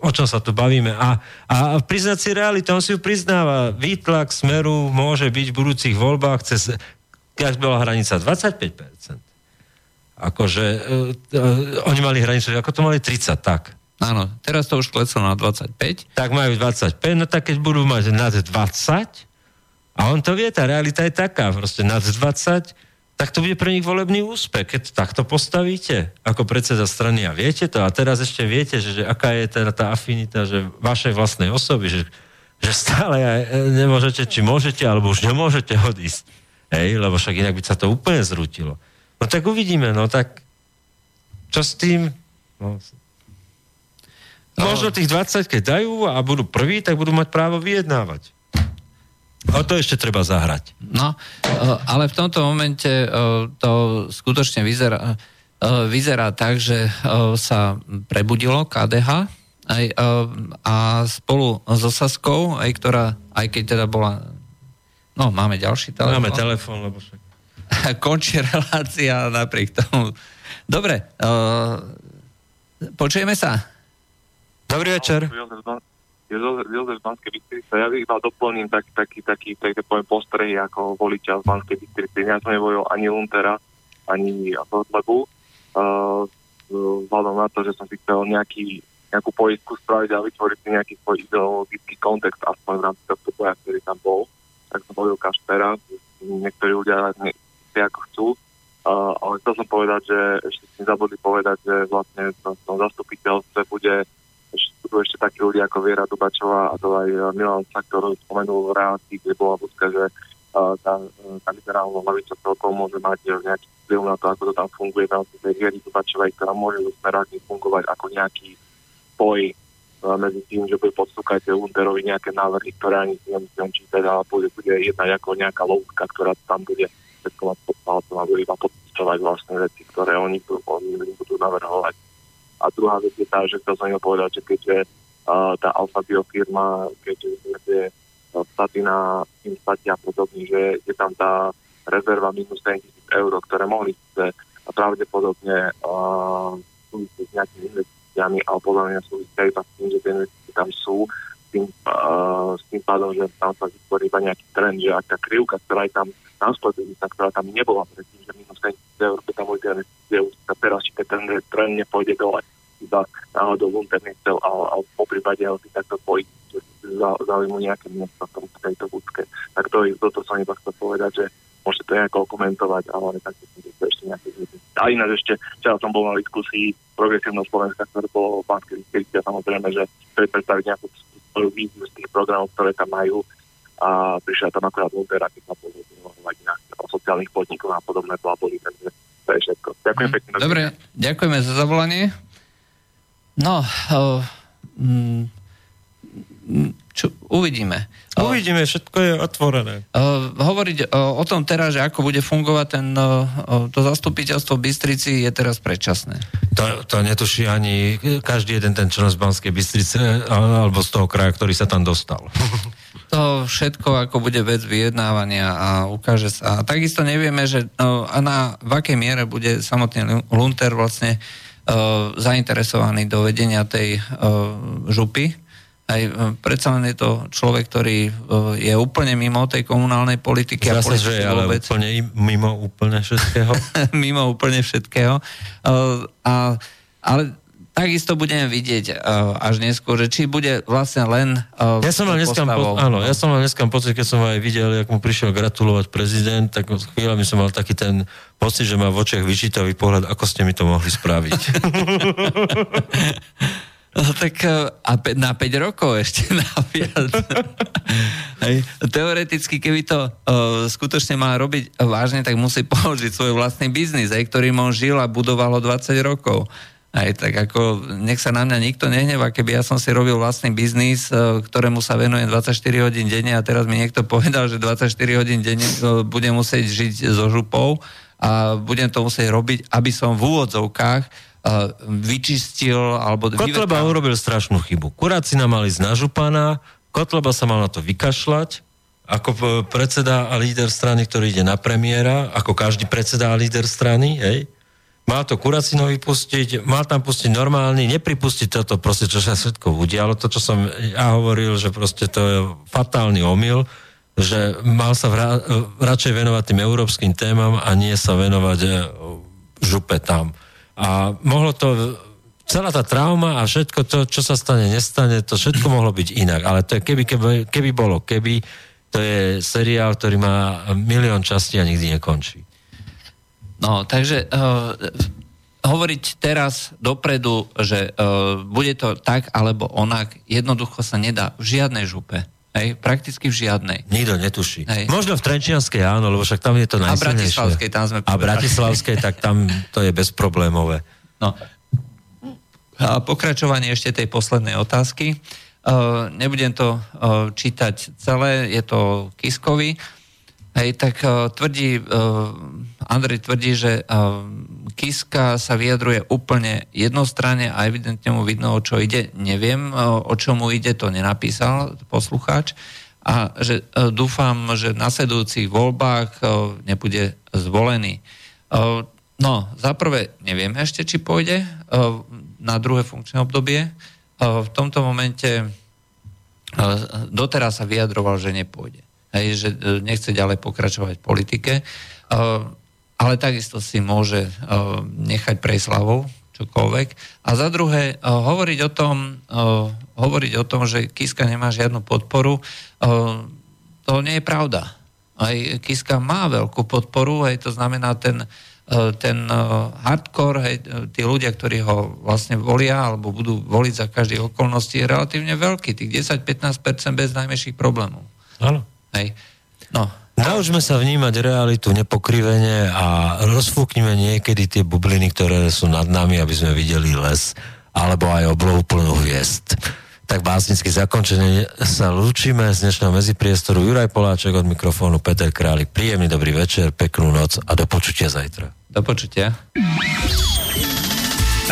o čom sa tu bavíme. A, a priznať si realitu, on si ju priznáva. Výtlak smeru môže byť v budúcich voľbách cez, keď bola hranica 25%. Akože, uh, uh, oni mali hranicu, ako to mali 30, tak. Áno, teraz to už kleslo na 25. Tak majú 25, no tak keď budú mať nad 20, a on to vie, tá realita je taká, proste nad 20, tak to bude pre nich volebný úspech, keď to takto postavíte ako predseda strany a viete to a teraz ešte viete, že, že aká je teda tá afinita, že vašej vlastnej osoby, že, že stále e, nemôžete, či môžete, alebo už nemôžete odísť. Hej, lebo však inak by sa to úplne zrútilo. No tak uvidíme, no tak čo s tým? No, Možno tých 20, keď dajú a budú prví, tak budú mať právo vyjednávať. O to ešte treba zahrať. No, e, ale v tomto momente e, to skutočne vyzerá, e, vyzerá tak, že sa prebudilo KDH aj, a spolu so Saskou, aj ktorá, aj keď teda bola No, máme ďalší telefón. Máme telefón, lebo však... Končí relácia napriek tomu. Dobre, počujeme sa? Dobrý večer. Jozef z Banskej Bystrice. Ja iba doplním tak, taký, taký, taký, poviem postrehy ako voliča z Banskej Bystrice. Ja som nevolil ani Luntera, ani Lodlebu. Uh, vzhľadom na to, že som si chcel nejaký, nejakú poistku spraviť a vytvoriť si nejaký svoj ideologický kontext aspoň v rámci tohto boja, ktorý tam bol. Tak som volil Kašpera. Niektorí ľudia ne, si ako chcú. Uh, ale chcel som povedať, že ešte si zabudli povedať, že vlastne v tom zastupiteľstve bude budú ešte takí ľudia ako Viera Dubačová a to aj eh, Milan Saktor spomenul v relácii, kde bola ľudská, že uh, tá, eh, tá liberálna hlavica celkom môže mať eh, nejaký vplyv na to, ako to tam funguje v rámci tej Viery Dubačovej, ktorá môže smerátne fungovať ako nejaký spoj medzi tým, že bude podstúkať Lunderovi nejaké návrhy, ktoré ani si nemyslím, či teda bude, bude jednať ako nejaká lovka, ktorá tam bude všetko mať pod palcom a bude iba podpisovať vlastne veci, ktoré oni, budú- oni budú navrhovať. A druhá vec je tá, že chcel som im povedať, že keďže uh, tá Alfa biofirma, keďže je uh, Statina, Instati a podobne, že je tam tá rezerva minus 7 tisíc eur, ktoré mohli síce pravdepodobne uh, s nejakými investíciami, ale podľa mňa súvisia iba s tým, že tie investície tam sú, tým, uh, s tým pádom, že tam sa vytvorí iba nejaký trend, že ak tá krivka, ktorá je tam naspletujúca, ktorá tam nebola predtým, že minus 70 eur, keď tam investície, už sa teraz, či ten trend, nepôjde dole, iba náhodou Lumpen nechcel a, a po prípade takto spojiť, že za, zaujímu nejaké miesto v tom, tejto budke. Tak to, toto som iba chcel povedať, že môžete to nejako komentovať, ale tak to ešte nejaké. A ináč ešte, včera som bol na diskusii progresívneho Slovenska, ktoré bolo v Banskej a samozrejme, že chceli predstaviť nejakú svoju víziu z tých programov, ktoré tam majú a prišiel tam akorát Lundera, keď povedať na o sociálnych podnikoch a podobné bláboli, takže to je všetko. Ďakujem pekne. Dobre, ďakujeme za zavolanie. No, uh, mm, čo, uvidíme. Uh, Uvidíme, všetko je otvorené. Uh, hovoriť uh, o tom teraz, že ako bude fungovať ten, uh, uh, to zastupiteľstvo v Bystrici je teraz predčasné. To, to netuší ani každý jeden ten člen z Banskej Bystrice alebo z toho kraja, ktorý sa tam dostal. To všetko ako bude vec vyjednávania a ukáže sa. A takisto nevieme, že uh, a na v akej miere bude samotný Lunter vlastne uh, zainteresovaný do vedenia tej uh, župy. Aj, uh, predsa len je to človek, ktorý uh, je úplne mimo tej komunálnej politiky a Zase, že politiky je ale vôbec. úplne im- mimo úplne všetkého. mimo úplne všetkého. Uh, a, ale takisto budeme vidieť uh, až neskôr, že či bude vlastne len uh, Ja som mal dneska, po, áno, ja som mal dneska pocit, keď som aj videl, jak mu prišiel gratulovať prezident, tak chvíľami som mal taký ten pocit, že má v očiach vyčítavý pohľad, ako ste mi to mohli spraviť. No, tak eh, a pe- na 5 rokov ešte naviac. Hej. Teoreticky, keby to uh, skutočne mal robiť vážne, tak musí položiť svoj vlastný biznis, aj, ktorým on žil a budoval ho 20 rokov. Aj tak ako, nech sa na mňa nikto nehnevá, keby ja som si robil vlastný biznis, uh, ktorému sa venujem 24 hodín denne a teraz mi niekto povedal, že 24 hodín denne uh, budem musieť žiť so župou a budem to musieť robiť, aby som v úvodzovkách uh, vyčistil alebo Kotleba vyvetal- urobil strašnú chybu. Kuráci nám mali z nažupana, Kotleba sa mal na to vykašľať, ako predseda a líder strany, ktorý ide na premiéra, ako každý predseda a líder strany, hej. Mal to Kuracino vypustiť, mal tam pustiť normálny, nepripustiť toto proste, čo sa všetko udialo, to, čo som ja hovoril, že proste to je fatálny omyl, že mal sa vra- radšej venovať tým európskym témam a nie sa venovať e, župe tam. A mohlo to, celá tá trauma a všetko to, čo sa stane, nestane, to všetko mohlo byť inak. Ale to je keby, keby, keby bolo keby, to je seriál, ktorý má milión častí a nikdy nekončí. No, takže uh, hovoriť teraz dopredu, že uh, bude to tak alebo onak, jednoducho sa nedá v žiadnej župe. Hej, prakticky v žiadnej. Nikto netuší. Hej. Možno v Trenčianskej áno, lebo však tam je to A najsilnejšie. Bratislavskej, tam sme A povedali. Bratislavskej, tak tam to je bezproblémové. No. A pokračovanie ešte tej poslednej otázky. Uh, nebudem to uh, čítať celé, je to Kiskovi. Hej, tak uh, tvrdí, uh, Andrej tvrdí, že uh, Kiska sa vyjadruje úplne jednostranne a evidentne mu vidno, o čo ide. Neviem, uh, o čo mu ide, to nenapísal poslucháč. A že uh, dúfam, že v nasledujúcich voľbách uh, nebude zvolený. Uh, No, za prvé, nevieme ešte, či pôjde uh, na druhé funkčné obdobie. Uh, v tomto momente uh, doteraz sa vyjadroval, že nepôjde. Hej, že uh, nechce ďalej pokračovať v politike, uh, ale takisto si môže uh, nechať preslavou čokoľvek. A za druhé, uh, hovoriť o tom, hovoriť o tom, že Kiska nemá žiadnu podporu, to nie je pravda. Aj Kiska má veľkú podporu, aj to znamená ten, e, ten e, hardcore, hej, e, tí ľudia, ktorí ho vlastne volia alebo budú voliť za každých okolností, je relatívne veľký, tých 10-15% bez najmenších problémov. Áno. Hej. No, Naučme sa vnímať realitu nepokrivene a rozfúknime niekedy tie bubliny, ktoré sú nad nami, aby sme videli les alebo aj oblohu plnú hviezd. Tak básnicky zakončenie sa lúčime z dnešného medzipriestoru. Juraj Poláček od mikrofónu, Peter Králik. Príjemný dobrý večer, peknú noc a do počutia zajtra. do počutia.